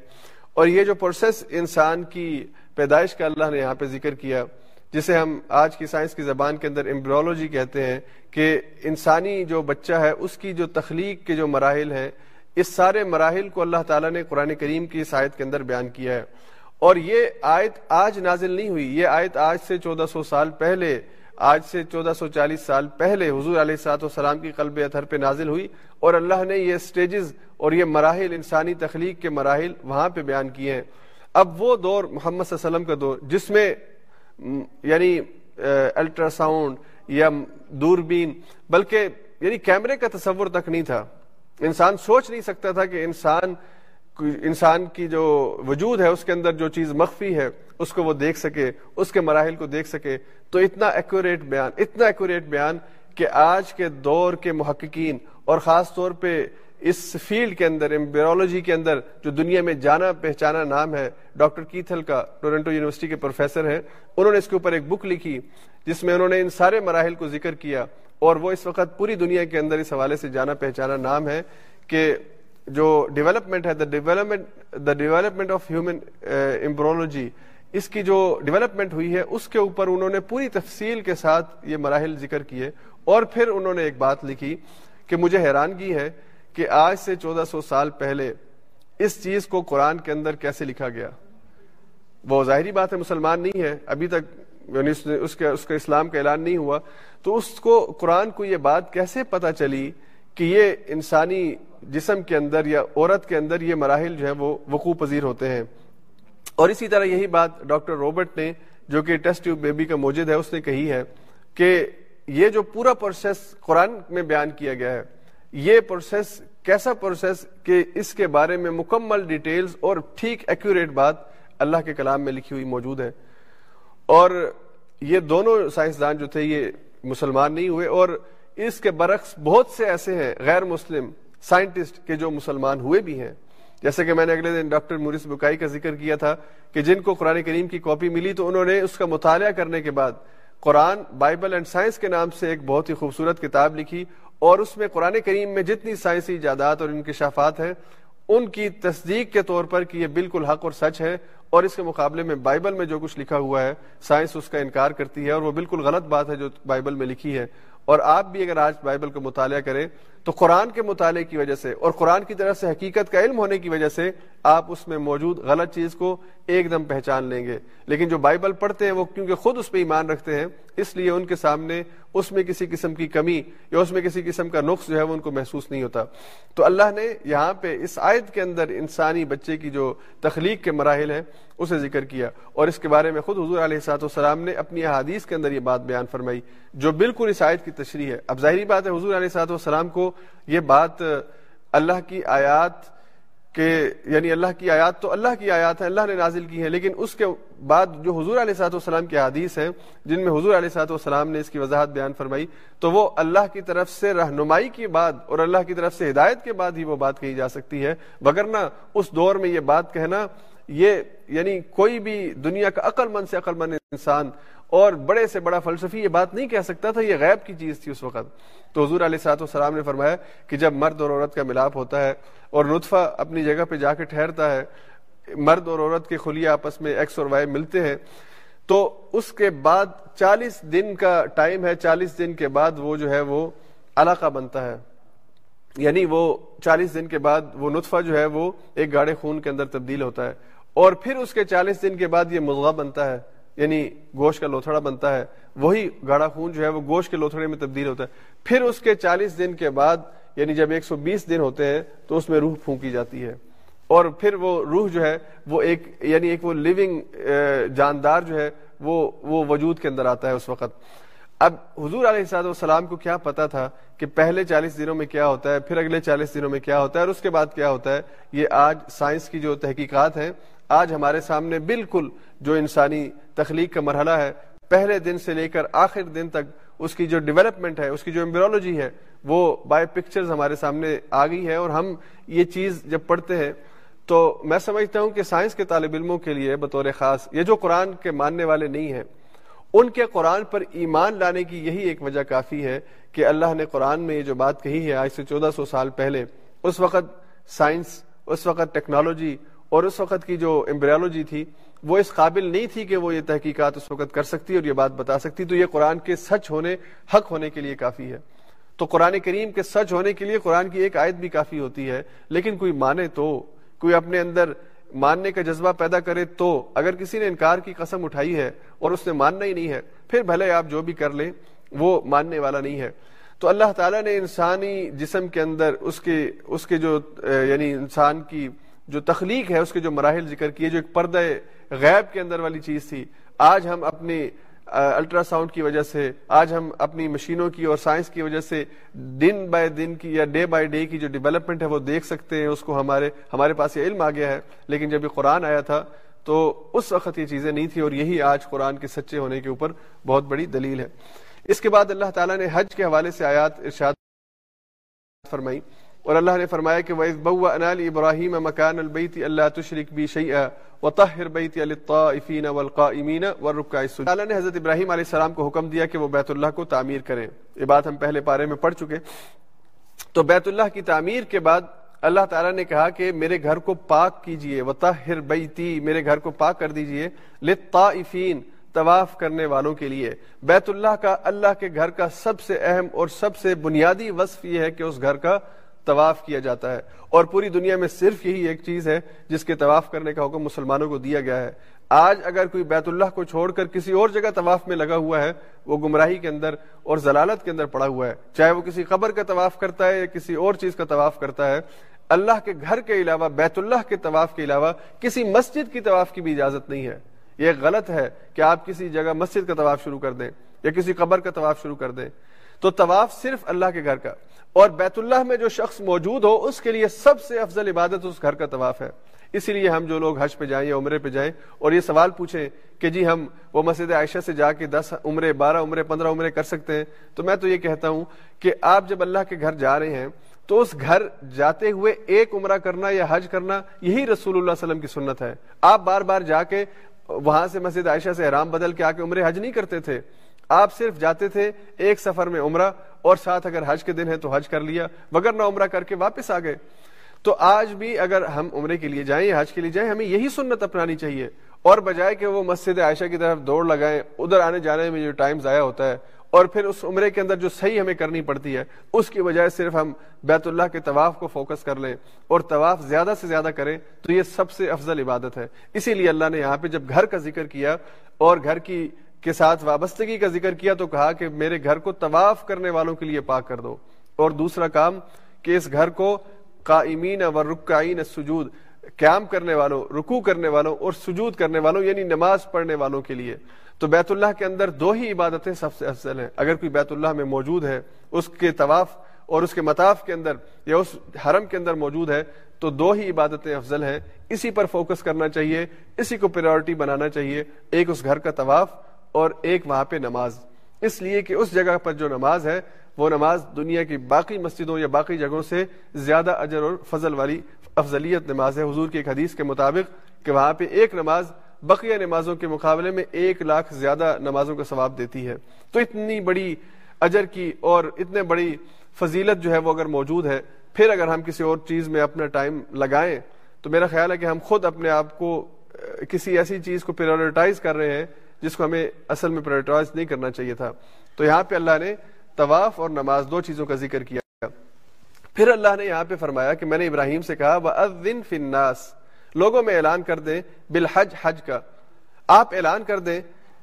اور یہ جو پروسیس انسان کی پیدائش کا اللہ نے یہاں پہ ذکر کیا جسے ہم آج کی سائنس کی زبان کے اندر امبرولوجی کہتے ہیں کہ انسانی جو بچہ ہے، اس کی جو تخلیق کے جو مراحل ہیں، اس سارے مراحل کو اللہ تعالیٰ نے قرآن کریم کی اس آیت کے اندر بیان کیا ہے۔ اور یہ آیت آج نازل نہیں ہوئی، یہ آیت آج سے چودہ سو سال پہلے، آج سے چودہ سو چالیس سال پہلے حضور علیہ سات وسلام کی قلب اتھر پہ نازل ہوئی اور اللہ نے یہ سٹیجز اور یہ مراحل، انسانی تخلیق کے مراحل وہاں پہ بیان کیے ہیں۔ اب وہ دور محمد صلی اللہ علیہ وسلم کا دور، جس میں یعنی الٹرا ساؤنڈ یا دوربین، بلکہ یعنی کیمرے کا تصور تک نہیں تھا۔ انسان سوچ نہیں سکتا تھا کہ انسان انسان کی جو وجود ہے، اس کے اندر جو چیز مخفی ہے، اس کو وہ دیکھ سکے، اس کے مراحل کو دیکھ سکے۔ تو اتنا ایکوریٹ بیان، اتنا ایکوریٹ بیان کہ آج کے دور کے محققین، اور خاص طور پہ اس فیلڈ کے اندر امبیولوجی کے اندر جو دنیا میں جانا پہچانا نام ہے، ڈاکٹر کیتھل کا، ٹورنٹو یونیورسٹی کے پروفیسر ہیں، انہوں نے اس کے اوپر ایک بک لکھی، جس میں انہوں نے ان سارے مراحل کو ذکر کیا اور وہ اس وقت پوری دنیا کے اندر اس حوالے سے جانا پہچانا نام ہے کہ جو ڈیولپمنٹ ہے the development the development of human embryology اس کی جو ڈیولپمنٹ ہوئی ہے، اس کے اوپر انہوں نے پوری تفصیل کے ساتھ یہ مراحل ذکر کیے اور پھر انہوں نے ایک بات لکھی کہ مجھے حیرانگی ہے کہ آج سے چودہ سو سال پہلے اس چیز کو قرآن کے اندر کیسے لکھا گیا؟ وہ ظاہری بات ہے، مسلمان نہیں ہے، ابھی تک یعنی اس اس کے کا اسلام کا اعلان نہیں ہوا۔ تو اس کو قرآن کو یہ بات کیسے پتا چلی کہ یہ انسانی جسم کے اندر یا عورت کے اندر یہ مراحل جو ہے وہ وقوع پذیر ہوتے ہیں؟ اور اسی طرح یہی بات ڈاکٹر روبرٹ نے، جو کہ ٹیسٹ ٹیوب بیبی کا موجود ہے، اس نے کہی ہے کہ یہ جو پورا پروسیس قرآن میں بیان کیا گیا ہے یہ پروسیس کیسا پروسیس کہ اس کے بارے میں مکمل ڈیٹیلز اور ٹھیک ایکوریٹ بات اللہ کے کلام میں لکھی ہوئی موجود ہے۔ اور یہ دونوں سائنسدان جو تھے یہ مسلمان نہیں ہوئے اور اس کے برعکس بہت سے ایسے ہیں غیر مسلم سائنٹسٹ کے جو مسلمان ہوئے بھی ہیں۔ جیسے کہ میں نے اگلے دن ڈاکٹر مورس بکائی کا ذکر کیا تھا کہ جن کو قرآن کریم کی کاپی ملی تو انہوں نے اس کا مطالعہ کرنے کے بعد قرآن، بائبل اینڈ سائنس کے نام سے ایک بہت ہی خوبصورت کتاب لکھی اور اس میں قرآن کریم میں جتنی سائنسی ایجادات اور انکشافات ہیں، ان کی تصدیق کے طور پر کہ یہ بالکل حق اور سچ ہے اور اس کے مقابلے میں بائبل میں جو کچھ لکھا ہوا ہے، سائنس اس کا انکار کرتی ہے اور وہ بالکل غلط بات ہے جو بائبل میں لکھی ہے۔ اور آپ بھی اگر آج بائبل کا مطالعہ کریں تو قرآن کے مطالعے کی وجہ سے اور قرآن کی طرف سے حقیقت کا علم ہونے کی وجہ سے آپ اس میں موجود غلط چیز کو ایک دم پہچان لیں گے۔ لیکن جو بائبل پڑھتے ہیں وہ کیونکہ خود اس پہ ایمان رکھتے ہیں، اس لیے ان کے سامنے اس میں کسی قسم کی کمی یا اس میں کسی قسم کا نقص جو ہے وہ ان کو محسوس نہیں ہوتا۔ تو اللہ نے یہاں پہ اس آیت کے اندر انسانی بچے کی جو تخلیق کے مراحل ہیں، اسے ذکر کیا۔ اور اس کے بارے میں خود حضور علیہ سات والسلام نے اپنی احادیث کے اندر یہ بات بیان فرمائی، جو بالکل اس آیت کی تشریح ہے۔ اب ظاہری بات ہے، حضور علیہ سات والسلام کو یہ بات اللہ کی آیات کہ یعنی اللہ کی آیات تو اللہ کی آیات ہے اللہ نے نازل کی ہے لیکن اس کے بعد جو حضور علیہ صاحب والسلام کی حدیث ہیں، جن میں حضور علیہ صاحب والسلام نے اس کی وضاحت بیان فرمائی، تو وہ اللہ کی طرف سے رہنمائی کے بعد اور اللہ کی طرف سے ہدایت کے بعد ہی وہ بات کہی جا سکتی ہے۔ وگرنہ اس دور میں یہ بات کہنا، یہ یعنی کوئی بھی دنیا کا عقل مند سے عقل مند انسان اور بڑے سے بڑا فلسفی یہ بات نہیں کہہ سکتا تھا، یہ غیب کی چیز تھی اس وقت۔ تو حضور علیہ صاحب والسلام نے فرمایا کہ جب مرد اور عورت کا ملاپ ہوتا ہے اور نطفہ اپنی جگہ پہ جا کے ٹھہرتا ہے، مرد اور عورت کے خلیہ آپس میں ایکس اور وائی ملتے ہیں، تو اس کے بعد چالیس دن کا ٹائم ہے، چالیس دن کے بعد وہ جو ہے وہ علاقہ بنتا ہے۔ یعنی وہ چالیس دن کے بعد وہ نطفہ جو ہے وہ ایک گاڑے خون کے اندر تبدیل ہوتا ہے۔ اور پھر اس کے چالیس دن کے بعد یہ مضغہ بنتا ہے۔ یعنی گوشت کا لوتھڑا بنتا ہے، وہی گاڑا خون جو ہے وہ گوشت کے لوتھڑے میں تبدیل ہوتا ہے۔ پھر اس کے چالیس دن کے بعد یعنی جب ایک سو بیس دن ہوتے ہیں، تو اس میں روح پھونکی جاتی ہے۔ اور پھر وہ روح جو ہے، وہ ایک یعنی ایک وہ لیونگ جاندار جو ہے، وہ وہ وجود کے اندر آتا ہے اس وقت۔ اب حضور علیہ صاحب والسلام کو کیا پتا تھا کہ پہلے چالیس دنوں میں کیا ہوتا ہے، پھر اگلے چالیس دنوں میں کیا ہوتا ہے، اور اس کے بعد کیا ہوتا ہے؟ یہ آج سائنس کی جو تحقیقات ہیں، آج ہمارے سامنے بالکل جو انسانی تخلیق کا مرحلہ ہے، پہلے دن سے لے کر آخر دن تک اس کی جو ڈیولپمنٹ ہے، اس کی جو امبرولوجی ہے، وہ بائی پکچرز ہمارے سامنے آ گئی ہے اور ہم یہ چیز جب پڑھتے ہیں تو میں سمجھتا ہوں کہ سائنس کے طالب علموں کے لیے بطور خاص یہ جو قرآن کے ماننے والے نہیں ہیں، ان کے قرآن پر ایمان لانے کی یہی ایک وجہ کافی ہے کہ اللہ نے قرآن میں یہ جو بات کہی ہے، آج سے چودہ سو سال پہلے، اس وقت سائنس، اس وقت ٹیکنالوجی اور اس وقت کی جو امبریالوجی تھی، وہ اس قابل نہیں تھی کہ وہ یہ تحقیقات اس وقت کر سکتی اور یہ بات بتا سکتی۔ تو یہ قرآن کے سچ ہونے، حق ہونے کے لیے کافی ہے۔ تو قرآن کریم کے سچ ہونے کے لیے قرآن کی ایک آیت بھی کافی ہوتی ہے، لیکن کوئی مانے تو، کوئی اپنے اندر ماننے کا جذبہ پیدا کرے تو، اگر کسی نے انکار کی قسم اٹھائی ہے اور اس نے ماننا ہی نہیں ہے، پھر بھلے آپ جو بھی کر لیں، وہ ماننے والا نہیں ہے۔ تو اللہ تعالیٰ نے انسانی جسم کے اندر، اس کے اس کے جو یعنی انسان کی جو تخلیق ہے، اس کے جو مراحل ذکر کیے، جو ایک پردہ غیب کے اندر والی چیز تھی، آج ہم اپنی الٹرا ساؤنڈ کی وجہ سے، آج ہم اپنی مشینوں کی اور سائنس کی وجہ سے دن بائی دن کی یا ڈے بائی ڈے کی جو ڈیولپمنٹ ہے، وہ دیکھ سکتے ہیں، اس کو ہمارے ہمارے پاس یہ علم آ گیا ہے۔ لیکن جب یہ قرآن آیا تھا، تو اس وقت یہ چیزیں نہیں تھی اور یہی آج قرآن کے سچے ہونے کے اوپر بہت بڑی دلیل ہے۔ اس کے بعد اللہ تعالیٰ نے حج کے حوالے سے آیات ارشاد فرمائی۔ اور اللہ نے فرمایا کہ وَإِذْ بَوَّأْنَا لِإِبْرَاهِيمَ مَكَانَ الْبَيْتِ أَلَّا تُشْرِكْ بِي شَيْئًا وَطَهِّرْ بَيْتِيَ لِلطَّائِفِينَ وَالْقَائِمِينَ وَالرُّكَّعِ السُّجُودِ۔ اللہ نے حضرت ابراہیم علیہ السلام کو حکم دیا کہ وہ بیت اللہ کو تعمیر کریں۔ یہ بات ہم پہلے پارے میں پڑھ چکے۔ تو بیت اللہ کی تعمیر کے بعد اللہ تعالیٰ نے کہا کہ میرے گھر کو پاک کیجیے وطہر بیتی میرے گھر کو پاک کر دیجیے لطائفین طواف کرنے والوں کے لیے۔ بیت اللہ کا، اللہ کے گھر کا سب سے اہم اور سب سے بنیادی وصف یہ ہے کہ اس گھر کا طواف کیا جاتا ہے اور پوری دنیا میں صرف یہی ایک چیز ہے جس کے طواف کرنے کا حکم مسلمانوں کو دیا گیا ہے۔ آج اگر کوئی بیت اللہ کو چھوڑ کر کسی اور جگہ طواف میں لگا ہوا ہے، وہ گمراہی کے اندر اور ضلالت کے اندر پڑا ہوا ہے۔ چاہے وہ کسی قبر کا طواف کرتا ہے یا کسی اور چیز کا طواف کرتا ہے، اللہ کے گھر کے علاوہ، بیت اللہ کے طواف کے علاوہ کسی مسجد کی طواف کی بھی اجازت نہیں ہے۔ یہ غلط ہے کہ آپ کسی جگہ مسجد کا طواف شروع کر دیں یا کسی قبر کا طواف شروع کر دیں۔ تو طواف صرف اللہ کے گھر کا۔ اور بیت اللہ میں جو شخص موجود ہو، اس کے لیے سب سے افضل عبادت اس گھر کا طواف ہے۔ اسی لیے ہم جو لوگ حج پہ جائیں یا عمرے پہ جائیں اور یہ سوال پوچھیں کہ جی ہم وہ مسجد عائشہ سے جا کے دس عمرے، بارہ عمرے، پندرہ عمرے کر سکتے ہیں؟ تو میں تو یہ کہتا ہوں کہ آپ جب اللہ کے گھر جا رہے ہیں تو اس گھر جاتے ہوئے ایک عمرہ کرنا یا حج کرنا یہی رسول اللہ علیہ وسلم کی سنت ہے۔ آپ بار بار جا کے وہاں سے مسجد عائشہ سے احرام بدل کے آ کے عمرے حج نہیں کرتے تھے۔ آپ صرف جاتے تھے ایک سفر میں عمرہ اور ساتھ اگر حج کے دن ہے تو حج کر لیا، مگر نہ عمرہ کر کے واپس آ گئے۔ تو آج بھی اگر ہم عمرے کے لیے جائیں یا حج کے لیے جائیں، ہمیں یہی سنت اپنانی چاہیے۔ اور بجائے کہ وہ مسجد عائشہ کی طرف دوڑ لگائیں، ادھر آنے جانے میں جو ٹائم ضائع ہوتا ہے، اور پھر اس عمرے کے اندر جو صحیح ہمیں کرنی پڑتی ہے، اس کی بجائے صرف ہم بیت اللہ کے طواف کو فوکس کر لیں اور طواف زیادہ سے زیادہ کریں، تو یہ سب سے افضل عبادت ہے۔ اسی لیے اللہ نے یہاں پہ جب گھر کا ذکر کیا اور گھر کی کے ساتھ وابستگی کا ذکر کیا تو کہا کہ میرے گھر کو طواف کرنے والوں کے لیے پاک کر دو۔ اور دوسرا کام کہ اس گھر کو قائمین و رکعین سجود، قیام کرنے والوں، رکوع کرنے والوں اور سجود کرنے والوں یعنی نماز پڑھنے والوں کے لیے۔ تو بیت اللہ کے اندر دو ہی عبادتیں سب سے افضل ہیں۔ اگر کوئی بیت اللہ میں موجود ہے، اس کے طواف اور اس کے مطاف کے اندر یا اس حرم کے اندر موجود ہے، تو دو ہی عبادتیں افضل ہیں۔ اسی پر فوکس کرنا چاہیے، اسی کو پریورٹی بنانا چاہیے۔ ایک اس گھر کا طواف اور ایک وہاں پہ نماز۔ اس لیے کہ اس جگہ پر جو نماز ہے، وہ نماز دنیا کی باقی مسجدوں یا باقی جگہوں سے زیادہ اجر اور فضل والی افضلیت نماز ہے۔ حضور کی ایک حدیث کے مطابق کہ وہاں پہ ایک نماز بقیہ نمازوں کے مقابلے میں ایک لاکھ زیادہ نمازوں کا ثواب دیتی ہے۔ تو اتنی بڑی اجر کی اور اتنے بڑی فضیلت جو ہے وہ اگر موجود ہے، پھر اگر ہم کسی اور چیز میں اپنا ٹائم لگائیں، تو میرا خیال ہے کہ ہم خود اپنے آپ کو کسی ایسی چیز کو پریورٹائز کر رہے ہیں جس کو ہمیں اصل میں پریورٹائز نہیں کرنا چاہیے تھا۔ تو یہاں پہ اللہ نے طواف اور نماز دو چیزوں کا ذکر کیا۔ پھر اللہ نے یہاں پہ فرمایا کہ میں نے ابراہیم سے کہا، وَأَذِّن فِي النَّاسِ لوگوں میں اعلان کر دیں بالحج، حج کا۔ آپ اعلان کر دیں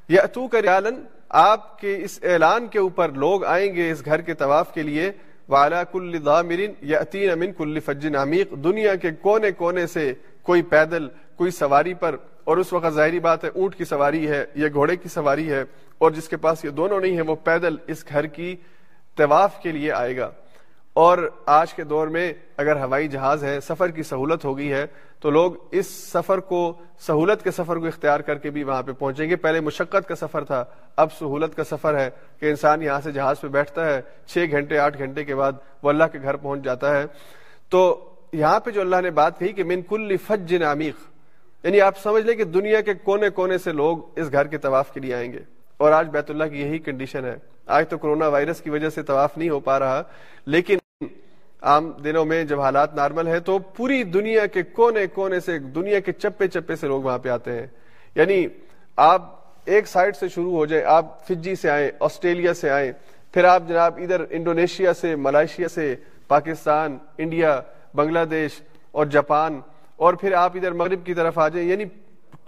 یا تو ریالن آپ کے اس اعلان کے اوپر لوگ آئیں گے اس گھر کے طواف کے لیے۔ والا کل ضامرین یا عطین امن کل فجن عمیق دنیا کے کونے کونے سے کوئی پیدل، کوئی سواری پر اور اس وقت ظاہری بات ہے، اونٹ کی سواری ہے یا گھوڑے کی سواری ہے اور جس کے پاس یہ دونوں نہیں ہے وہ پیدل اس گھر کی طواف کے لیے آئے گا۔ اور آج کے دور میں اگر ہوائی جہاز ہے، سفر کی سہولت ہو گئی ہے، تو لوگ اس سفر کو، سہولت کے سفر کو اختیار کر کے بھی وہاں پہ پہنچیں گے۔ پہلے مشقت کا سفر تھا، اب سہولت کا سفر ہے کہ انسان یہاں سے جہاز پہ بیٹھتا ہے، چھ گھنٹے، آٹھ گھنٹے کے بعد وہ اللہ کے گھر پہنچ جاتا ہے۔ تو یہاں پہ جو اللہ نے بات کہی کہ من کل فج عمیق یعنی آپ سمجھ لیں کہ دنیا کے کونے کونے سے لوگ اس گھر کے طواف کے لیے آئیں گے اور آج بیت اللہ کی یہی کنڈیشن ہے۔ آج تو کرونا وائرس کی وجہ سے طواف نہیں ہو پا رہا، لیکن عام دنوں میں جب حالات نارمل ہے تو پوری دنیا کے کونے کونے سے، دنیا کے چپے چپے سے لوگ وہاں پہ آتے ہیں۔ یعنی آپ ایک سائڈ سے شروع ہو جائیں، آپ فجی سے آئیں، آسٹریلیا سے آئیں، پھر آپ جناب ادھر انڈونیشیا سے، ملائیشیا سے، پاکستان، انڈیا، بنگلہ دیش اور جاپان اور پھر آپ ادھر مغرب کی طرف آ جائیں یعنی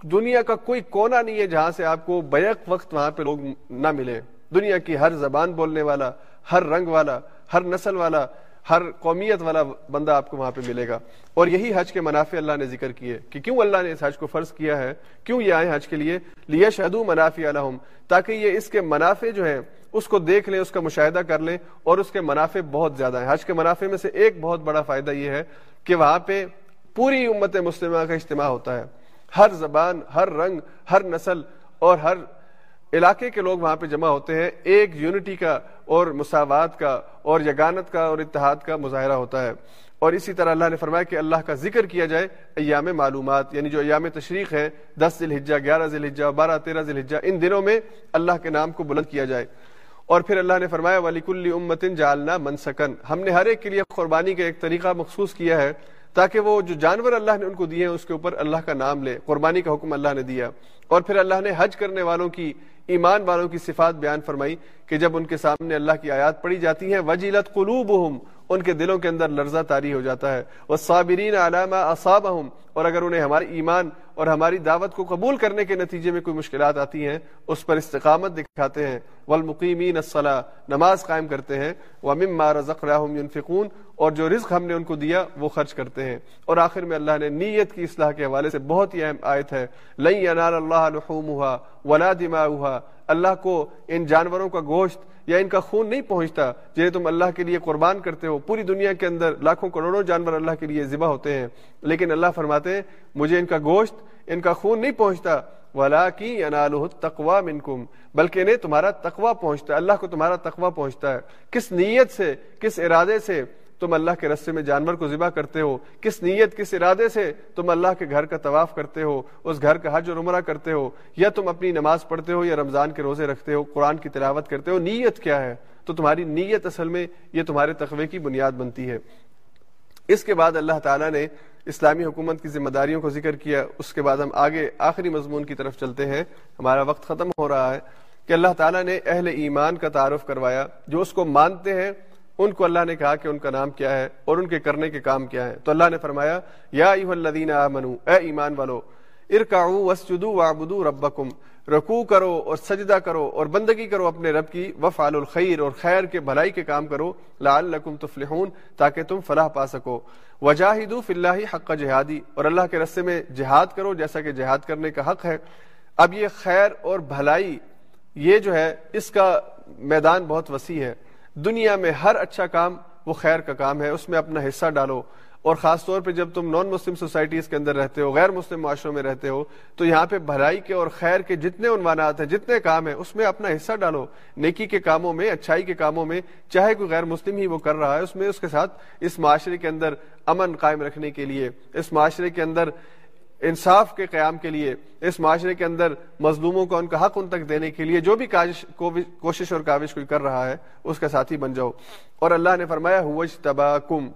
دنیا کا کوئی کونا نہیں ہے جہاں سے آپ کو بیک وقت وہاں پہ لوگ نہ ملے۔ دنیا کی ہر زبان بولنے والا، ہر رنگ والا، ہر نسل والا، ہر قومیت والا بندہ آپ کو وہاں پہ ملے گا۔ اور یہی حج کے منافع اللہ نے ذکر کیے کہ کیوں اللہ نے اس حج کو فرض کیا ہے؟ کیوں یہ آئے حج کے لیے؟ لیا شہدو منافع الحم تاکہ یہ اس کے منافع جو ہیں، اس کو دیکھ لیں، اس کا مشاہدہ کر لیں اور اس کے منافع بہت زیادہ ہیں۔ حج کے منافع میں سے ایک بہت بڑا فائدہ یہ ہے کہ وہاں پہ پوری امت مسلمہ کا اجتماع ہوتا ہے۔ ہر زبان، ہر رنگ، ہر نسل اور ہر علاقے کے لوگ وہاں پہ جمع ہوتے ہیں۔ ایک یونٹی کا اور مساوات کا اور یگانت کا اور اتحاد کا مظاہرہ ہوتا ہے۔ اور اسی طرح اللہ نے فرمایا کہ اللہ کا ذکر کیا جائے ایام معلومات یعنی جو ایام تشریق ہے دس ذی الحجہ، گیارہ ذی الحجہ، بارہ تیرہ ذی الحجہ، ان دنوں میں اللہ کے نام کو بلند کیا جائے۔ اور پھر اللہ نے فرمایا ولی کل امتن جالنا منسکن ہم نے ہر ایک کے لیے قربانی کا ایک طریقہ مخصوص کیا ہے۔ تاکہ وہ جو جانور اللہ نے ان کو دیے ہیں، اس کے اوپر اللہ کا نام لے، قربانی کا حکم اللہ نے دیا۔ اور پھر اللہ نے حج کرنے والوں کی، ایمان والوں کی صفات بیان فرمائی کہ جب ان کے سامنے اللہ کی آیات پڑھی جاتی ہیں وجیلت قلوب ان کے دلوں کے اندر لرزہ تاری ہو جاتا ہے۔ وہ صابرین علامہ اور اگر انہیں ہمارے ایمان اور ہماری دعوت کو قبول کرنے کے نتیجے میں کوئی مشکلات آتی ہیں، اس پر استقامت دکھاتے ہیں۔ والمقیمین الصلاح نماز قائم کرتے ہیں۔ ومما رزقناهم ينفقون، اور جو رزق ہم نے ان کو دیا، وہ خرچ کرتے ہیں۔ اور آخر میں اللہ نے نیت کی اصلاح کے حوالے سے بہت ہی اہم آیت ہے۔ لن ينال الله لحومها ولا دماؤها۔ اللہ کو ان جانوروں کا گوشت یا ان کا خون نہیں پہنچتا جنہیں تم اللہ کے لیے قربان کرتے ہو۔ پوری دنیا کے اندر لاکھوں کروڑوں جانور اللہ کے لیے ذبح ہوتے ہیں۔ لیکن اللہ فرماتے مجھے ان کا گوشت، ان کا خون نہیں پہنچتا۔ ولا کی تقوا منکم بلکہ انہیں تمہارا تقوا پہنچتا ہے۔ اللہ کو تمہارا تقوا پہنچتا ہے۔ کس نیت سے، کس ارادے سے تم اللہ کے رستے میں جانور کو ذبح کرتے ہو؟ کس نیت، کس ارادے سے تم اللہ کے گھر کا طواف کرتے ہو؟ اس گھر کا حج اور عمرہ کرتے ہو؟ یا تم اپنی نماز پڑھتے ہو یا رمضان کے روزے رکھتے ہو؟ قرآن کی تلاوت کرتے ہو؟ نیت کیا ہے؟ تو تمہاری نیت اصل میں یہ تمہارے تقوی کی بنیاد بنتی ہے۔ اس کے بعد اللہ تعالیٰ نے اسلامی حکومت کی ذمہ داریوں کو ذکر کیا۔ اس کے بعد ہم آگے آخری مضمون کی طرف چلتے ہیں۔ ہمارا وقت ختم ہو رہا ہے۔ کہ اللہ تعالیٰ نے اہل ایمان کا تعارف کروایا۔ جو اس کو مانتے ہیں، ان کو اللہ نے کہا کہ ان کا نام کیا ہے اور ان کے کرنے کے کام کیا ہے۔ تو اللہ نے فرمایا، یا الذین آمنو اے ایمان والو، ارکعوا واسجدوا وعبدوا ربکم۔ رکوع کرو اور سجدہ کرو اور بندگی کرو اپنے رب کی وفعل الخیر اور خیر کے بھلائی کے کام کرو۔ لعلکم تفلحون، تاکہ تم فلاح پا سکو۔ وجاہدوا فی اللہ حق جہادی، اور اللہ کے رستے میں جہاد کرو جیسا کہ جہاد کرنے کا حق ہے۔ اب یہ خیر اور بھلائی، یہ جو ہے، اس کا میدان بہت وسیع ہے۔ دنیا میں ہر اچھا کام وہ خیر کا کام ہے، اس میں اپنا حصہ ڈالو۔ اور خاص طور پہ جب تم نان مسلم سوسائٹیز کے اندر رہتے ہو غیر مسلم معاشروں میں رہتے ہو، تو یہاں پہ بھلائی کے اور خیر کے جتنے عنوانات ہیں، جتنے کام ہیں، اس میں اپنا حصہ ڈالو۔ نیکی کے کاموں میں، اچھائی کے کاموں میں، چاہے کوئی غیر مسلم ہی وہ کر رہا ہے، اس میں اس کے ساتھ اس معاشرے کے اندر امن قائم رکھنے کے لیے، اس معاشرے کے اندر انصاف کے قیام کے لیے، اس معاشرے کے اندر مظلوموں کو ان کا حق ان تک دینے کے لیے، جو بھی کوشش اور کاوش کوئی کر رہا ہے، اس کا ساتھی بن جاؤ۔ اور اللہ نے فرمایا ہوا کم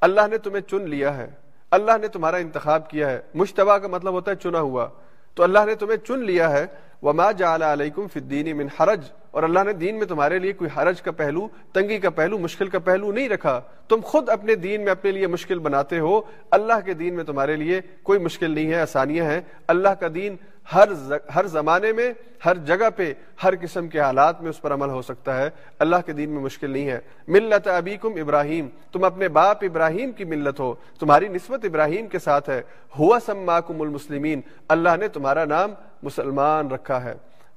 اللہ نے تمہیں چن لیا ہے۔ اللہ نے تمہارا انتخاب کیا ہے۔ مشتبہ کا مطلب ہوتا ہے چنا ہوا۔ تو اللہ نے تمہیں چن لیا ہے۔ وما جعل علیکم فی الدین من حرج۔ اور اللہ نے دین میں تمہارے لیے کوئی حرج کا پہلو، تنگی کا پہلو، مشکل کا پہلو نہیں رکھا۔ تم خود اپنے دین میں اپنے لیے مشکل بناتے ہو۔ اللہ کے دین میں تمہارے لیے کوئی مشکل نہیں ہے، آسانیاں ہیں۔ اللہ کا دین ہر ہر زمانے میں، ہر جگہ پہ، ہر قسم کے حالات میں اس پر عمل ہو سکتا ہے۔ اللہ کے دین میں مشکل نہیں ہے۔ ملت ابیکم ابراہیم، تم اپنے باپ ابراہیم کی ملت ہو۔ تمہاری نسبت ابراہیم کے ساتھ ہے۔ ہوا سماکم المسلمین، اللہ نے تمہارا نام مسلمان رکھا ہے۔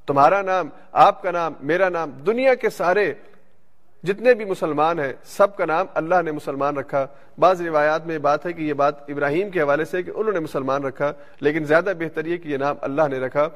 تمہارا نام، آپ کا نام، میرا نام، دنیا کے سارے جتنے بھی مسلمان ہیں، سب کا نام اللہ نے مسلمان رکھا۔ بعض روایات میں یہ بات ہے کہ یہ بات ابراہیم کے حوالے سے کہ انہوں نے مسلمان رکھا، لیکن زیادہ بہتر یہ کہ یہ نام اللہ نے رکھا۔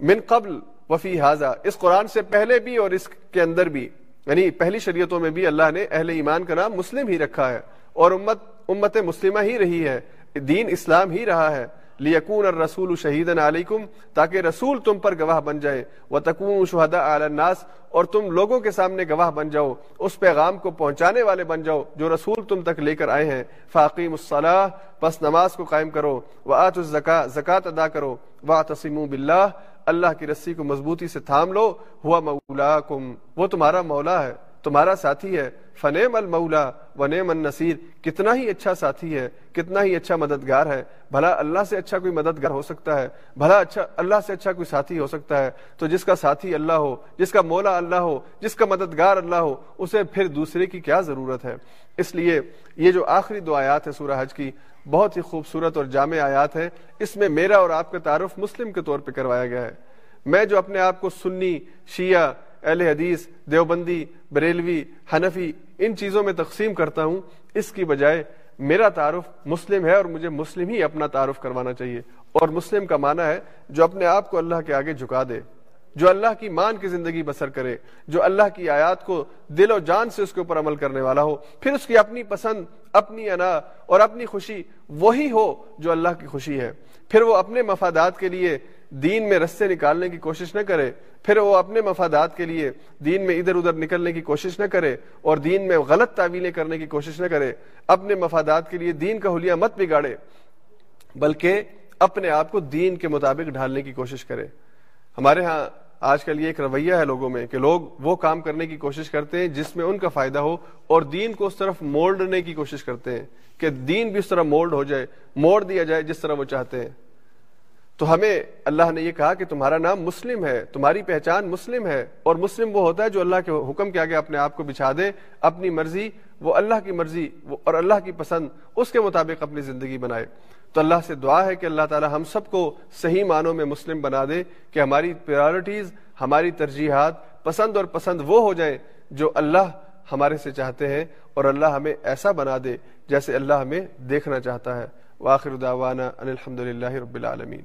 من قبل وفی حاضہ اس قرآن سے پہلے بھی اور اس کے اندر بھی۔ یعنی پہلی شریعتوں میں بھی اللہ نے اہل ایمان کا نام مسلم ہی رکھا ہے اور امت امت مسلمہ ہی رہی ہے، دین اسلام ہی رہا ہے۔ لیکون الرسول شہید علیکم تاکہ رسول تم پر گواہ بن جائے۔ وہ تکون شہدا الناس، اور تم لوگوں کے سامنے گواہ بن جاؤ، اس پیغام کو پہنچانے والے بن جاؤ جو رسول تم تک لے کر آئے ہیں۔ فاقیم الصلاح پس نماز کو قائم کرو۔ وہ آت الزکا زکات ادا کرو۔ وا تسیم بلّہ اللہ کی رسی کو مضبوطی سے تھام لو۔ ہوا مولا وہ تمہارا مولا ہے۔ تمہارا ساتھی ہے۔ فنیم المولا ونیم النصیر۔ کتنا ہی اچھا ساتھی ہے، کتنا ہی اچھا مددگار ہے۔ بھلا اللہ سے اچھا کوئی مددگار ہو سکتا ہے۔ بھلا اچھا اللہ سے اچھا کوئی ساتھی ہو سکتا ہے۔ تو جس کا ساتھی اللہ ہو، جس کا مولا اللہ ہو، جس کا مددگار اللہ ہو، اسے پھر دوسرے کی کیا ضرورت ہے؟ اس لیے یہ جو آخری دو آیات ہے سورہ حج کی، بہت ہی خوبصورت اور جامع آیات ہے اس میں میرا اور آپ کا تعارف مسلم کے طور پہ کروایا گیا ہے۔ میں جو اپنے آپ کو سنی، شیعہ اہل حدیث، دیوبندی، بریلوی، حنفی، ان چیزوں میں تقسیم کرتا ہوں۔ اس کی بجائے میرا تعارف مسلم ہے اور مجھے مسلم ہی اپنا تعارف کروانا چاہیے۔ اور مسلم کا معنی ہے جو اپنے آپ کو اللہ کے آگے جھکا دے، جو اللہ کی مان کی زندگی بسر کرے، جو اللہ کی آیات کو دل و جان سے اس کے اوپر عمل کرنے والا ہو۔ پھر اس کی اپنی پسند، اپنی انا اور اپنی خوشی وہی ہو جو اللہ کی خوشی ہے۔ پھر وہ اپنے مفادات کے لیے دین میں رستے نکالنے کی کوشش نہ کرے۔ پھر وہ اپنے مفادات کے لیے دین میں ادھر ادھر نکلنے کی کوشش نہ کرے اور دین میں غلط تعویلیں کرنے کی کوشش نہ کرے، اپنے مفادات کے لیے دین کا حلیہ مت بگاڑے، بلکہ اپنے آپ کو دین کے مطابق ڈھالنے کی کوشش کرے۔ ہمارے ہاں آج کل یہ ایک رویہ ہے لوگوں میں کہ لوگ وہ کام کرنے کی کوشش کرتے ہیں جس میں ان کا فائدہ ہو اور دین کو اس طرف مولڈنے کی کوشش کرتے ہیں کہ دین بھی اس طرح مولڈ ہو جائے، موڑ دیا جائے جس طرح وہ چاہتے ہیں۔ تو ہمیں اللہ نے یہ کہا کہ تمہارا نام مسلم ہے، تمہاری پہچان مسلم ہے، اور مسلم وہ ہوتا ہے جو اللہ کے حکم کے آگے اپنے آپ کو بچھا دے، اپنی مرضی، وہ اللہ کی مرضی اور اللہ کی پسند، اس کے مطابق اپنی زندگی بنائے۔ تو اللہ سے دعا ہے کہ اللہ تعالی ہم سب کو صحیح معنوں میں مسلم بنا دے کہ ہماری پریورٹیز ہماری ترجیحات پسند اور پسند وہ ہو جائیں جو اللہ ہمارے سے چاہتے ہیں اور اللہ ہمیں ایسا بنا دے جیسے اللہ ہمیں دیکھنا چاہتا ہے۔ واخر دعوانا ان الحمد رب العالمین۔